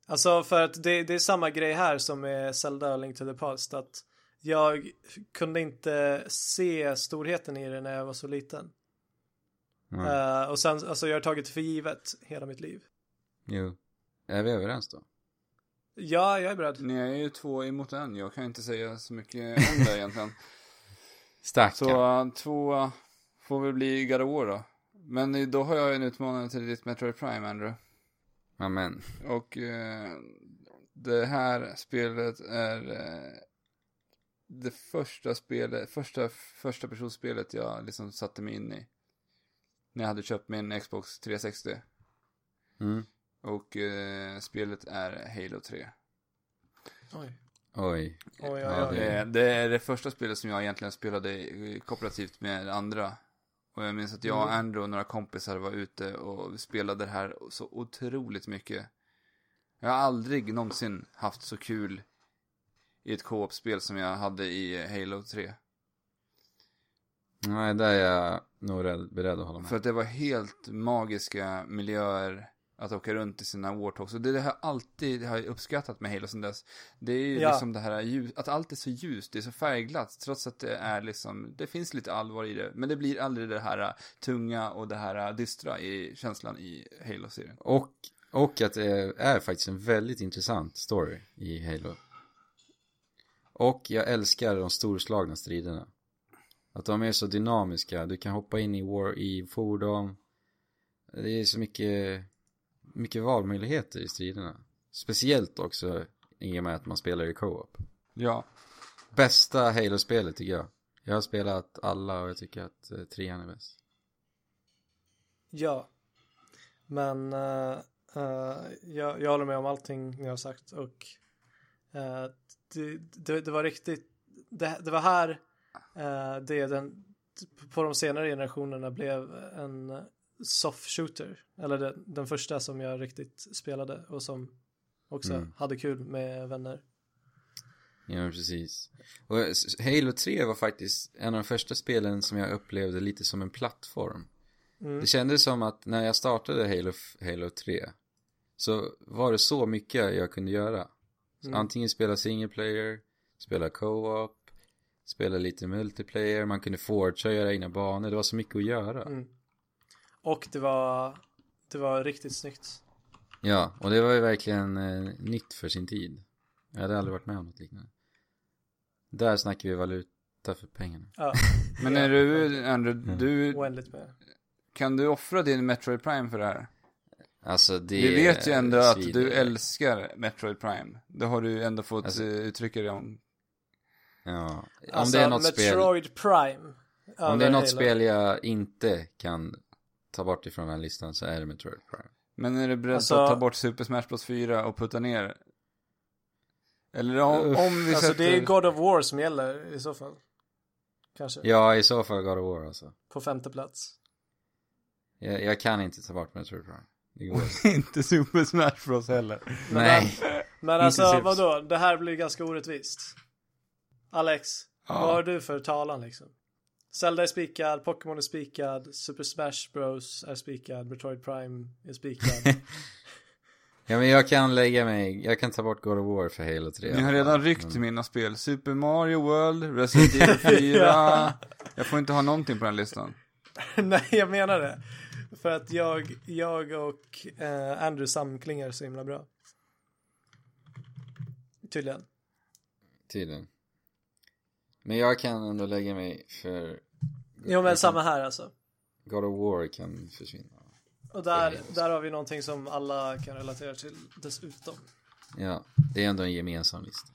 Alltså för att det, det är samma grej här som med Zelda Link to the Past att jag kunde inte se storheten i det när jag var så liten. Mm. Eh, och sen, alltså jag har tagit för givet hela mitt liv. Jo. Är vi överens då? Ja, jag är beredd. Ni är ju två emot en, jag kan inte säga så mycket om det egentligen. [laughs] Stackarn. Så uh, två får väl bli God of då. Men då har jag en utmaning till ditt Metroid Prime, Andrew. Amen. Och eh, det här spelet är eh, det första spelet, första, första personspelet jag liksom satte mig in i. När jag hade köpt min Xbox 360. Mm. Och eh, spelet är Halo 3. Oj. Oj. Oj, oj, Ja, oj. det- Eh, det är det första spelet som jag egentligen spelade eh, kooperativt med andra. Och jag minns att jag och Mm. Andrew och några kompisar var ute och spelade det här så otroligt mycket. Jag har aldrig någonsin haft så kul i ett co-op-spel som jag hade i Halo 3. Nej, där är jag nog rädd, beredd att hålla med. För att det var helt magiska miljöer att åka runt i sina Warthogs. Och det, det har jag alltid det har jag uppskattat med Halo sen dess. Det är ju Ja. liksom det här ljus, att allt är så ljust, det är så färgglatt. Trots att det är liksom, det finns lite allvar i det. Men det blir aldrig det här tunga och det här dystra i känslan i Halo-serien. Och, och att det är faktiskt en väldigt intressant story i Halo. Och jag älskar de storslagna striderna. Att de är så dynamiska, du kan hoppa in i, war, i fordon. Det är så mycket, mycket valmöjligheter i striderna. Speciellt också i och med att man spelar i co-op. Ja. Bästa Halo-spelet tycker jag. Jag har spelat alla och jag tycker att eh, trean är bäst. Ja. Men eh, eh, jag, jag håller med om allting ni har sagt och eh, det, det, det var riktigt, det, det var här det den, på de senare generationerna blev en soft shooter. Eller den, den första som jag riktigt spelade och som också Mm. hade kul med vänner. Ja, precis. Och eh, Halo 3 var faktiskt en av de första spelen som jag upplevde lite som en plattform. Mm. Det kändes som att när jag startade Halo, Halo 3 så var det så mycket jag kunde göra. Mm. Antingen spela single player, spela co-op, spela lite multiplayer, man kunde forgea och göra egna banor. Det var så mycket att göra. Mm. Och det var, det var riktigt snyggt. Ja, och det var ju verkligen eh, nytt för sin tid. Jag hade aldrig varit med om något liknande. Där snackar vi valuta för pengarna. Ja, [laughs] Men är du, Andrew, Mm. du, oändligt med. kan du offra din Metroid Prime för det här? Alltså det Vi vet ju ändå att svider. du älskar Metroid Prime. Det har du ändå fått Alltså- eh, uttrycka dig om. Ja, om Alltså, det är något spel Metroid Prime. Om det är något Halo. spel jag inte kan ta bort ifrån den här listan så är det Metroid Prime. Men är du beredd Alltså- att ta bort Super Smash Bros 4 och putta ner? Eller om, Uff. om vi Alltså sätter... det är God of War som gäller i så fall. Kanske. Ja, i så fall God of War alltså. På femte plats. Jag, jag kan inte ta bort Metroid Prime. Det går [laughs] inte. Super Smash Bros heller. Nej. Men alltså Sims. vadå? Det här blir ganska orättvist. Alex, Ja. vad har du för talan liksom? Zelda är spikad, Pokémon är spikad, Super Smash Bros är spikad, Metroid Prime är spikad. [laughs] Ja, men jag kan lägga mig, jag kan ta bort God of War för Halo 3. Ni har redan ryckt Men- mina spel. Super Mario World, Resident Evil [laughs] 4. Ja. Jag får inte ha någonting på den listan. [laughs] Nej, jag menar det. För att jag, jag och eh, Andrew samklingar så himla bra. Tydligen. Tydligen. Men jag kan ändå lägga mig för... Jo men samma här alltså. God of War kan försvinna. Och där, där har vi någonting som alla kan relatera till dessutom. Ja, det är ändå en gemensam lista.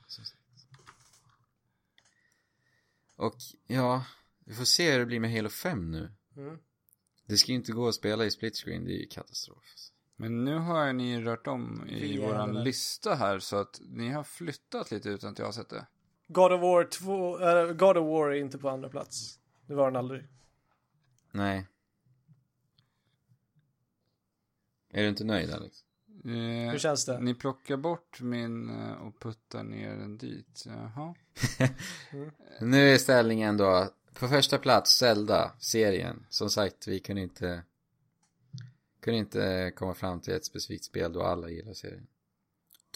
Och ja, vi får se hur det blir med Halo 5 nu. Mm. Det ska ju inte gå att spela i split screen, det är ju katastrof. Men nu har ni rört om i våran lista här så att ni har flyttat lite utan att jag har sett det. God of War 2, äh, God of War är inte på andra plats. Det var den aldrig. Nej. Är du inte nöjd Alex? Eh, Hur känns det? Ni plockar bort min eh, och puttar ner den dit. Jaha. [laughs] Nu är ställningen då, på första plats Zelda, serien. Som sagt, vi kunde inte kunde inte komma fram till ett specifikt spel då alla gillar serien.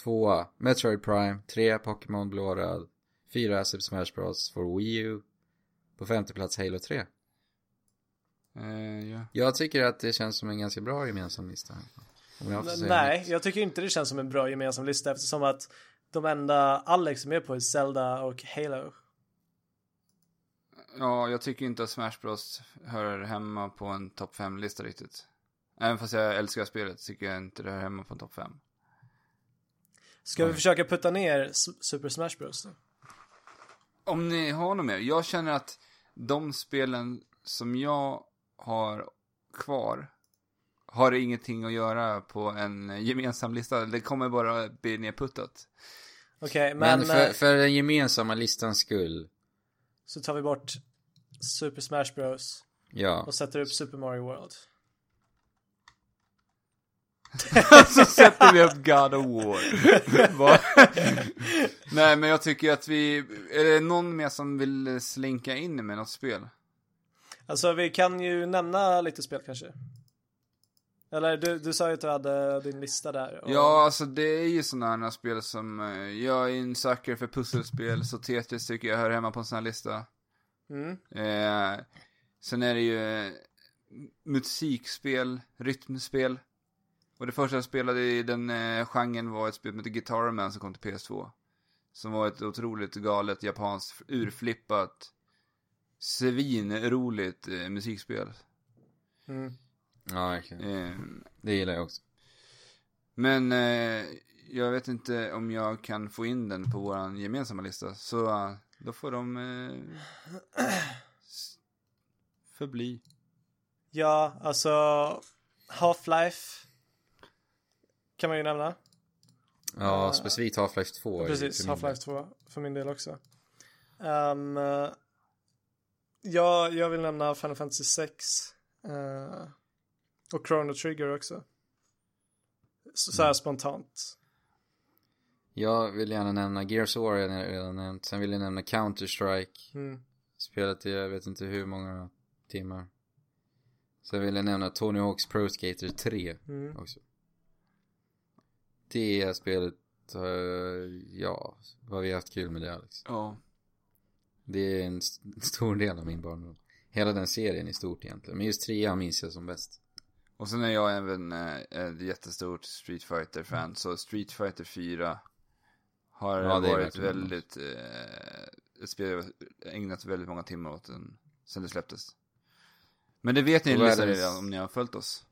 Tvåa, Metroid Prime. Tre, Pokémon blå och röd. Fyra, Super Smash Bros för Wii U. På femte plats Halo 3. Eh, ja. Jag tycker att det känns som en ganska bra gemensam lista. Jag Nej, mitt. jag tycker inte det känns som en bra gemensam lista eftersom att de enda Alex är med på är Zelda och Halo. ja, jag tycker inte att Smash Bros hör hemma på en topp 5-lista riktigt. Även fast jag älskar spelet tycker jag inte det hör hemma på en topp 5. Ska vi Nej. försöka putta ner Super Smash Bros då? Om ni har något mer. Jag känner att de spelen som jag har kvar har ingenting att göra på en gemensam lista. Det kommer bara bli nedputtat. Okej, Men, men, för, eh, för den gemensamma listans skull. så tar vi bort Super Smash Bros Ja. och sätter upp Super Mario World. [laughs] så sätter vi upp God of War. Nej, men jag tycker att vi, är det någon mer som vill slinka in med något spel? Alltså vi kan ju nämna lite spel kanske. Eller du, du sa ju att du hade din lista där. och- Ja, alltså det är ju sådana här spel som, eh, jag är en sucker för pusselspel, så Tetris tycker jag hör hemma på en sån här lista. Mm. Eh, sen är det ju eh, musikspel, rytmspel. Och det första jag spelade i den eh, genren var ett spel som heter Guitar Man som kom till PS2. Som var ett otroligt galet japanskt urflippat svinroligt eh, musikspel. Mm. Ja, verkligen. Eh, Det gillar jag också. men eh, jag vet inte om jag kan få in den på våran gemensamma lista. Så eh, då får de eh, [clears throat] förbli. Ja, alltså Half-Life kan man ju nämna. Ja, Eh, specifikt Half-Life 2. är ju Precis, Half-Life 2 för min del också. Um, uh, ja, jag vill nämna Final Fantasy 6. eh, och Chrono Trigger också. Så, så här Mm. spontant. Jag vill gärna nämna Gears of War, jag redan nämnt. Sen vill jag nämna Counter-Strike. Mm. Spelat i jag vet inte hur många timmar. Sen vill jag nämna Tony Hawk's Pro Skater 3 Mm. också. Det spelet, ja, vad vi har haft kul med det Alex. Ja. Det är en st- stor del av min barndom. Hela den serien i stort egentligen. Men just trean minns jag som bäst. Och sen är jag även eh, ett jättestort Street Fighter-fan, så Street Fighter 4 har Ja, varit väldigt, eh, ett spel jag ägnat väldigt många timmar åt den, sen det släpptes. Men det vet ni lyssnare redan om ni har följt oss.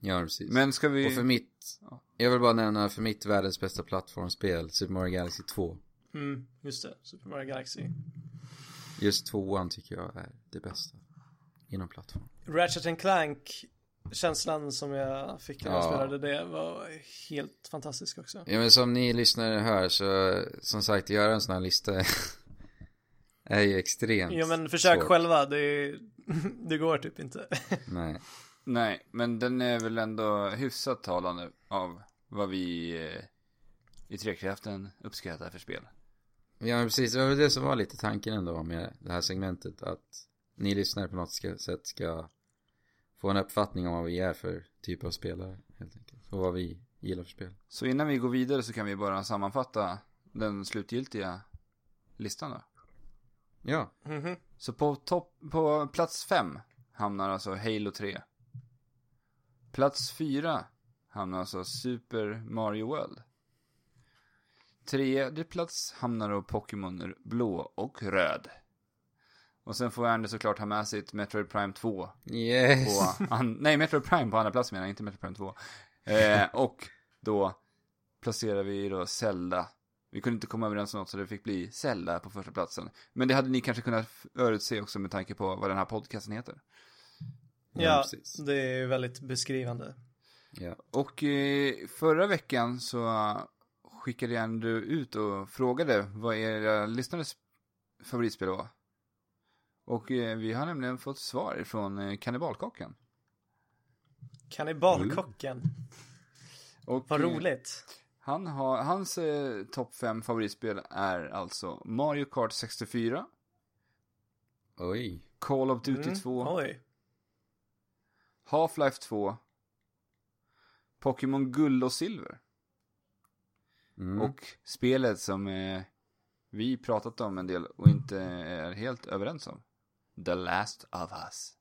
Ja, precis. Men ska vi... Och för mitt, Ja. jag vill bara nämna för mitt världens bästa plattformsspel, Super Mario Galaxy 2. Mm, just det, Super Mario Galaxy. Just tvåan tycker jag är det bästa. Inom plattform. Ratchet and Clank, känslan som jag fick när jag Ja. spelade det var helt fantastisk också. Ja men som ni lyssnare hör så, som sagt, göra en sån här lista [laughs] är ju extremt Ja men försök svårt. själva, det, [laughs] det går typ inte. Nej. Nej, men den är väl ändå hyfsat talande av vad vi eh, i Trekraften uppskattar för spel. Ja men precis, det var väl det som var lite tanken ändå med det här segmentet. Att ni lyssnare på något ska, sätt ska få en uppfattning om vad vi är för typ av spelare helt enkelt. Och vad vi gillar för spel. Så innan vi går vidare så kan vi bara sammanfatta den slutgiltiga listan då. Ja, Mhm. Så på, topp, på plats fem hamnar alltså Halo 3. Plats fyra hamnar alltså Super Mario World. Tredje plats hamnar då Pokémon blå och röd. Och sen får Andy såklart ha med sitt Metroid Prime 2 yes. [laughs] nej Metroid Prime på andra plats menar jag, inte Metroid Prime 2. Eh, och då placerar vi då Zelda. Vi kunde inte komma överens om något så det fick bli Zelda på första platsen. Men det hade ni kanske kunnat förutse också med tanke på vad den här podcasten heter. Ja, precis. det är ju väldigt beskrivande. Ja. Och eh, förra veckan så skickade jag ändå ut och frågade vad era lyssnares favoritspel var. Och eh, vi har nämligen fått svar från eh, Kannibalkocken. Kannibalkocken. Och, Vad roligt. Han har, hans eh, topp 5 favoritspel är alltså Mario Kart 64, Oj. Call of Duty Mm, 2, Oj. Half-Life 2, Pokémon Guld och Silver Mm. och spelet som eh, vi pratat om en del och inte är helt överens om. The Last of Us.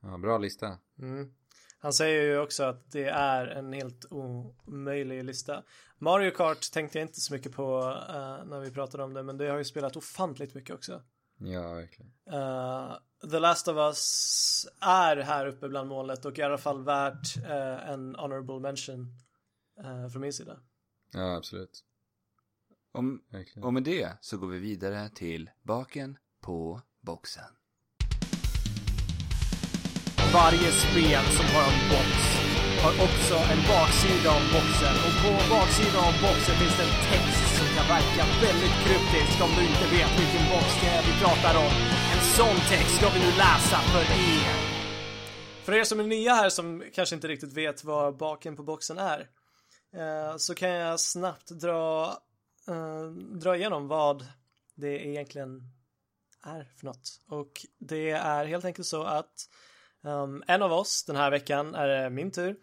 Ja, bra lista. Mm. Han säger ju också att det är en helt omöjlig lista. Mario Kart tänkte jag inte så mycket på eh, när vi pratade om det, men det har ju spelat ofantligt mycket också. Ja, verkligen. Eh, The Last of Us är här uppe bland målet och i alla fall värt eh, en honorable mention uh, från min sida. Ja, absolut. Om, Verkligen. och med det så går vi vidare till baken på boxen. Varje spel som har en box har också en baksida av boxen och på baksidan av boxen finns det en text kan verka väldigt kryptisk om du inte vet vilken box det är vi pratar om. En sån text ska vi nu läsa för er. För er som är nya här som kanske inte riktigt vet vad baken på boxen är. Eh, så kan jag snabbt dra, eh, dra igenom vad det egentligen är för något. Och det är helt enkelt så att um, en av oss den här veckan är det min tur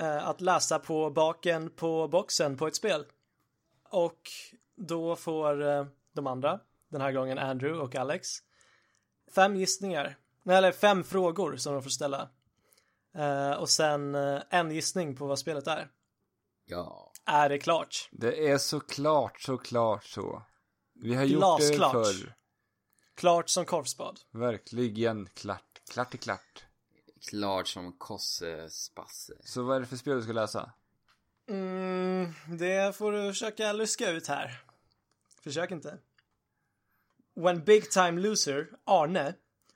uh, att läsa på baken på boxen på ett spel. Och då får eh, de andra, den här gången Andrew och Alex, fem gissningar, nej, eller fem frågor som de får ställa. Eh, och sen eh, en gissning på vad spelet är. Ja. Är det klart? Det är såklart, såklart så. Vi har gjort Glasklart. det förr. Klart som korvspad. Verkligen klart. Klart är klart. Klart som kossespasse. Så vad är det för spel du ska läsa? Mm, det får du försöka luska ut här. Försök inte. When big time loser, Arne,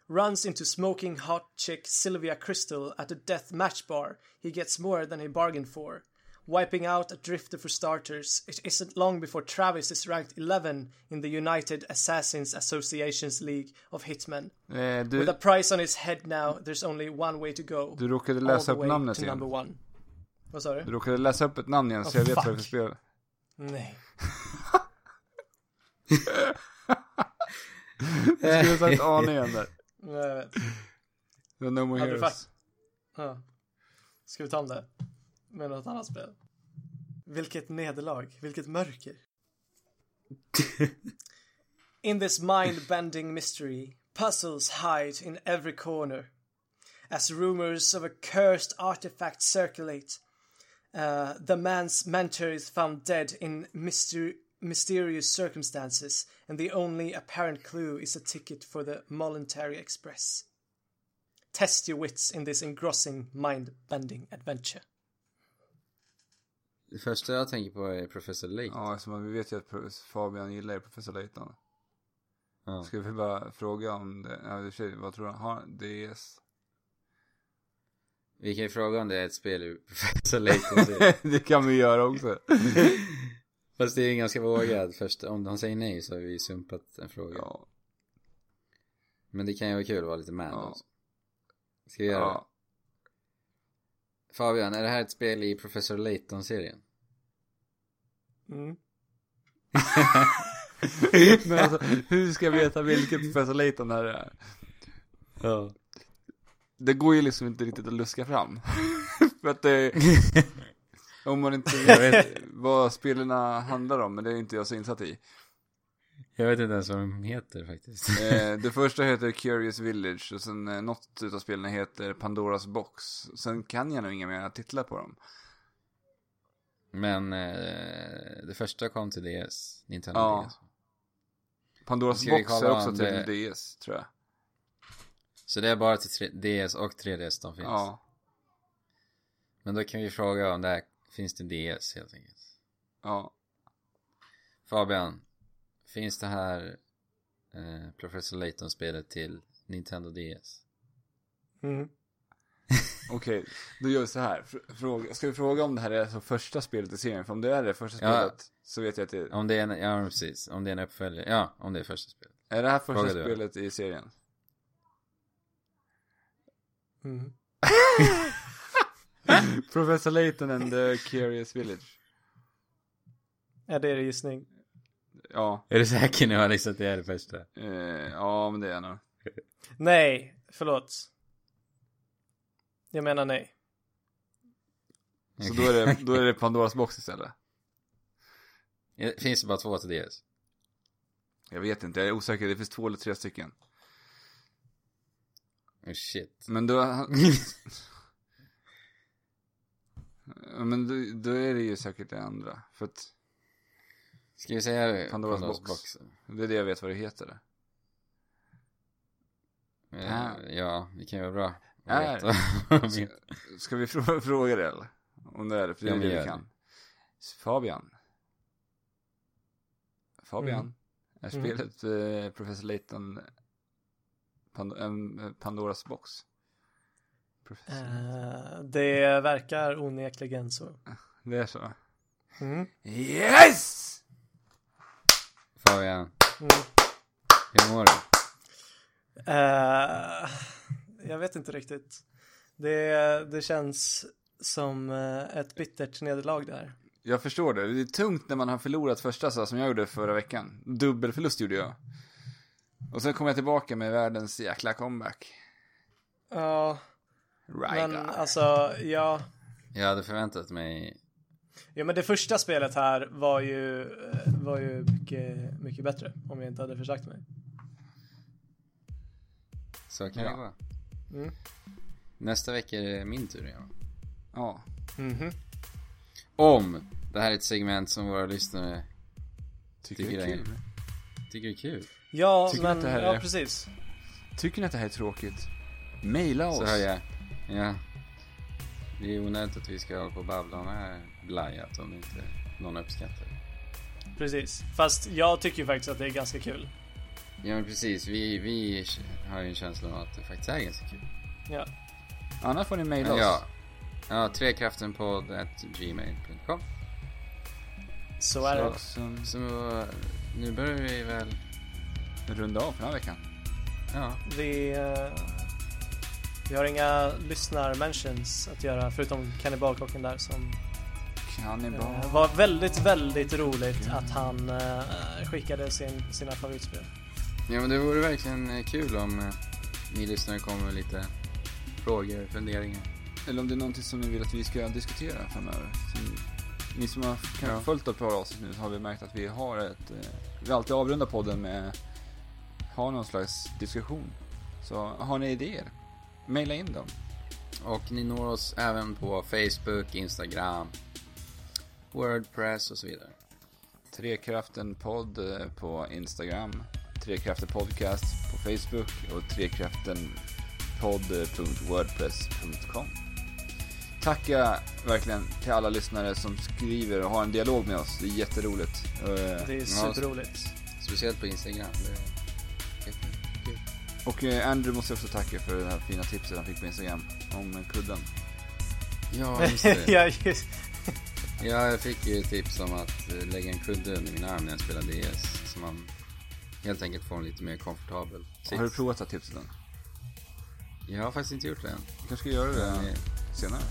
runs into smoking hot chick Sylvia Crystal at a death match bar, he gets more than he bargained for. Wiping out a drifter for starters, it isn't long before Travis is ranked 11 in the United Assassins Association's League of Hitmen. Eh, With du, a price on his head now, there's only one way to go. du råkade läsa upp namnet igen. Vad sa du? Du råkade läsa upp ett namn igen så Oh, jag vet vad det är för fuck. spel. Nej. [laughs] Du skulle sagt Arne igen där. Nej, jag vet. Var No More Heroes. Ja. Ska vi ta om det? Med något annat spel? Vilket nederlag, vilket mörker. [laughs] In this mind-bending mystery, puzzles hide in every corner. As rumors of a cursed artifact circulate, uh, the man's mentor is found dead in myster- mysterious circumstances, and the only apparent clue is a ticket for the Mollentary Express. Test your wits in this engrossing mind-bending adventure. Det första jag tänker på är Professor Lake. Ja, eftersom vi vet ju att Fabian gillar Professor Layton. Ja. Ska vi bara fråga om det, ja, vad tror du? Har han DS? Vi kan ju fråga om det är ett spel ur Professor Layton det kan vi göra också. [laughs] Fast det är ju ganska vågat. Först, om han säger nej så har vi sumpat en fråga. Ja. Men det kan ju vara kul att vara lite med Ja. Ska vi göra det? ja. Fabian, är det här ett spel i Professor Layton-serien? Mm. [laughs] Men alltså, [laughs] hur ska jag veta vilket Professor Layton det här är? Ja. Det går ju liksom inte riktigt att luska fram. [laughs] För att det, [laughs] om man inte vet vad spelarna handlar om, men det är inte jag så insatt i. Jag vet inte ens vad de heter faktiskt. Eh, det [laughs] första heter Curious Village och sen eh, något utav spelen heter Pandoras Box. Sen kan jag nog inga mer titlar på dem. Men eh, det första kom till DS, Nintendo Ja. DS. Pandoras Box är också om till det- DS, tror jag. Så det är bara till DS och 3DS de finns. Ja. Men då kan vi fråga om det här finns till DS helt enkelt. Ja. Fabian, finns det här eh, Professor Layton-spelet till Nintendo DS? Mm. [laughs] Okej, då gör vi så här. Fr- Fråga, ska vi fråga om det här är alltså första spelet i serien? För om det är det första Ja. spelet så vet jag att det Om det är en, ja precis, om det är en uppföljare, ja om det är första spelet. är det här första Fråga du. spelet i serien? Mm. [laughs] Professor Layton and the Curious Village. Ja, det är det gissning. Ja, Är du säker nu Alex att det är det första? eh, ja men det är nog. Nej, förlåt. Jag menar nej. Så då är, det, då är det Pandoras box istället. [laughs] Finns det bara två till DS? Jag vet inte, jag är osäker. Det finns två eller tre stycken. Oh shit. Men då... Ja, men då, då är det ju säkert det andra. För att Ska vi säga Pandoras box. det är det jag vet vad det heter. Eh, ja, det kan ju vara bra. Är- heter. [laughs] Ska vi frå- [laughs] fråga det eller? Om det är det, för det Ja, är men det vi kan. Fabian. Fabian. Mm. Är Mm. spelet eh, Professor Layton Pand- eh, Pandoras box? Eh, det verkar onekligen så. [laughs] Det är så. Mm. Yes! Fabian, Mm. hur mår du? Eh, jag vet inte riktigt. Det, det känns som eh, ett bittert nederlag det här. Jag förstår det. Det är tungt när man har förlorat första så som jag gjorde förra veckan. Dubbelförlust gjorde jag. Och sen kom jag tillbaka med världens jäkla comeback. Ja, Rygar. men alltså, ja. Jag hade förväntat mig... Ja men det första spelet här var ju, eh, var ju mycket, mycket bättre om jag inte hade försagt mig. Så kan Ja. det vara. Mm. Nästa vecka är det min tur igen. Ja. Mhm. Om det här är ett segment som våra lyssnare Tycker, Tycker är- kul. tycker är kul. Ja, Tycker du men att det här ja är- precis. Tycker ni att det här är tråkigt? Maila oss. Så hör jag. Ja. Det är onödigt att vi ska hålla på och babbla om det här blajat om inte någon uppskattar. Precis. Fast jag tycker ju faktiskt att det är ganska kul. Ja men precis, vi, vi har ju en känsla av att det faktiskt är ganska kul. Ja. Annars får ni maila Men oss. ja, ja trekraftenpodd.gmail.com Så är det. Så, så, Så nu börjar vi väl, runda av för den här veckan. ja. Vi, eh, vi har inga lyssnar-mentions att göra förutom kannibalkocken där som Kannibal. eh, var väldigt, väldigt roligt att han eh, skickade sin, sina favoritspel. Ja men det vore verkligen kul om ni lyssnare kommer med lite frågor, funderingar. Eller om det är någonting som ni vill att vi ska diskutera framöver. Som, ni som har kanske Ja. följt ett par avsnitt nu har vi märkt att vi har ett... Vi alltid avrundar podden med... Har någon slags diskussion. Så har ni idéer? Maila in dem. Och ni når oss även på Facebook, Instagram, Wordpress och så vidare. Trekraften podd eh, på Instagram. Trekraften podcast på Facebook. Och trekraftenpodd.wordpress.com Tacka verkligen till alla lyssnare som skriver och har en dialog med oss. Det är jätteroligt. Eh, Det är superroligt. Speciellt på Instagram. Och eh, Andrew måste jag också tacka för det här fina tipset han fick på Instagram om eh, kudden. Ja, just det. [laughs] ja, just, Ja, jag fick ju tips om att eh, lägga en kudde under min arm när jag spelar DS. Så man helt enkelt får en lite mer komfortabel sits. Har du provat det här tipset än? Jag har faktiskt inte gjort det än. Du kanske ska göra det Men, senare?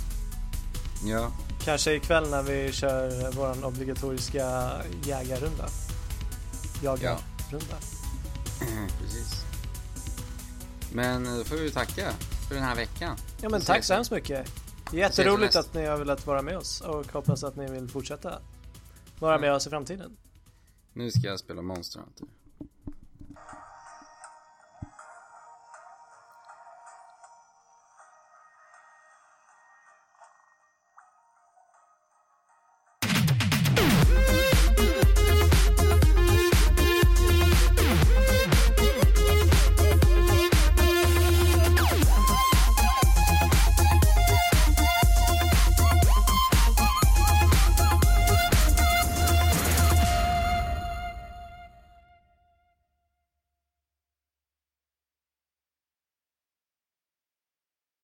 Ja, kanske ikväll när vi kör våran obligatoriska jägarrunda. Jagarrunda. [clears throat] precis. Men eh, då får vi tacka för den här veckan. Ja men tack så hemskt mycket. Jätteroligt att ni har velat vara med oss och hoppas att ni vill fortsätta vara med oss i framtiden. Nu ska jag spela Monster Hunter.